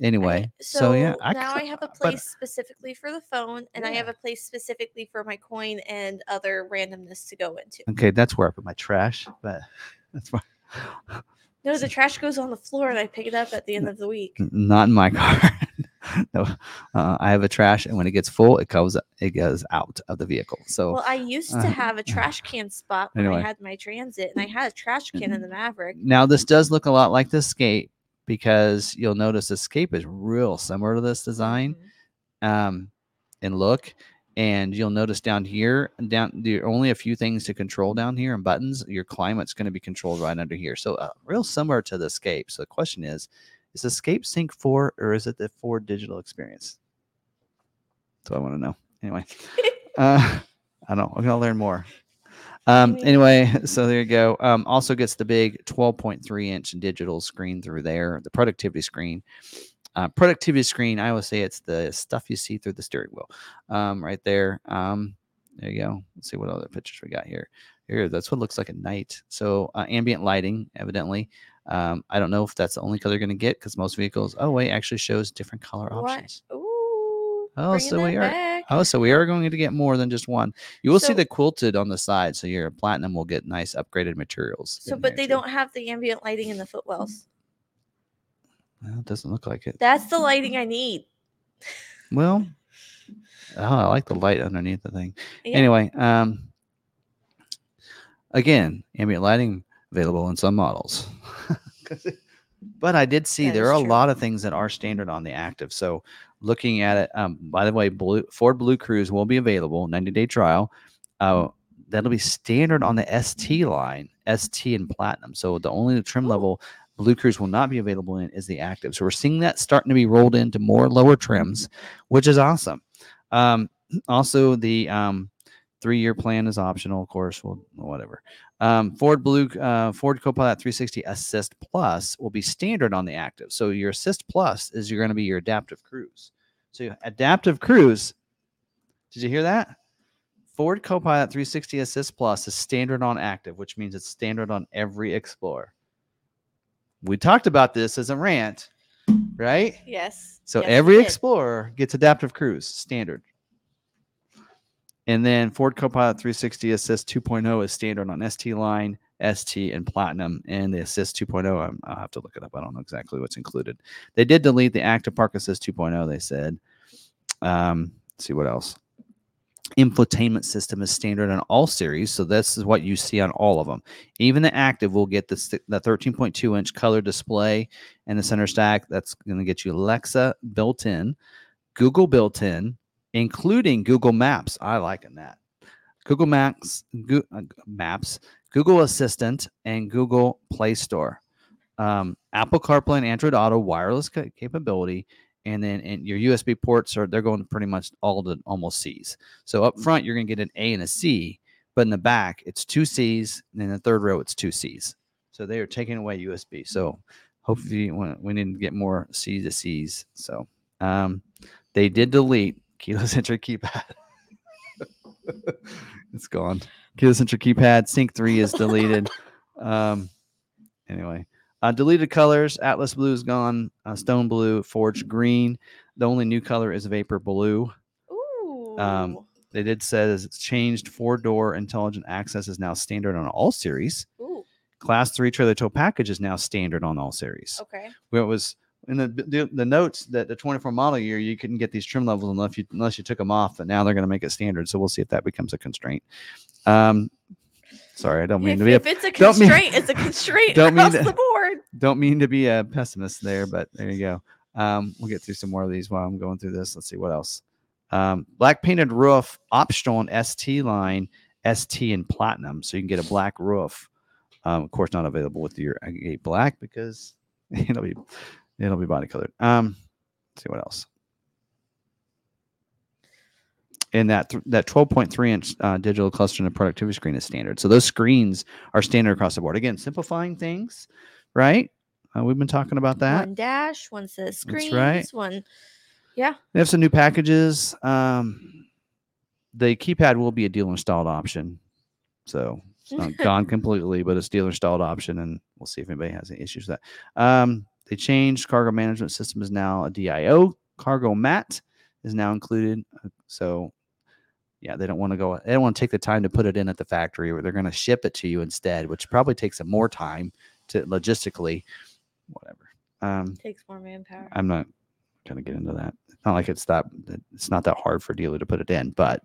Anyway, I- so, yeah, now I have a but- place specifically for the phone, and I have a place specifically for my coin and other randomness to go into. Okay, that's where I put my trash. But that's why. No, the trash goes on the floor, and I pick it up at the end of the week. Not in my car. no, uh, I have a trash, and when it gets full, it goes it goes out of the vehicle. So Well, I used uh, to have a trash can spot when anyway. I had my Transit, and I had a trash can in the Maverick. now this does look a lot like the Escape because you'll notice the Escape is real similar to this design Mhm. um, and look. And you'll notice down here, down there are only a few things to control down here and buttons. Your climate's going to be controlled right under here. So uh, real similar to the Escape. So the question is, is Escape Sync 4 or is it the Ford digital experience? That's what I want to know. Anyway, uh, I don't. We're gonna learn more. Um, anyway, so there you go. Um, also gets the big 12.3 inch digital screen through there, the productivity screen. Uh, productivity screen, I always say it's the stuff you see through the steering wheel. Um, right there. Um, there you go. Let's see what other pictures we got here. Here, that's what looks like at night. So uh, ambient lighting, evidently. Um, I don't know if that's the only color you're going to get because most vehicles. Oh wait, actually shows different color What? options. Ooh. Oh, so we are- back. Oh, so we are going to get more than just one. You will see the quilted on the side, so your platinum will get nice upgraded materials. So, but they too. don't have the ambient lighting in the footwells. Well, it doesn't look like it. That's the lighting I need. Well, oh, I like the light underneath the thing. Yeah. Anyway, um, again, ambient lighting available in some models. But I did see That there are a true. lot of things that are standard on the active. So looking at it, um, by the way, Blue, Ford BlueCruise will be available 90 day trial. Uh, that'll be standard on the ST line, ST and Platinum. So the only trim Ooh. level BlueCruise will not be available in is the active. So we're seeing that starting to be rolled into more lower trims, which is awesome. Um, also, the um, three year plan is optional, of course. Well, whatever. Um, Ford Blue, uh, Ford Copilot 360 Assist Plus will be standard on the active. So your Assist Plus is you're going to be your adaptive cruise. So adaptive cruise. Did you hear that? Ford Copilot 360 Assist Plus is standard on active, which means it's standard on every Explorer. We talked about this as a rant, right? Yes. So Yes, every. Explorer gets adaptive cruise standard. And then Ford Copilot 360 Assist 2.0 is standard on ST line, ST, and Platinum. And the Assist 2.0, I'm, I'll have to look it up. I don't know exactly what's included. They did delete the Active Park Assist 2.0, they said. Um, see what else. Infotainment system is standard on all series. So this is what you see on all of them. Even the Active will get the, the 13.2 inch color display and the center stack. That's going to get you Alexa built in, Google built in, including Google Maps. I liking that. Google Maps, Go, uh, Maps, Google Assistant, and Google Play Store. Um, Apple CarPlay and Android Auto wireless ca- capability, and then and your USB ports are they're going pretty much all to almost C's. So up front you're going to get an A and a C, but in the back it's two C's, and in the third row it's two C's. So they are taking away USB. So hopefully we we need to get more C to C's. So um, they did delete keyless entry keypad. it's gone. Keyless entry keypad. Sync three is deleted. um, anyway, uh, deleted colors. Atlas blue is gone. Uh, Stone blue. Forge green. The only new color is vapor blue. Ooh. Um, They did says it's changed. Four door intelligent access is now standard on all series. Ooh. Class three trailer tow package is now standard on all series Okay. where it was in the, the the notes that the 24 model year you couldn't get these trim levels unless you unless you took them off but now they're going to make it standard so we'll see if that becomes a constraint. Um sorry i don't mean If, to be a, if it's a don't mean- constraint, it's a constraint don't mean across to- the board. don't mean to be a pessimist there but there you go. Um we'll get through some more of these while i'm going through this. Let's see what else. Um black painted roof optional on st line st and platinum so you can get a black roof. Um of course not available with your Agate black because it'll be it'll be body colored um let's see what else and that th- that 12.3 inch uh, digital cluster and productivity screen is standard so those screens are standard across the board again simplifying things right uh, we've been talking about that One dash, one says That's screens, right. one. Yeah. They have some new packages. Um, the keypad will be a dealer installed option, so it's not gone completely, but it's a dealer installed option, and we'll see if anybody has any issues with that. Um, they changed cargo management system is now a DIO. Cargo mat is now included, uh, so yeah, they don't want to go. They don't want to take the time to put it in at the factory, or they're going to ship it to you instead, which probably takes them more time to logistically, whatever. Um, Takes more manpower. I'm not gonna get into that. It's not like it's that it's not that hard for a dealer to put it in, but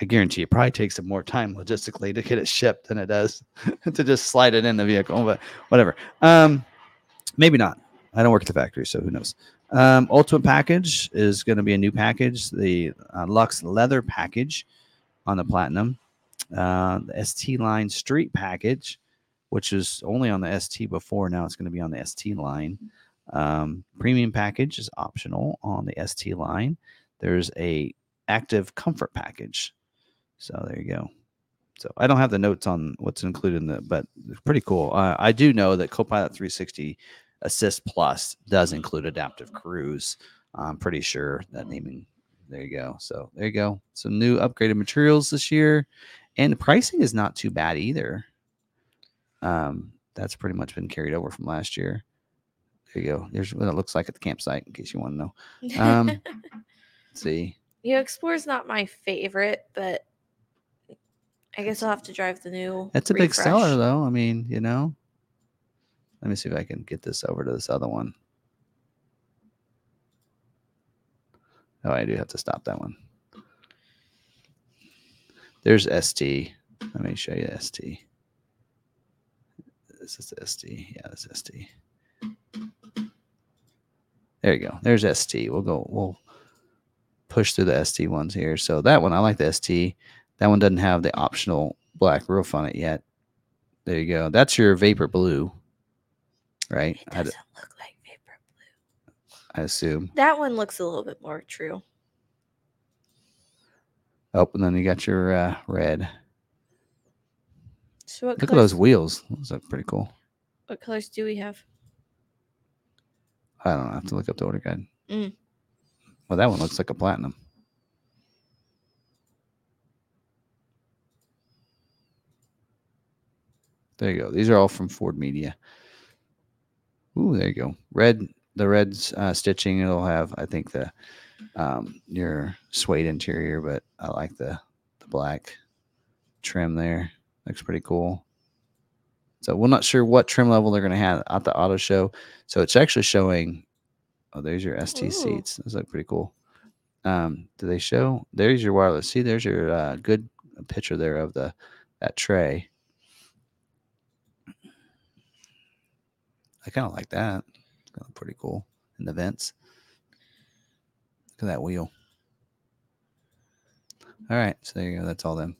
I guarantee it probably takes them more time logistically to get it shipped than it does to just slide it in the vehicle. But whatever. Um, maybe not. I don't work at the factory, so who knows? Um, Ultimate package is going to be a new package, the uh, Lux leather package on the Platinum, uh, the ST line street package, which is only on the ST before. Now it's going to be on the ST line. Um, premium package is optional on the ST line. There's a active comfort package. So there you go. So I don't have the notes on what's included in the, but it's pretty cool. Uh, I do know that Copilot 360 Assist Plus does include adaptive cruise. I'm pretty sure that naming. There you go. So there you go. Some new upgraded materials this year, and the pricing is not too bad either. Um, that's pretty much been carried over from last year. There you go. There's what it looks like at the campsite, in case you want to know. Um, see. yeah, Explorer's not my favorite, but I guess I'll have to drive the new. That's a big seller, though. I mean, you know. Let me see if I can get this over to this other one. Oh, I do have to stop that one. There's ST. Let me show you ST. This is ST. Yeah, this is ST. There you go. There's ST. We'll go. We'll push through the ST ones here. So that one, I like the ST. That one doesn't have the optional black roof on it yet. There you go. That's your vapor blue, right? It doesn't look like vapor blue. I assume. That one looks a little bit more true. Oh, and then you got your uh, red. So what Look at those wheels. Those look pretty cool. what colors do we have? I don't know. I have to look up the order guide. Mm. Well, that one looks like a platinum. There you go. These are all from Ford Media. Ooh, there you go. Red, the red uh, stitching. It'll have, I think, the um, your suede interior, but I like the the black trim there. Looks pretty cool. So we're not sure what trim level they're going to have at the auto show. So it's actually showing. Oh, there's your ST Ooh. seats. Those look pretty cool. Um, do they show? There's your wireless. See, there's your uh, good picture there of the that tray. I kind of like that. Kinda pretty cool. And the vents. Look at that wheel. All right, so there you go. That's all them.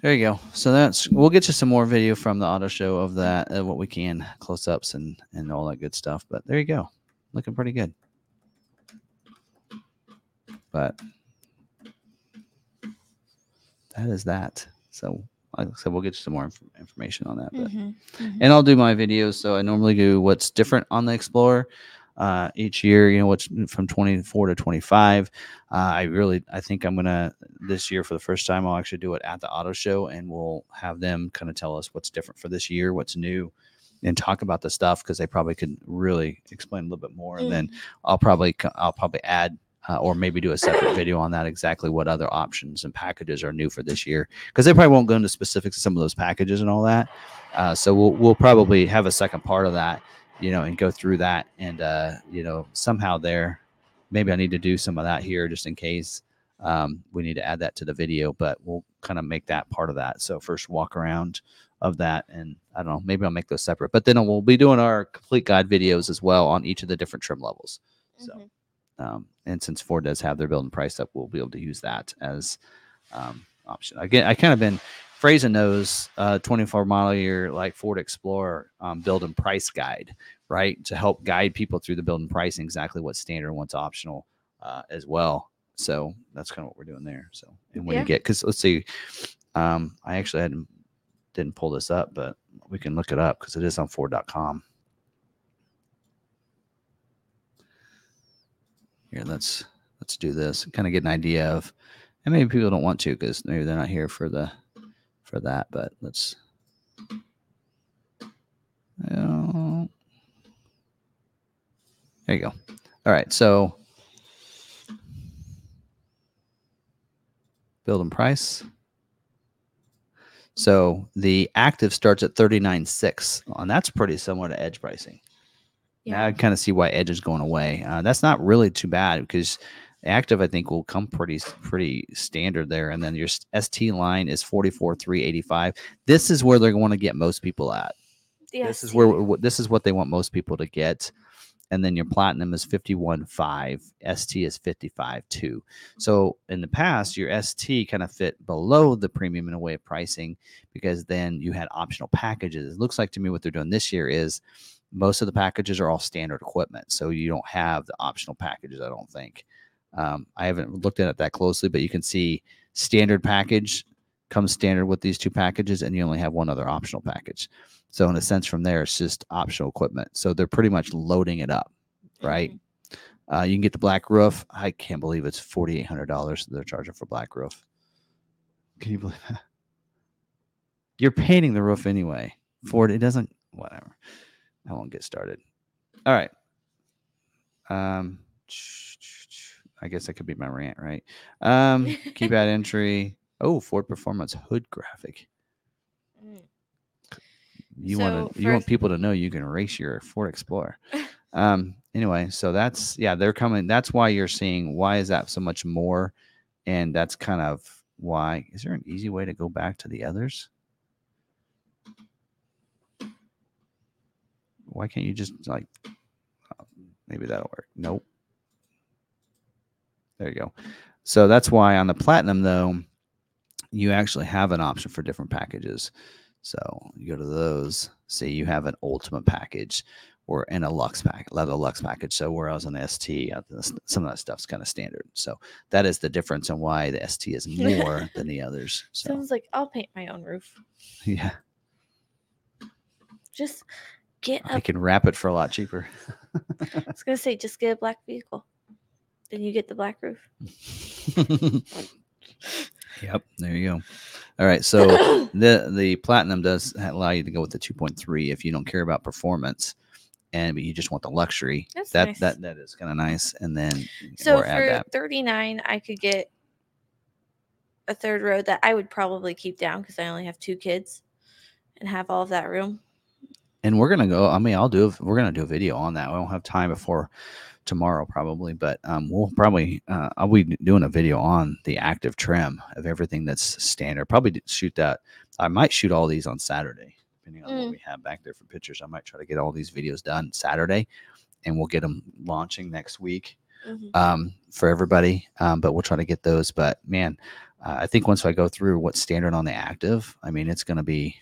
There you go. So that's we'll get you some more video from the auto show of that, uh, what we can, close ups and and all that good stuff. But there you go, looking pretty good. But that is that. So like I said, we'll get you some more inf- information on that. But Mhm, mhm. and I'll do my videos. So I normally do what's different on the Explorer uh, each year. You know, what's from 24 to 25. Uh, I really, I think I'm gonna this year for the first time. I'll actually do it at the auto show, and we'll have them kind of tell us what's different for this year, what's new, and talk about the stuff because they probably could really explain a little bit more. And then I'll probably I'll probably add. Uh, or maybe do a separate video on that exactly what other options and packages are new for this year because they probably won't go into specifics of some of those packages and all that uh, so we'll we'll probably have a second part of that, you know, and go through that, and uh, you know, somehow there, maybe I need to do some of that here just in case um, we need to add that to the video, but we'll kind of make that part of that. So first walk around of that, and I don't know, maybe I'll make those separate, but then we'll be doing our complete guide videos as well on each of the different trim levels. So. Mhm. Um, and since Ford does have their building price up, we'll be able to use that as um, option. Again, I kind of been phrasing those uh, 24 model year like Ford Explorer um, build and price guide, right, to help guide people through the build and pricing exactly what's standard and what's optional uh, as well. So that's kind of what we're doing there. So and when Yeah. you get because let's see, um, I actually hadn't didn't pull this up, but we can look it up because it is on Ford.com. Here, let's let's do this. Kind of get an idea of, and maybe people don't want to because maybe they're not here for the for that. But let's. Uh, there you go. All right, so build and price. So the active starts at thirty nine six, and that's pretty similar to edge pricing. Now Yeah. I kind of see why Edge is going away. Uh, that's not really too bad because active I think will come pretty pretty standard there, and then your ST line is forty four three eighty five. This is where they're going to get most people at. The This is where this is what they want most people to get, and then your platinum is fifty one five. ST is fifty five two. So in the past, your ST kind of fit below the premium in a way of pricing because then you had optional packages. It looks like to me what they're doing this year is most of the packages are all standard equipment, so you don't have the optional packages. I don't think. Um, I haven't looked at it that closely, but you can see standard package comes standard with these two packages, and you only have one other optional package. So in a sense, from there, it's just optional equipment. So they're pretty much loading it up, right? Mhm. Uh, you can get the black roof. I can't believe it's forty eight hundred dollars they're charging for black roof. Can you believe that? You're painting the roof anyway. Ford, it doesn't. Whatever. I won't get started. All right. Um, I guess that could be my rant, right? Um, keypad entry. Oh, Ford Performance hood graphic. Mm. You So want to you want people to know you can race your Ford Explorer. Um, anyway, so that's yeah, they're coming. That's why you're seeing why is that so much more, and that's kind of why. Is there an easy way to go back to the others? Why can't you just like maybe that'll work? Nope. There you go. So that's why on the platinum though, you actually have an option for different packages. So you go to those, say you have an ultimate package or in a Lux pack, leather Lux package. So whereas on the ST, uh, some of that stuff's kind of standard. So that is the difference in why the ST is more than the others. So Someone's like, I'll paint my own roof. yeah, Just get I a. can wrap it for a lot cheaper. I was gonna say, just get a black vehicle. Then you get the black roof. yep, there you go. All right, so the the platinum does allow you to go with the 2.3 if you don't care about performance and but you just want the luxury. That's that nice. that that is kind of nice. And then So or for that. 39, I could get a third row that I would probably keep down because I only have two kids and have all of that room. And we're gonna go. I mean, I'll do. A, we're gonna do a video on that. We don't have time before tomorrow probably, but um, we'll probably uh, I'll be doing a video on the active trim of everything that's standard. Probably shoot that. I might shoot all these on Saturday, depending on what Mm. we have back there for pictures. I might try to get all these videos done Saturday, and we'll get them launching next week Mhm. um, for everybody. Um, but we'll try to get those. But man, uh, I think once I go through what's standard on the active, I mean, it's going to be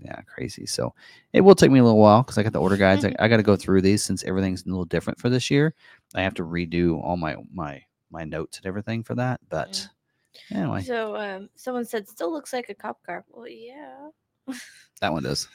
yeah crazy. So it will take me a little while because I got the order guides. I, I got to go through these since everything's a little different for this year. I have to redo all my my my notes and everything for that. But anyway, So um, someone said, still looks like a cop car. Well, yeah. that one does.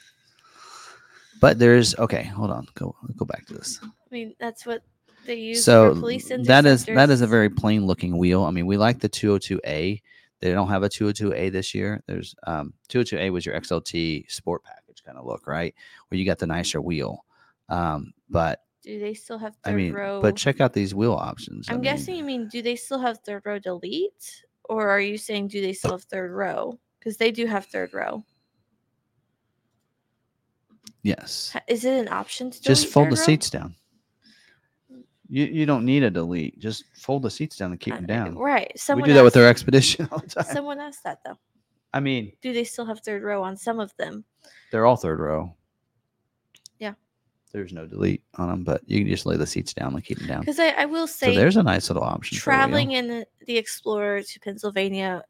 But there's okay. Hold on. Go go back to this. I mean, that's what they use so for police that is that is a very plain looking wheel i mean we like the 202a they don't have a 202a this year there's um 202a was your xlt sport package kind of look right where you got the nicer wheel um but Do they still have third i mean row? but check out these wheel options I I'm mean, guessing you mean, do they still have third row delete? Or are you saying, do they still have third row? Because they do have third row. yes Is it an option to just fold the row? seats down you, you don't need a delete just fold the seats down and keep them down Right. we Someone do that with asked- our expedition all the time Someone asked that though. i mean Do they still have third row on some of them? they're all third row Yeah. there's no delete on them but you can just lay the seats down and keep them down Because I, I will So say, there's a nice little option. for wheel. traveling in the- the Explorer to Pennsylvania,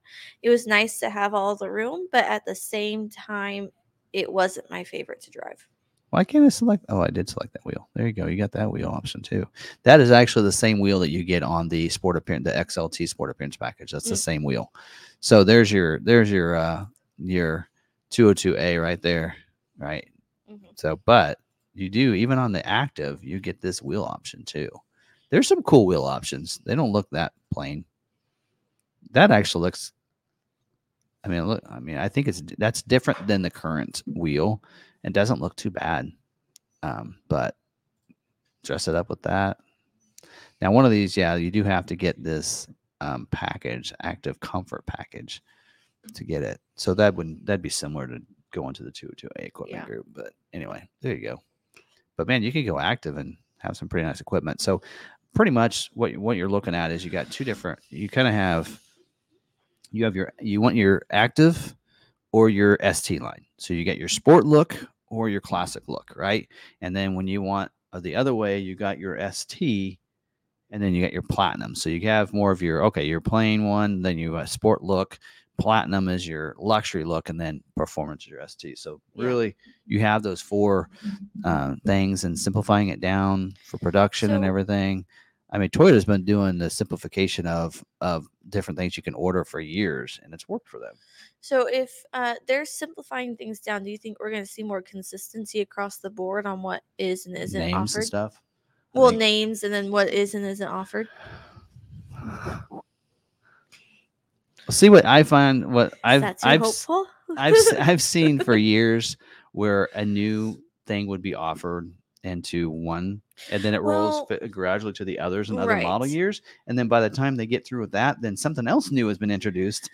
it was nice to have all the room, but at the same time, it wasn't my favorite to drive. Why can't I select? Oh, I did select that wheel. There you go. You got that wheel option too. That is actually the same wheel that you get on the sport appearance, the XLT sport appearance package. That's the Mm. same wheel. So there's your there's your uh your 202A right there, right? Mhm. So, but you do even on the active, you get this wheel option too. There's some cool wheel options. They don't look that plain. That actually looks. I mean, look. I mean, I think it's that's different than the current wheel. It doesn't look too bad. Um, but dress it up with that. Now, one of these, yeah, you do have to get this um, package, active comfort package, to get it. So that would that'd be similar to going to the two two A equipment Yeah. group. But anyway, there you go. But man, you can go active and have some pretty nice equipment. So pretty much what what you're looking at is you got two different. You kind of have you have your you want your active or your ST line. So you get your sport look or your classic look, right? And then when you want uh, the other way, you got your ST and then you got your platinum. So you have more of your okay, your plain one, then you have sport look, platinum is your luxury look, and then performance is your ST. So really, you have those four uh, things and simplifying it down for production and everything. I mean, Toyota's been doing the simplification of of different things you can order for years, and it's worked for them. So if uh, they're simplifying things down, do you think we're going to see more consistency across the board on what is and isn't Names and offered? stuff. I Well, think- names and then what is and isn't offered. see what I find. What I've I've hopeful. I've I've seen for years where a new thing would be offered into one, and then it rolls Well, fi- gradually to the others and other model years, and then by the time they get through with that, then something else new has been introduced.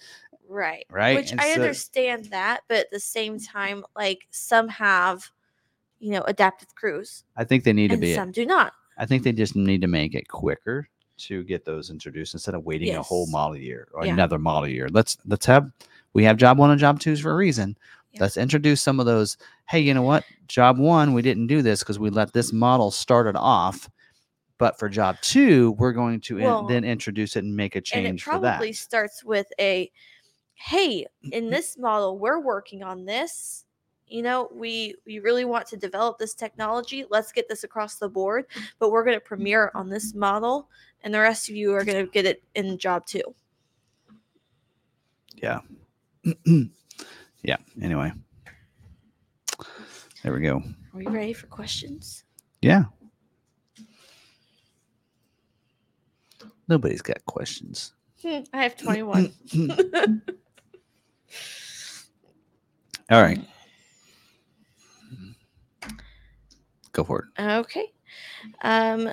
Right. Right, Which and I so- understand that, but at the same time, like some have you know, adaptive cruise, I think they need to be. some do not. I think they just need to make it quicker to get those introduced instead of waiting a whole model year or Yeah. another model year. Let's let's have we have job one and job twos for a reason. Yeah. Let's introduce some of those. Hey, you know what? Job one, we didn't do this because we let this model start it off. But for job two, we're going to in- then introduce it and make a change. and it for that. probably starts with a hey in mm-hmm. this model we're working on this you know we we really want to develop this technology let's get this across the board but we're going to premiere on this mm-hmm. model and the rest of you are going to get it in job two Yeah. yeah. Anyway, there we go. are we ready for questions Yeah. Nobody's got questions. Hmm, i have 21 mm-hmm. All right. Go for it. Okay. Um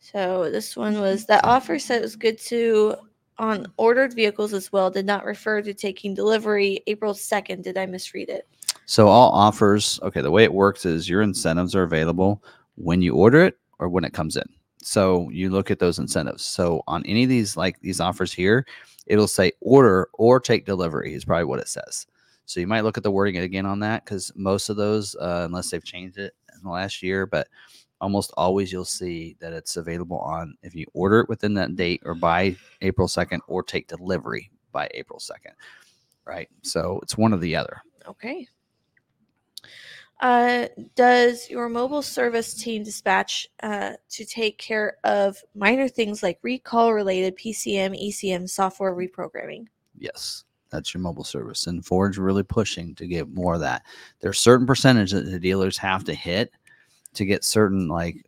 so this one was that offer said it was good to on ordered vehicles as well, did not refer to taking delivery April 2nd. Did I misread it? So all offers, okay, the way it works is your incentives are available when you order it or when it comes in. So you look at those incentives. So on any of these like these offers here, it'll say order or take delivery is probably what it says. So you might look at the wording again on that because most of those, uh, unless they've changed it in the last year, but almost always you'll see that it's available on if you order it within that date or by April 2nd or take delivery by April 2nd. Right. So it's one or the other. Okay. Uh, does your mobile service team dispatch uh, to take care of minor things like recall related PCM, ECM software reprogramming? Yes, that's your mobile service. And Ford's really pushing to get more of that. There's certain percentage that the dealers have to hit to get certain like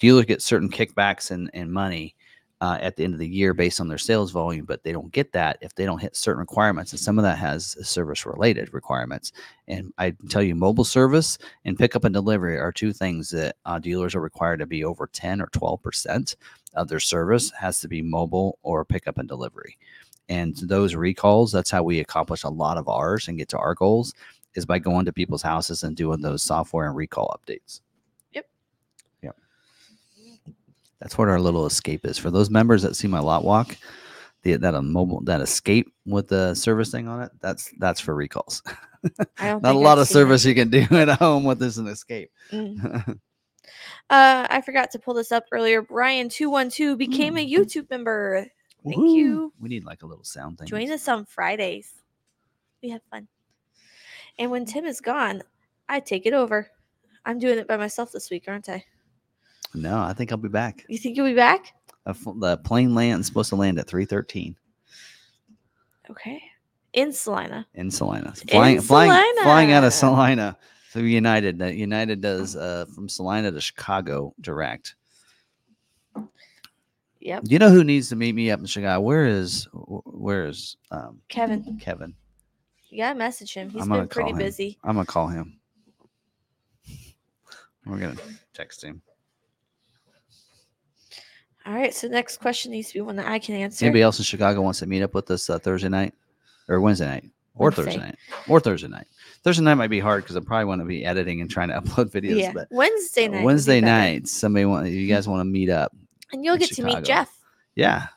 dealers get certain kickbacks and, and money uh, at the end of the year based on their sales volume, but they don't get that if they don't hit certain requirements. And some of that has service related requirements. And I tell you, mobile service and pickup and delivery are two things that uh, dealers are required to be over 10 or 12% of their service has to be mobile or pickup and delivery. And those recalls, that's how we accomplish a lot of ours and get to our goals is by going to people's houses and doing those software and recall updates. Yep. Yep. That's what our little escape is. For those members that see my lot walk, the, that a mobile that escape with the service thing on it, that's that's for recalls. I don't Not a lot I've of seen it. service you can do at home with this an escape. Mm. Uh, I forgot to pull this up earlier. Brian212 became a YouTube member. Thank Woohoo. you. We need like a little sound thing. Join us on Fridays. We have fun. And when Tim is gone, I take it over. I'm doing it by myself this week, aren't I? No, I think I'll be back. You think you'll be back? The plane lands supposed to land at three thirteen. Okay. In Salina. in Salina. Flying, flying, flying out of Salina through United. United does uh, from Salina to Chicago direct. Yep. You know who needs to meet me up in Chicago? Where is where is um, Kevin. Kevin? You gotta message him. He's I'm been pretty busy. I'm gonna call him. We're gonna text him. All right. So next question needs to be one that I can answer. Anybody else in Chicago wants to meet up with us uh, Thursday night or Wednesday night or Wednesday. Thursday night or Thursday night? Thursday night might be hard because I probably want to be editing and trying to upload videos. yeah. But Wednesday night. be Wednesday night, somebody want you guys want to meet up? And you'll get to meet Jeff. Yeah,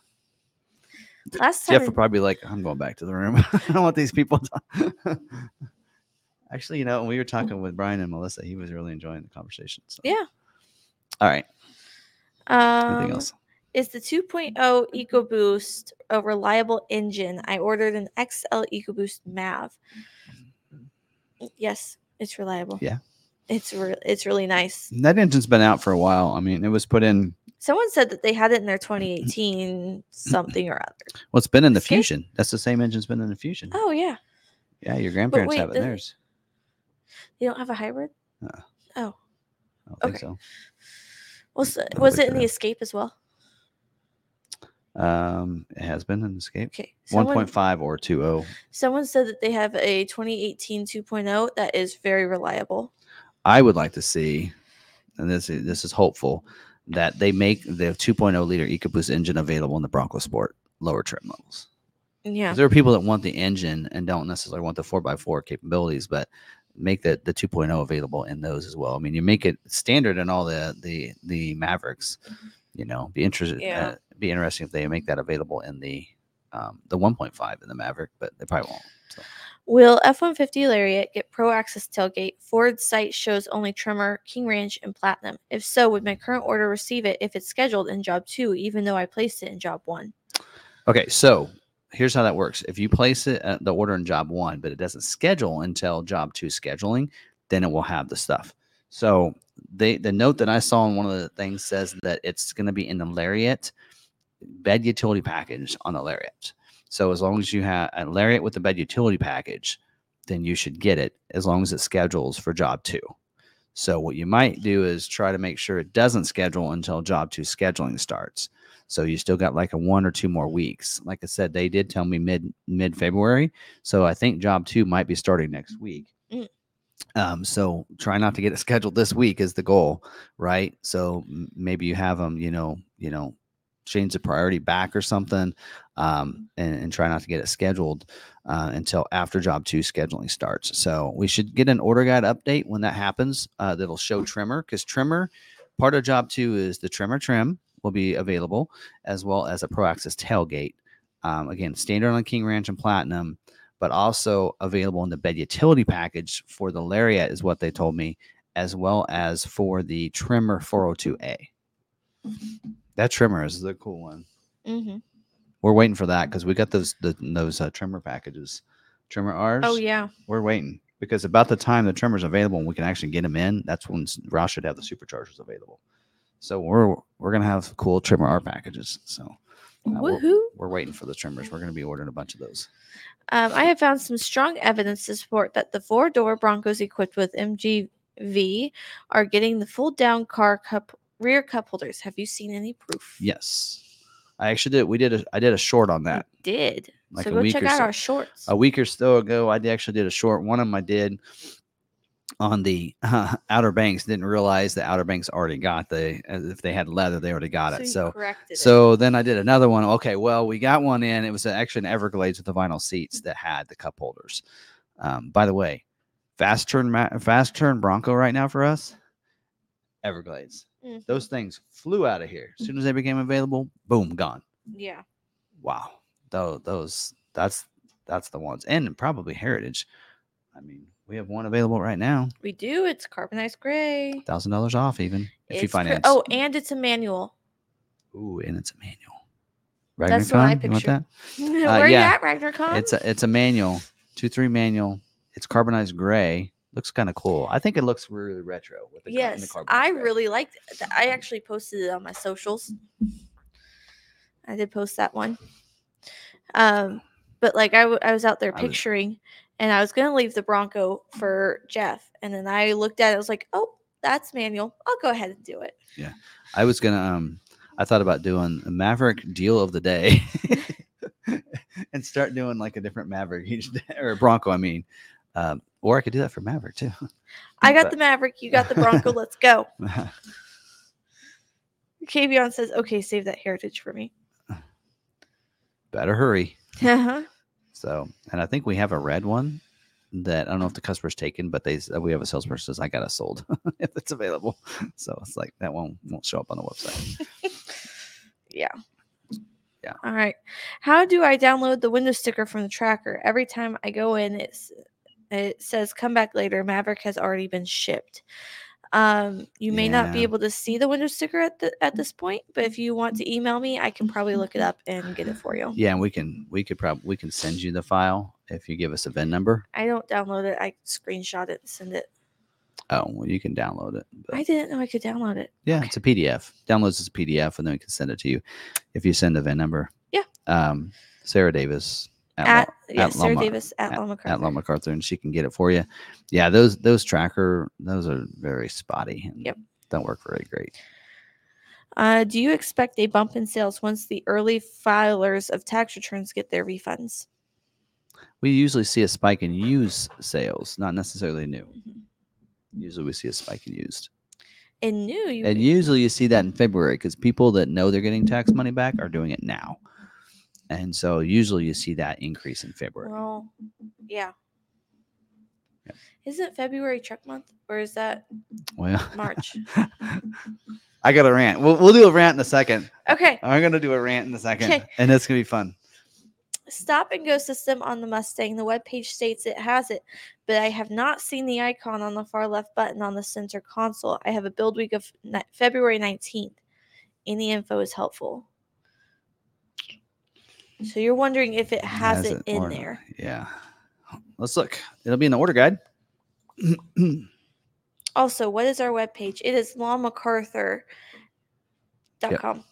Last time. Jeff would probably be like, I'm going back to the room. I don't want these people. To... Actually, you know, when we were talking with Brian and Melissa, he was really enjoying the conversation. So. Yeah. All right. Anything um, else? Is the 2.0 mm-hmm. mm-hmm. EcoBoost a reliable engine? I ordered an XL EcoBoost MAV. Mm-hmm. Yes, it's reliable. Yeah. It's re- it's really nice. That engine's been out for a while. I mean, it was put in. Someone said that they had it in their 2018 something or other. Well, it's been in the Escape? Fusion. That's the same engine's been in the Fusion. Oh yeah, Yeah, your grandparents wait, have it in theirs. they don't have a hybrid. Uh, Oh, I don't think okay. so. was don't was it in the Escape as well? Um, it has been in Escape. Okay, One someone, point five or two oh. someone said that they have a 2018 2.0 that is very reliable. I would like to see, and this is this is hopeful, that they make the 2.0 liter EcoBoost engine available in the Bronco Sport lower trim models. Yeah, There are people that want the engine and don't necessarily want the 4x4 capabilities, but make the the 2.0 available in those as well. I mean, you make it standard in all the the the Mavericks. You know, be interested. Yeah. Uh, be interesting if they make that available in the um, the 1.5 in the Maverick, but they probably won't. So. Will F 150 Lariat get Pro Access tailgate? Ford site shows only Tremor, King Ranch, and Platinum. If so, would my current order receive it if it's scheduled in job two, even though I placed it in job one? Okay, so here's how that works. If you place it at the order in job one, but it doesn't schedule until job two scheduling, then it will have the stuff. So they the note that I saw in one of the things says that it's going to be in the Lariat bed utility package on the Lariat. So as long as you have a Lariat with the bed utility package, then you should get it as long as it schedules for job two. So what you might do is try to make sure it doesn't schedule until job two scheduling starts. So you still got like a one or two more weeks. Like I said, they did tell me mid mid February. So I think job two might be starting next week. Mm. Um, so try not to get it scheduled this week is the goal, right? So maybe you have them, you know, you know, change the priority back or something, um, and, and try not to get it scheduled uh, until after job two scheduling starts. So we should get an order guide update when that happens. Uh, that'll show Tremor because Tremor part of job two is the Tremor trim will be available as well as a Pro Access tailgate. Um, again, standard on King Ranch and Platinum, but also available in the bed utility package for the Lariat is what they told me, as well as for the Tremor 402A. That Tremor is the cool one. Mm-hmm. We're waiting for that because we got those the, those uh, Tremor packages, Tremor R's. Oh, yeah. we're waiting because about the time the Tremor's available and we can actually get them in, that's when s- Roush should have the superchargers available. So we're we're gonna have cool Tremor R packages. So uh, we're, Woohoo. we're waiting for the Tremors. We're gonna be ordering a bunch of those. Um, I have found some strong evidence to support that the four door Broncos equipped with MGV are getting the full down car cup rear cup holders. Have you seen any proof? Yes, I actually did. We did a I did a short on that I did. like so go check out so- our shorts. a week or so ago. I actually did a short. One of them I did on the uh, Outer Banks. Didn't realize the Outer Banks already got the if they had leather, they already got it. you So corrected it. So then I did another one. Okay, well, we got one in. It was actually an Everglades with the vinyl seats that had the cup holders. Um, by the way, fast turn fast turn Bronco right now for us. Everglades. Mhm. Those things flew out of here as soon as they became available. Boom, gone. yeah. Wow, those those that's that's the ones, and probably Heritage. I mean, we have one available right now, We do. It's carbonized gray. thousand dollars off even if you It's cr- finance. oh, and it's a manual. ooh, and it's a manual. That's what I RagnarKon, you want that? Where are yeah. you at, Ragnar It's a it's a manual, two three manual. It's carbonized gray. Looks kind of cool. I think it looks really retro with the, in the Yes, I really liked it. I actually posted it on my socials. I did post that one. Um, but like I, w- I was out there I was- picturing, and I was gonna leave the Bronco for Jeff, and then I looked at it. I was like, oh, that's manual. I'll go ahead and do it. Yeah, I was gonna um I thought about doing a Maverick deal of the day and start doing like a different Maverick each day or Bronco. I mean, um, or I could do that for Maverick too. I got But- the Maverick. You got the Bronco. let's go. Kavion says, okay, save that heritage for me. Better hurry. Uh-huh. So, and I think we have a red one that I don't know if the customer's taken, but they we have a salesperson says I got it sold if it's available. So it's like that won't won't show up on the website. Yeah. Yeah. All right. How do I download the window sticker from the tracker? Every time I go in, it's it says come back later. Maverick has already been shipped. Um, you may not be able to see the window sticker at the at this point, but if you want to email me, I can probably look it up and get it for you. Yeah, and we can we could probably we can send you the file if you give us a VIN number. I don't download it. I screenshot it and send it. Oh, well, you can download it. but- I didn't know I could download it. Yeah, it's a PDF. Downloads as a PDF, and then we can send it to you if you send a VIN number. Yeah. Um, Sarah Davis at, At, Lo- yeah, at Sarah Loma- Davis at, at, Loma at. Long McArthur, and she can get it for you. Yeah, those those tracker those are very spotty. And Yep. Don't work very great. Uh, do you expect a bump in sales once the early filers of tax returns get their refunds? We usually see a spike in used sales, not necessarily new. Mhm. Usually, we see a spike in used, And new, you and usually you see that in February because people that know they're getting tax money back are doing it now, and so usually you see that increase in February. well, yeah. Yep. Isn't February truck month or is that Well, March? I got a rant. We'll, we'll do a rant in a second. okay. I'm gonna do a rant in a second, Okay. and it's gonna be fun. Stop and go system on the Mustang. The webpage states it has it, but I have not seen the icon on the far left button on the center console. I have a build week of February 19th. Any info is helpful. So you're wondering if it has, it, in or- there. Yeah. Let's look. It'll be in the order guide. Also, what is our webpage? It is longmcarthur.com.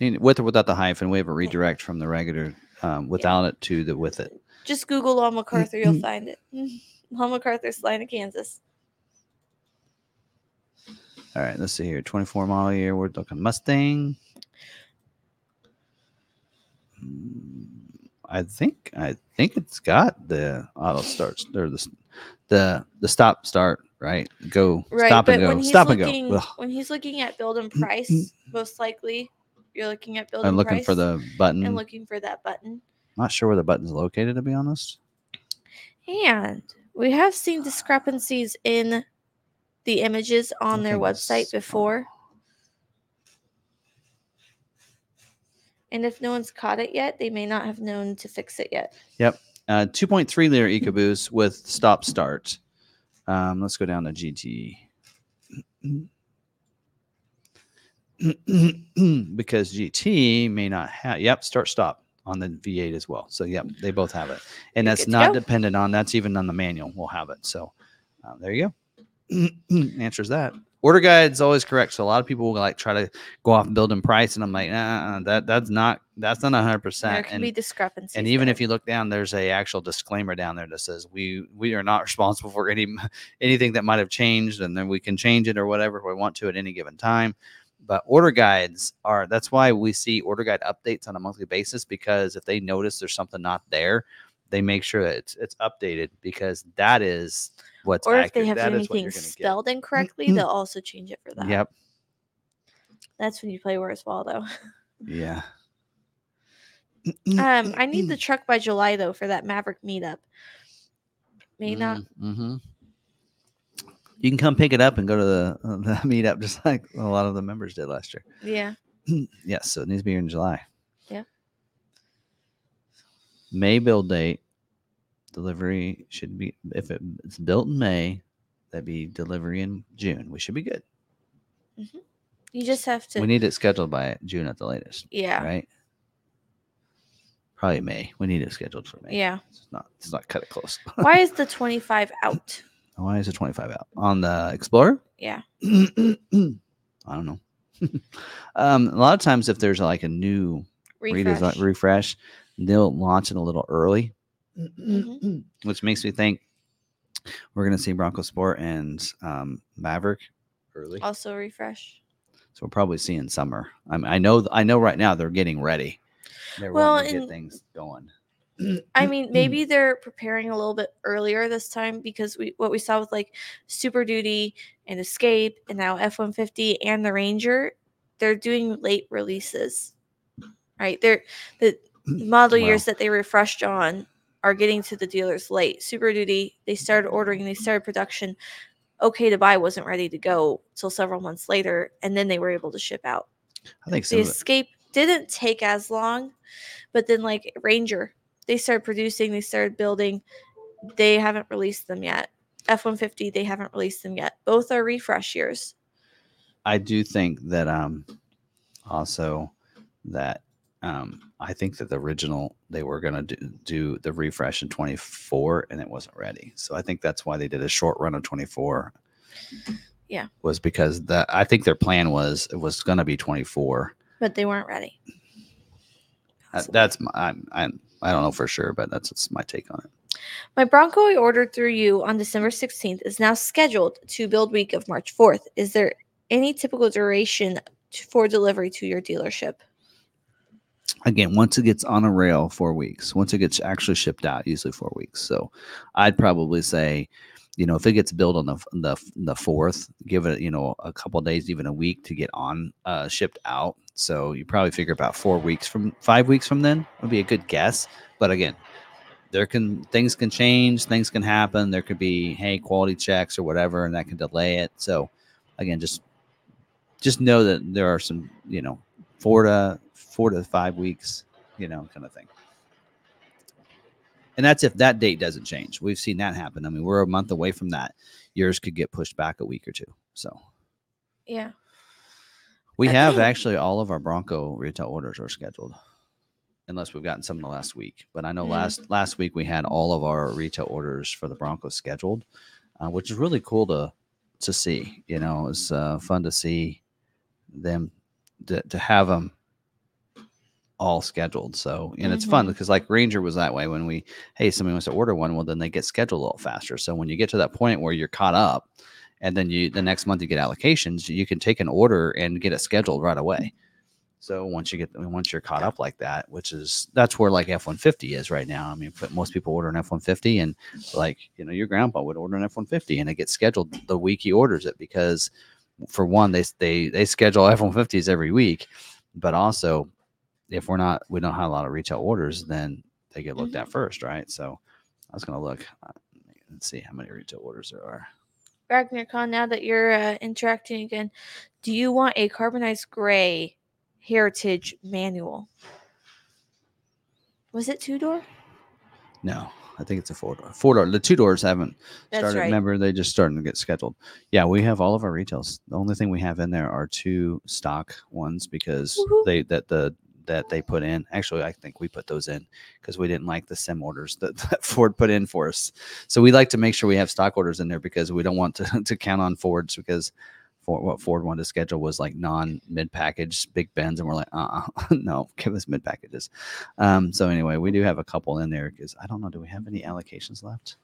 You- with or without the hyphen, we have a redirect from the regular um, without it to the with it. Just Google Long McArthur, you'll find it. Long McArthur, Salina, Kansas. All right, let's see here. 24 model year. We're looking Mustang. I think I think it's got the auto starts or the the the stop start right. Go Right, stop and go. when he's Stop and looking, go. Ugh. when he's looking at build and price, most likely you're looking at build I'm and looking for the button. and looking for that button. Not sure where the button's located to be honest. And we have seen discrepancies in the images on their website before. And if no one's caught it yet, they may not have known to fix it yet. Yep. Uh, 2.3 liter EcoBoost with stop start. Um, let's go down to GT. because GT may not have, yep, start stop on the V8 as well. So, yep, they both have it. And that's not go. dependent on, that's even on the manual, we'll have it. So, uh, there you go. Answers that. Order guide's always correct. So, a lot of people will like try to go off building price, and I'm like, nah, that that's not that's not 100. percent There can be discrepancies. and even there. if you look down there's a actual disclaimer down there that says we we are not responsible for any anything that might have changed and then we can change it or whatever if we want to at any given time but order guides are that's why we see order guide updates on a monthly basis because if they notice there's something not there they make sure that it's it's updated because that is what's or if they have That anything you're get. spelled incorrectly, they'll also change it for that. yep That's when you play Where's Waldo. yeah Um, I need the truck by July though for that Maverick meetup. May not. Mm-hmm. You can come pick it up and go to the, uh, the meetup just like a lot of the members did last year. Yeah. yes, so it needs to be here in July. Yeah. May build date. Delivery should be if it's built in May, that'd be delivery in June. We should be good. You just have to. We need it scheduled by June at the latest, yeah. right? Probably May. We need it scheduled for May. Yeah. It's not. It's not cut it close. Why is the 25 out? Why is the twenty five out on the Explorer? Yeah. I don't know. um, a lot of times, if there's like a new Refresh. redesign refresh, they'll launch it a little early, Mhm. which makes me think we're going to see Bronco Sport and um, Maverick early. Also refresh. So we'll probably see in summer. I mean, I know, I know right now they're getting ready. They're Well, get things going. I mean, maybe they're preparing a little bit earlier this time because we what we saw with like Super Duty and Escape and now F one fifty and the Ranger, they're doing late releases. Right? They're the model Well. years that they refreshed on are getting to the dealers late. Super Duty, they started ordering, they started production. Okay to buy wasn't ready to go till several months later, and then they were able to ship out. I think so. The some of it, Escape didn't take as long, but then like Ranger, they started producing, they started building. They haven't released them yet. F one fifty, they haven't released them yet. Both are refresh years. I do think that um also that um I think that the original they were gonna do, do the refresh in 24 and it wasn't ready. So I think that's why they did a short run of 24. Yeah. Was because that I think their plan was it was gonna be 24. But they weren't ready. Uh, that's my I'm, I'm I don't know for sure, but that's just my take on it. My Bronco I ordered through you on December 16th is now scheduled to build week of March 4th. Is there any typical duration for delivery to your dealership? Again once it gets on a rail four weeks once it gets actually shipped out usually four weeks so i'd probably say you know if it gets built on the the, the fourth give it you know a couple days even a week to get on uh shipped out so you probably figure about four weeks from five weeks from then would be a good guess but again there can things can change, things can happen. There could be hey quality checks or whatever, and that can delay it. So again, just just know that there are some you know four to four to five weeks, you know, kind of thing. And that's if that date doesn't change. We've seen that happen. I mean, we're a month away from that. Yours could get pushed back a week or two. So Yeah. we I have think- actually all of our Bronco retail orders are scheduled, unless we've gotten some in the last week. But I know Mm. last last week we had all of our retail orders for the Broncos scheduled, uh, which is really cool to to see. You know, it's uh, fun to see them to, to have them all scheduled. So and it's fun Mhm. because like Ranger was that way when we hey somebody wants to order one, well then they get scheduled a little faster. So when you get to that point where you're caught up and then you the next month you get allocations you can take an order and get it scheduled right away so once you get once you're caught up like that which is that's where like f-150 is right now i mean but most people order an f-150 and like you know your grandpa would order an f-150 and it gets scheduled the week he orders it because for one they they they schedule f-150s every week but also if we're not we don't have a lot of retail orders then they get looked at first right so i was going to look uh, let's see how many retail orders there are RagnarKon, now that you're uh, interacting again, do you want a carbonized gray heritage manual? Was it two door? No, I think it's a four door. Four door. The two doors haven't That's started. right. Remember, they just starting to get scheduled. Yeah, we have all of our retails. The only thing we have in there are two stock ones because Woohoo. they that the that they put in. Actually, I think we put those in because we didn't like the sim orders that, that Ford put in for us. So we like to make sure we have stock orders in there because we don't want to, to count on Fords because what Ford wanted to schedule was like non mid package big bends, and we're like, uh, uh no, give us mid packages. Um, so anyway, we do have a couple in there because I don't know, do we have any allocations left?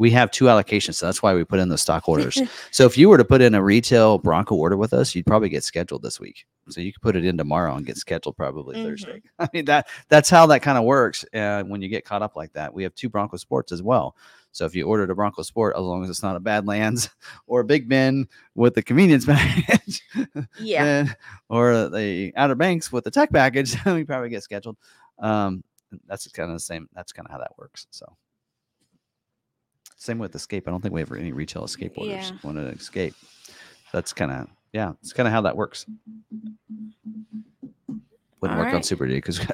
We have two allocations, so that's why we put in the stock orders. so if you were to put in a retail Bronco order with us, you'd probably get scheduled this week. So you could put it in tomorrow and get scheduled probably Mhm. Thursday. I mean that that's how that kind of works. Uh, when you get caught up like that, we have two Bronco Sports as well. So if you ordered a Bronco Sport, as long as it's not a Badlands or a Big Bend with the convenience package, yeah. then- or the Outer Banks with the tech package, we probably get scheduled. Um, that's kind of the same. That's kind of how that works. So same with Escape. I don't think we have any retail Escape orders. Yeah. Want to Escape? That's kind of yeah. It's kind of how that works. Wouldn't work on Super D because we,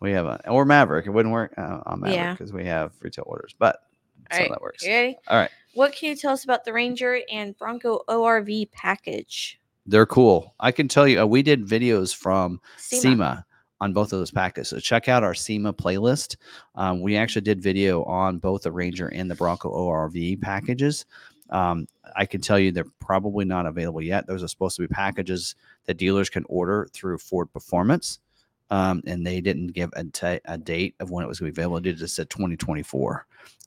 we have a or Maverick. It wouldn't work uh, on Maverick Yeah. because we have retail orders. But that's Alright, how that works. You ready? All right. What can you tell us about the Ranger and Bronco ORV package? They're cool. I can tell you, uh, we did videos from SEMA. SEMA on both of those packages. So check out our SEMA playlist. Um, we actually did video on both the Ranger and the Bronco ORV packages. Um, I can tell you they're probably not available yet. Those are supposed to be packages that dealers can order through Ford Performance. Um, and they didn't give a date of when it was going to be available. It just said 2024.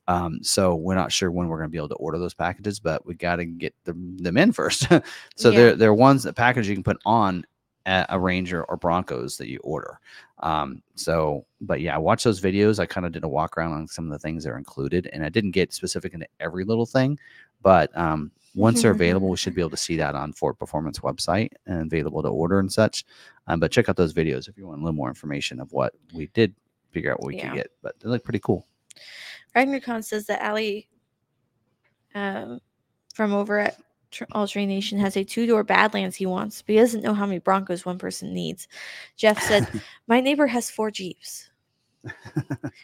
Um, so we're not sure when we're going to be able to order those packages, but we got to get them, them in first. so Yeah. they're they're ones that package you can put on a, a Ranger or Broncos that you order. Um, so, but yeah, I watched those videos. I kind of did a walk around on some of the things that are included, and I didn't get specific into every little thing, but um, once they're available, we should be able to see that on Ford Performance website and available to order and such. Um, but check out those videos if you want a little more information of what we did figure out what we Yeah. could get. But they look pretty cool. RagnarKon says that Aly um, from over at Tr- All Terrain Nation has a two door Badlands he wants, but he doesn't know how many Broncos one person needs. Jeff said, My neighbor has four Jeeps.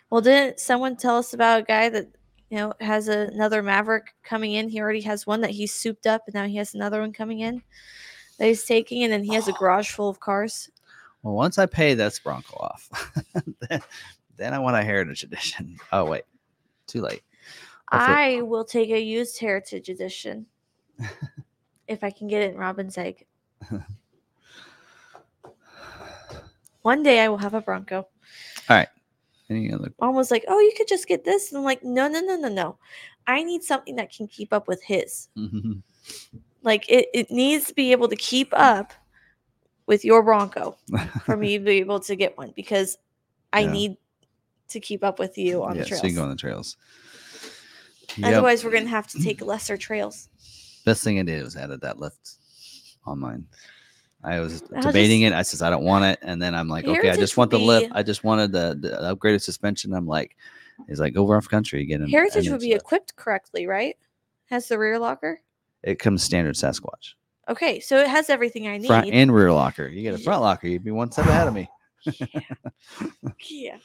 well, didn't someone tell us about a guy that you know has a, another Maverick coming in? He already has one that he's souped up, and now he has another one coming in that he's taking, and then he has a oh. garage full of cars. Well, once I pay this Bronco off, then, then I want a Heritage Edition. Oh wait, too late. I will take a used Heritage Edition if I can get it in Robin's Egg. One day I will have a Bronco. Any other? Mom was like, "Oh, you could just get this," and I'm like, "No, no, no, no, no. I need something that can keep up with his. Mhm. Like it, it needs to be able to keep up with your Bronco for me to be able to get one because I Yeah. need to keep up with you on yeah, the trails. so you can go on the trails. Yep. Otherwise, we're gonna have to take lesser trails. Best thing I did was added that lift on mine. I was I'll debating just- it. I says I don't want it, and then I'm like, okay, I just want the lift. I just wanted the, the upgraded suspension. I'm like, He's like, go off country, get. Heritage would be equipped correctly, right? Has the rear locker. It comes standard Sasquatch. Okay, so it has everything I need. Front and rear locker. You get a front locker, you'd be one step ahead of me. yeah. yeah. Yeah.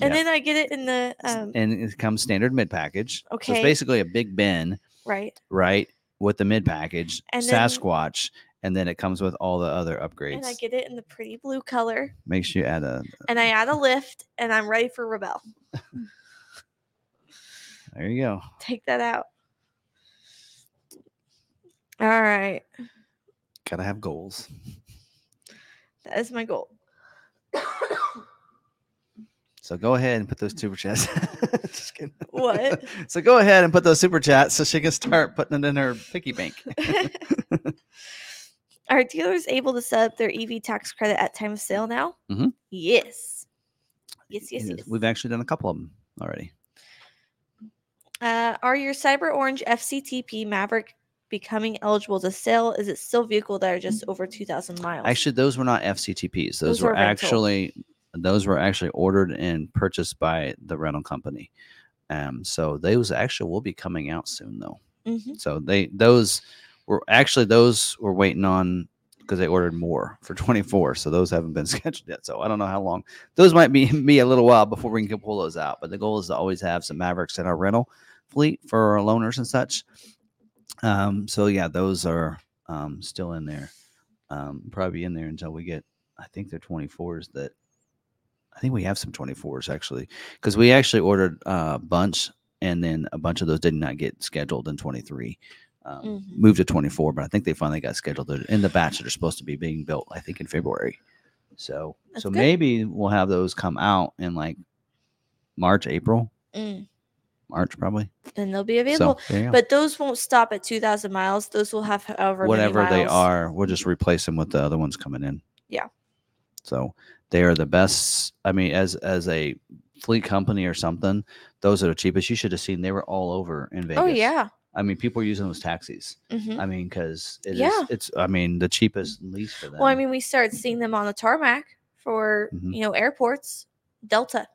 And then I get it in the um and it comes standard mid package. Okay. So it's basically a Big Bend, right. right, with the mid package, And then- Sasquatch, and then it comes with all the other upgrades. And I get it in the pretty blue color. Make sure you add a. And I add a lift and I'm ready for Rebel. There you go. Take that out. All right. Gotta have goals. That is my goal. So go ahead and put those super chats. What? so go ahead and put those super chats so she can start putting it in her piggy bank. Are dealers able to set up their EV tax credit at time of sale now? Mhm. Yes. Yes, yes, Yes, yes. We've actually done a couple of them already. Uh, are your Cyber Orange FCTP Maverick becoming eligible to sell? Is it still vehicle that are just over 2,000 miles? Actually, those were not FCTPs. Those, Those were, were actually those were actually ordered and purchased by the rental company. Um, so those actually will be coming out soon, though. Mhm. So they those were actually those were waiting on because they ordered more for 24. So those haven't been scheduled yet. So I don't know how long. Those might be be a little while before we can pull those out. But the goal is to always have some Mavericks in our rental fleet for our loaners and such. Um, so yeah, those are um, still in there. Um, probably in there until we get. I think they're 24s that. I think we have some 24s actually, because we actually ordered uh, a bunch, and then a bunch of those did not get scheduled in 23. Um, Mhm. Moved to 24, but I think they finally got scheduled in the batch that are supposed to be being built. I think in February. So That's so good. maybe we'll have those come out in like March, April, Mm. March probably. Then they'll be available. So there you go. But those won't stop at 2,000 miles. Those will have however many whatever they are, we'll just replace them with the other ones coming in. Yeah. So they are the best. I mean, as as a fleet company or something, those are the cheapest. You should have seen they were all over in Vegas. Oh, yeah. I mean, people are using those taxis. hmm I mean, because it is, Yeah. it's. I mean, the cheapest lease for them. Well, I mean, we started seeing them on the tarmac for, Mhm. you know, airports. Delta.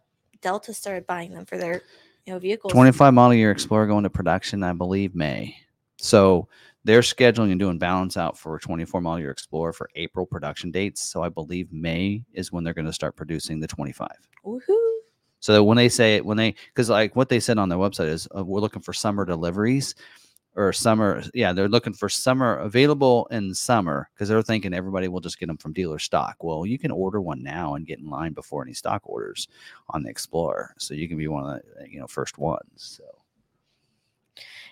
Delta started buying them for their, you know, vehicles. 25 model year Explorer going to production, I believe, May. So they're scheduling and doing balance out for 24 model year Explorer for April production dates. So I believe May is when they're going to start producing the 25. Woohoo. So that when they say it, when they, because like what they said on their website is uh, we're looking for summer deliveries or summer. Yeah, they're looking for summer available in summer because they're thinking everybody will just get them from dealer stock. Well, you can order one now and get in line before any stock orders on the Explorer. So you can be one of the, you know, first ones. So.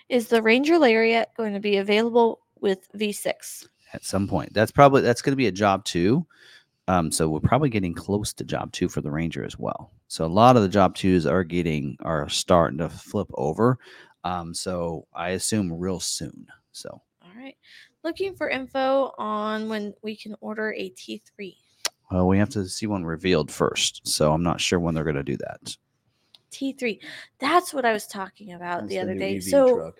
Is the Ranger Lariat going to be available with V6? at some point. That's probably that's going to be a job two. Um, so we're probably getting close to job two for the Ranger as well. So a lot of the job twos are getting are starting to flip over. Um, so I assume real soon. So All right. Looking for info on when we can order a T3. well, we have to see one revealed first. So I'm not sure when they're going to do that. T3. That's what I was talking about That's the other day. EV So truck.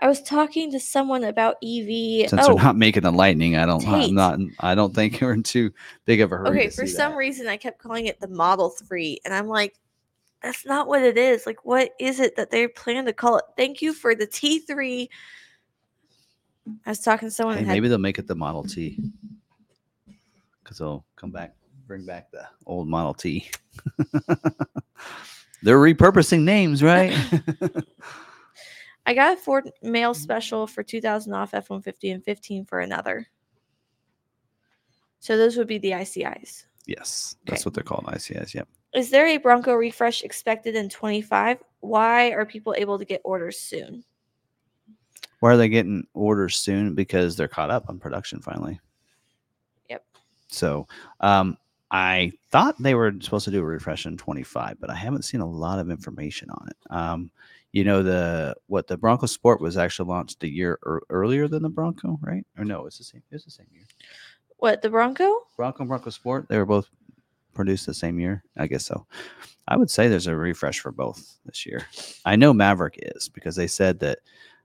I was talking to someone about EV. since oh, they're not making the Lightning, I don't Tate. I'm not I don't think we're in too big of a hurry. okay. For some that. reason, I kept calling it the Model 3. And I'm like, that's not what it is. Like, what is it that they plan to call it? Thank you for the T3. I was talking to someone Hey, had maybe they'll make it the Model T because they'll come back, bring back the old Model T. They're repurposing names, right? I got a Ford mail special for 2000 off F 150 and 15 for another. So those would be the ICIs. yes, that's Okay. what they're called, ICIs. Yep. Is there a Bronco refresh expected in 25? Why are people able to get orders soon? Why are they getting orders soon? Because they're caught up on production finally. Yep. So, um, I thought they were supposed to do a refresh in 25, but I haven't seen a lot of information on it. Um, you know the what the Bronco Sport was actually launched a year ear earlier than the Bronco, right? Or no, it's the same. It's the same year. What, the Bronco? Bronco Bronco Sport, they were both produced the same year. I guess so. I would say there's a refresh for both this year. I know Maverick is because they said that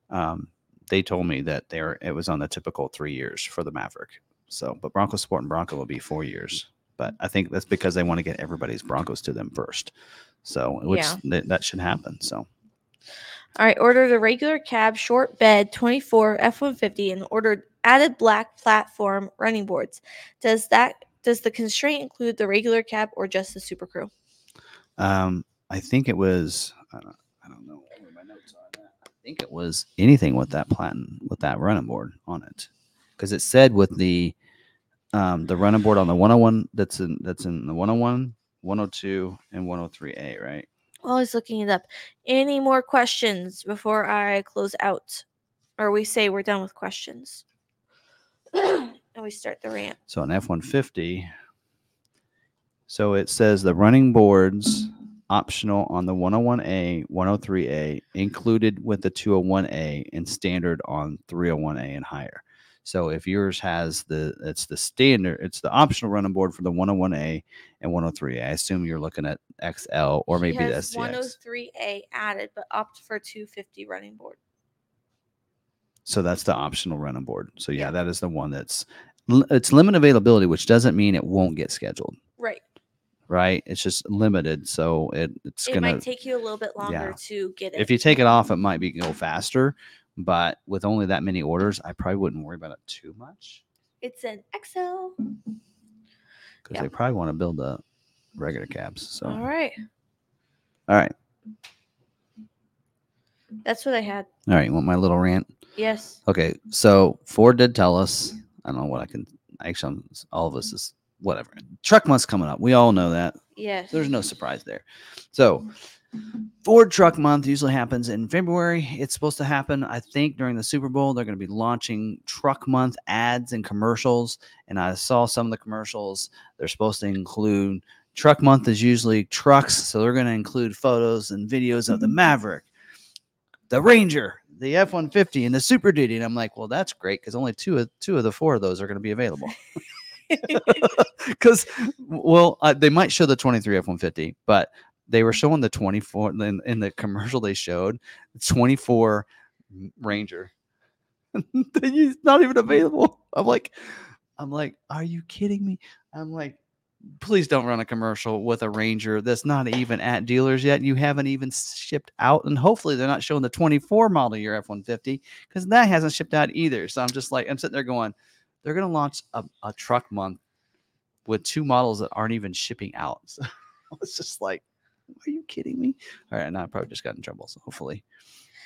um, they told me that there it was on the typical three years for the Maverick. So, but Bronco Sport and Bronco will be four years. But I think that's because they want to get everybody's Broncos to them first. So, which Yeah. that, that should happen. So, All right, order the regular cab, short bed, 24 F150, and ordered added black platform running boards. Does that does the constraint include the regular cab or just the Super Crew? um, I think it was. I don't, I don't know where my notes are. on that. I think it was anything with that platen with that running board on it, because it said with the um, the running board on the 101 that's in that's in the 101, 102, and 103A, right? While I was looking it up, any more questions before I close out, or we say we're done with questions, and we start the rant. So an F one fifty. So it says the running boards optional on the 101A, 103A, included with the 201A, and standard on 301A and higher. So if yours has the it's the standard, it's the optional running board for the 101A and 103A. I assume you're looking at XL or maybe he the STX. 103A added, but opt for 250 running board. So that's the optional running board. So yeah, Yeah. that is the one that's it's limited availability, which doesn't mean it won't get scheduled. Right. right? It's just limited, so it, it's it gonna. might take you a little bit longer yeah. to get it. if you take it off, it might be go faster, but with only that many orders, I probably wouldn't worry about it too much it's an XL. because Yeah. they probably want to build the regular cabs. So All right. all right, That's what I had. all right. You want my little rant? Yes. Okay, so Ford did tell us. I don't know what I can. Actually, I'm, all of us is whatever. Truck month's coming up. We all know that. Yes. There's no surprise there. So, Ford Truck Month usually happens in February. It's supposed to happen, I think, during the Super Bowl. They're going to be launching Truck Month ads and commercials. And I saw some of the commercials. They're supposed to include Truck Month is usually trucks, so they're going to include photos and videos of the Maverick, the Ranger, the F one fifty, and the Super Duty. And I'm like, well, that's great because only two of two of the four of those are going to be available. because well uh, they might show the 23 f-150 but they were showing the 24 in, in the commercial they showed 24 ranger. It's not even available. I'm like i'm like are you kidding me? I'm like please don't run a commercial with a ranger that's not even at dealers yet. You haven't even shipped out. And hopefully they're not showing the 24 model year f-150 because that hasn't shipped out either. So i'm just like i'm sitting there going they're going to launch a, a truck month with two models that aren't even shipping out. So I was just like, are you kidding me? All right, now I probably just got in trouble. So hopefully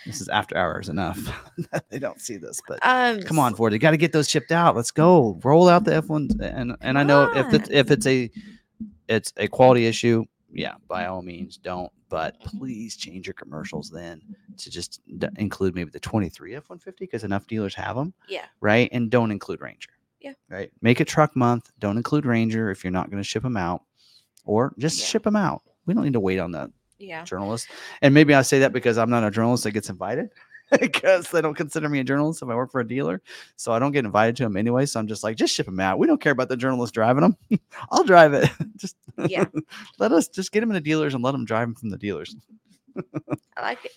this is after hours enough that they don't see this. But um. come on, Ford, you got to get those shipped out. Let's go. Roll out the F1s. And and I know if it's if it's a it's a quality issue, yeah, by all means don't. But please change your commercials then to just d- include maybe the 23 F150 because enough dealers have them Yeah. right? And don't include Ranger. Yeah. Right. Make it truck month. Don't include Ranger if you're not going to ship them out, or just Yeah. ship them out. We don't need to wait on that Yeah. journalist. And maybe I say that because I'm not a journalist that gets invited, because they don't consider me a journalist if I work for a dealer. So I don't get invited to them anyway. So I'm just like, just ship them out. We don't care about the journalist driving them. I'll drive it. just Yeah. let us just get them in the dealers and let them drive them from the dealers. I like it.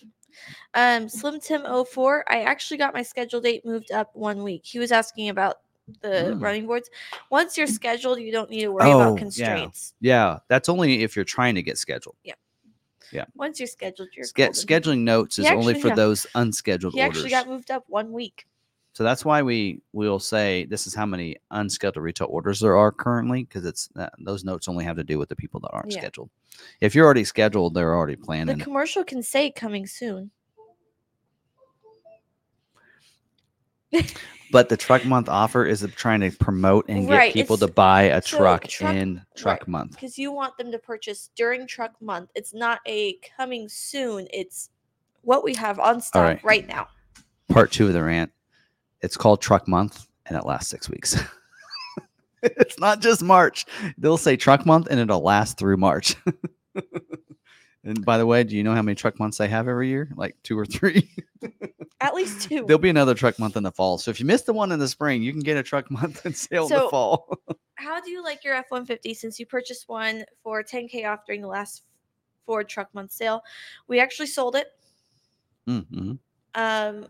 Um, Slim Tim 04, I actually got my schedule date moved up one week. He was asking about the Mm. running boards. Once you're scheduled, you don't need to worry Oh, about constraints. Yeah, yeah. that's only if you're trying to get scheduled. Yeah. Yeah. Once you're scheduled, you're Ske- scheduling notes is only for yeah. those unscheduled He orders. actually got moved up one week. So that's why we will say this is how many unscheduled retail orders there are currently because it's that those notes only have to do with the people that aren't Yeah. scheduled. If you're already scheduled, they're already planned. The commercial can say coming soon. But the truck month offer is trying to promote and get Right, people to buy a so truck, truck- in truck right. month. because you want them to purchase during truck month. It's not a coming soon. It's what we have on stock right. right, now. Part two of the rant. It's called truck month and it lasts six weeks. it's not just March. They'll say truck month and it'll last through March. and by the way, do you know how many truck months they have every year? Like two or three. At least two. There'll be another truck month in the fall. So if you missed the one in the spring, you can get a truck month and sale in the fall. How do you like your F one fifty since you purchased one for ten k off during the last Ford truck month sale? We actually sold it. mm-hmm. Um,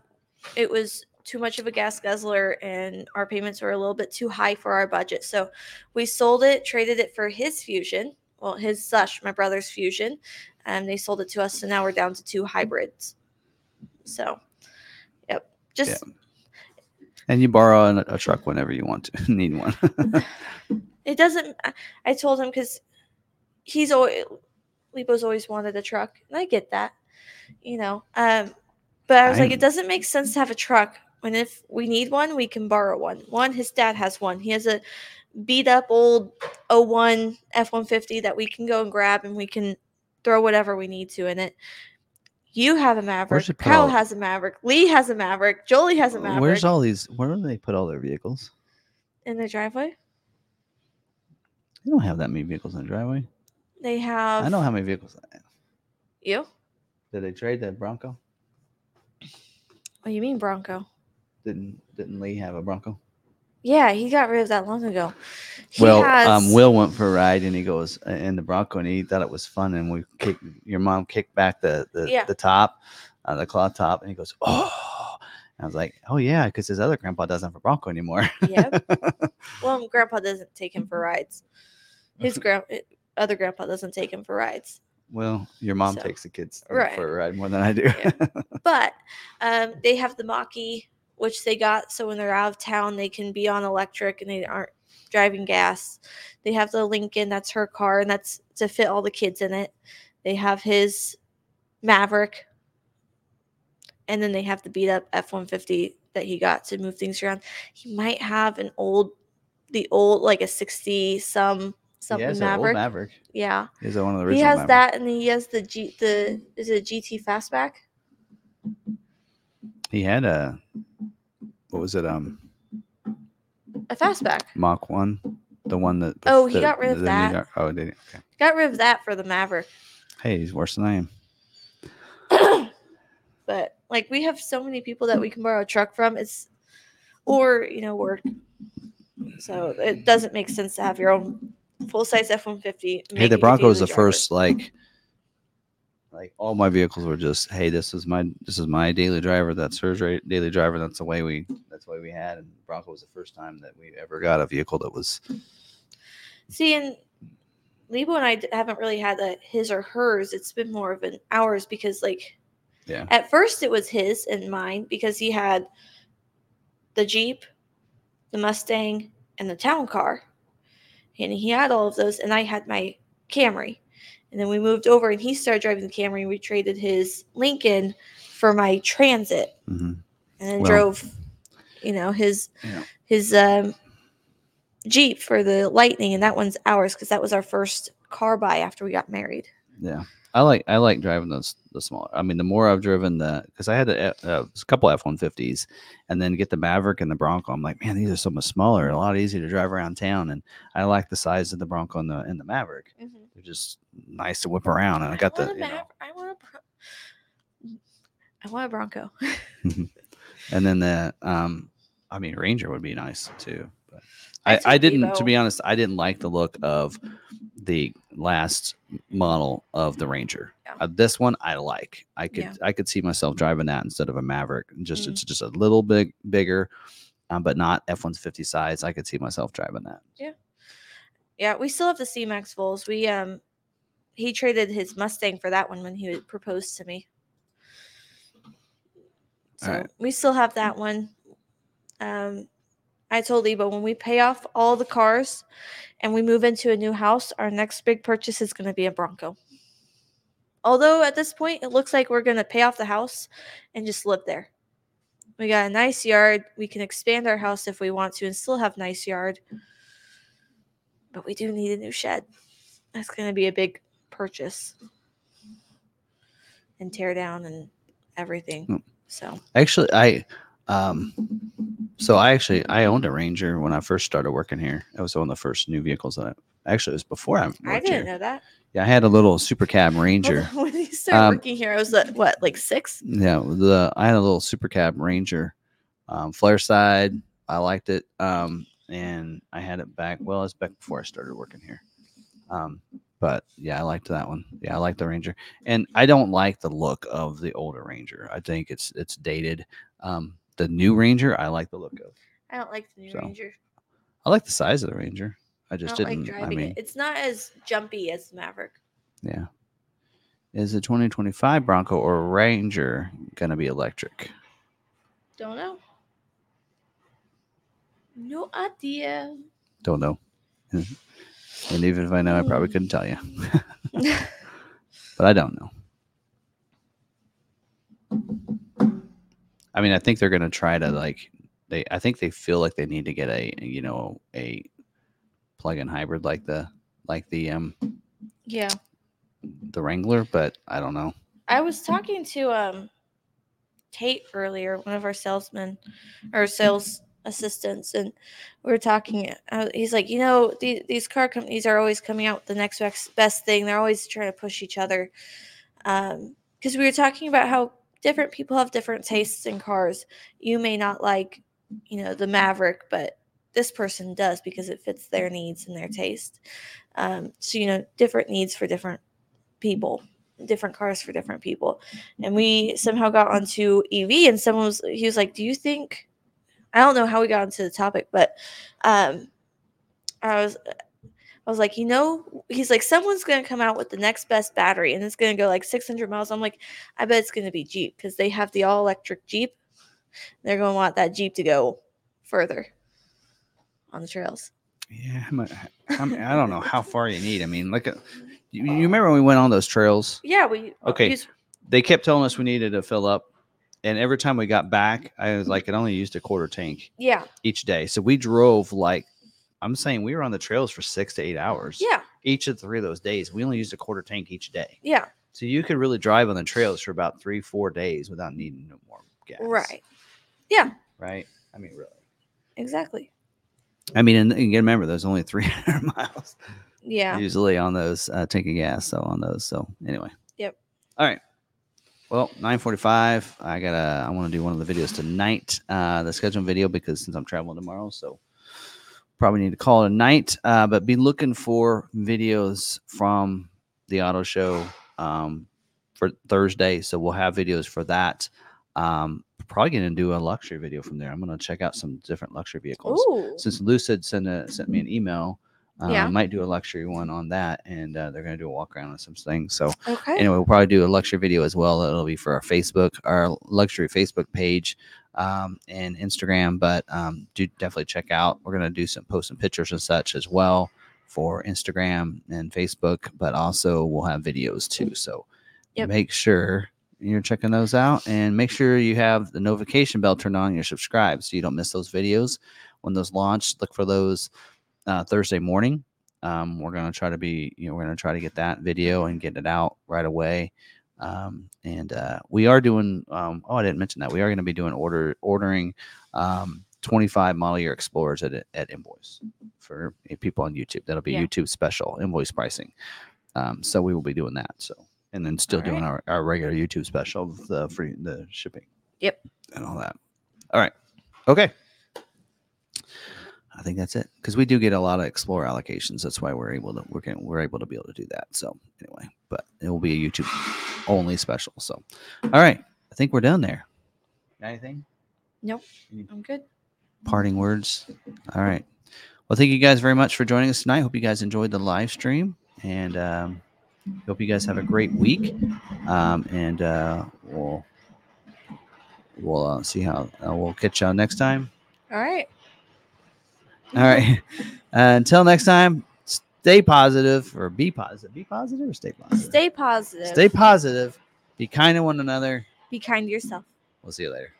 it was too much of a gas guzzler and our payments were a little bit too high for our budget. So we sold it, traded it for his Fusion, well, his slash my brother's Fusion, and they sold it to us. So now we're down to two hybrids. So, yep, just And you borrow an- a truck whenever you want to need one. it doesn't. I- I told him because he's always Libo's always wanted a truck, and I get that, you know. Um, but I was like, I'm- it doesn't make sense to have a truck when if we need one, we can borrow one. One, his dad has one. He has a beat up old 01 F one fifty that we can go and grab, and we can throw whatever we need to in it. You have a Maverick. Kyle all- has a Maverick. Lee has a Maverick. Jolie has a Maverick Where's all these? Where do they put all their vehicles? in the driveway. They don't have that many vehicles in the driveway. They have I know how many vehicles. you. Did they trade that Bronco? What do you mean Bronco? Didn't Didn't Lee have a Bronco? Yeah, he got rid of that long ago. He well, has, um, Will went for a ride and he goes uh, in the Bronco and he thought it was fun and we kicked your mom kicked back the the, Yeah. the top, uh, the cloth top, and he goes, oh. And I was like, oh yeah, because his other grandpa doesn't have a Bronco anymore. Yep. Well, grandpa doesn't take him for rides. His grand other grandpa doesn't take him for rides. well, your mom So, takes the kids right. for a ride more than I do. Yeah. But um, they have the Mach-E, which they got so when they're out of town, they can be on electric and they aren't driving gas. They have the Lincoln, that's her car, and that's to fit all the kids in it. They have his Maverick, and then they have the beat up F one fifty that he got to move things around. He might have an old, the old like a sixty some he something has an old Maverick. Maverick. Yeah, He's one of the reasons? he has Maverick. that, and he has the G the is it a GT Fastback? He had a what was it? Um, A Fastback. Mach one, the one that. Oh, he the- got rid of that. Oh, did he? Okay. Got rid of that for the Maverick. Hey, he's worse than I am. but like we have so many people that we can borrow a truck from. It's or you know work. So it doesn't make sense to have your own full size F one fifty. Hey, the Bronco is the first like like all my vehicles were just hey this is my this is my daily driver that's her dra- daily driver that's the way we that's the way we had and Bronco was the first time that we ever got a vehicle that was See, and Lebo and I d- haven't really had a his or hers. It's been more of an ours because, like, Yeah. At first, it was his and mine because he had the Jeep, the Mustang, and the town car, and he had all of those, and I had my Camry. And then we moved over, and he started driving the Camry. and We traded his Lincoln for my Transit, Mhm. and then Well- drove, you know, his Yeah. his um, Jeep for the Lightning, and that one's ours because that was our first car buy after we got married. yeah I like I like driving those the smaller I mean the more I've driven the because I had a, a, a couple F one fifties and then get the Maverick and the Bronco I'm like man these are so much smaller a lot easier to drive around town and I like the size of the Bronco and the and the Maverick they're just nice to whip around and I got the you know, I want a Bron- I want a Bronco. and then the um i mean ranger would be nice too but i i didn't to be honest i didn't like the look of the last model of the ranger Yeah. uh, this one i like i could Yeah. i could see myself driving that instead of a maverick just Mhm. it's just a little bit bigger um, but not f-150 size i could see myself driving that Yeah, we still have the C Max Vols. We um he traded his Mustang for that one when he proposed to me. So Alright. we still have that one. Um I told Eva when we pay off all the cars and we move into a new house, our next big purchase is going to be a Bronco. Although at this point it looks like we're going to pay off the house and just live there. We got a nice yard. We can expand our house if we want to and still have nice yard but we do need a new shed. That's going to be a big purchase and tear down and everything. Mm. So, actually i um so i actually i owned a ranger when i first started working here it was one of the first new vehicles that i actually it was before i I didn't here. know that. Yeah, I had a little super cab Ranger. when you started Um, working here, I was at what, like six? Yeah, the I had a little super cab Ranger, um, flare side. I liked it, um, and I had it back. Well, it's back before I started working here. Um, but yeah, I liked that one. Yeah, I like the Ranger, and I don't like the look of the older Ranger. I think it's it's dated. Um, the new Ranger, I like the look of. I don't like the new So, Ranger. I like the size of the Ranger. I I just don't didn't. like I mean, it. It's not as jumpy as the Maverick. yeah. Is the 2025 Bronco or Ranger gonna be electric? Don't know. No idea. Don't know. and even if I know, I probably couldn't tell you. but I don't know. I mean, I think they're gonna try to like they. I think they feel like they need to get a you know a plug-in hybrid like the like the um yeah. the Wrangler, but I don't know. I was talking to um Tate earlier, one of our salesmen or sales assistants, and we were talking. Uh, he's like, you know, these, car companies are always coming out with the next best, thing. They're always trying to push each other. Um because we were talking about how different people have different tastes in cars. You may not like, you know, the Maverick, but this person does because it fits their needs and their taste. Um, so you know, different needs for different people different cars for different people. And we somehow got onto EV and someone was he was like, Do you think I don't know how we got into the topic, but um I was I was like, you know, he's like, someone's gonna come out with the next best battery and it's gonna go like 600 miles. I'm like, I bet it's gonna be Jeep because they have the all electric Jeep. They're gonna want that Jeep to go further on the trails. Yeah, I'm a- I, mean, I don't know how far you need. I mean, like, you, you remember when we went on those trails? Yeah, we Okay. They kept telling us we needed to fill up, and every time we got back, I was like, it only used a quarter tank yeah, each day. So we drove like, I'm saying we were on the trails for six to eight hours. yeah, Each of three of those days, we only used a quarter tank each day. yeah, So you could really drive on the trails for about three, four days without needing no more gas. right. Yeah. Right. I mean, really. Exactly. I mean, and, and remember, there's only 300 miles Yeah. usually on those uh, tank of gas. So on those. So anyway. Yep. All right. Well, 9:45. I gotta. I want to do one of the videos tonight. Uh, the scheduled video because since I'm traveling tomorrow, so probably need to call it a night. Uh, but be looking for videos from the auto show um, for Thursday. So we'll have videos for that. Um, probably gonna do a luxury video from there. I'm gonna check out some different luxury vehicles Ooh. since Lucid sent a, sent me an email, uh, Yeah. might do a luxury one on that, and uh, they're gonna do a walk around on some things. So Okay. anyway, we'll probably do a luxury video as well. It'll be for our Facebook, our luxury Facebook page, um, and Instagram. But um, do definitely check out. We're gonna do some post some pictures and such as well for Instagram and Facebook. But also we'll have videos too. So Yep. make sure you're checking those out and make sure you have the notification bell turned on and you're subscribed so you don't miss those videos when those launch look for those uh, thursday morning. Um, we're going to try to be you know we're going to try to get that video and get it out right away. Um, and uh, we are doing um, oh i didn't mention that. We are going to be doing order ordering um, 25 model year explorers at at invoice for uh, people on youtube. That'll be Yeah. youtube special invoice pricing. Um, so we will be doing that so and then still All doing right. our, our regular youtube special the free the shipping Yep. and all that. All right okay i think that's it because we do get a lot of explore allocations that's why we're able to we're, getting, we're able to be able to do that so anyway but it will be a youtube only special so. All right i think we're done there. Got anything? I'm good. parting words? All right. Well thank you guys very much for joining us tonight. Hope you guys enjoyed the live stream and um, hope you guys have a great week um, and uh, we'll we'll uh, see how uh, we'll catch y'all next time. All right. All right. Uh, until next time stay positive or be positive. Be positive or stay positive? Stay positive. stay positive. Be kind to one another. Be kind to yourself. we'll see you later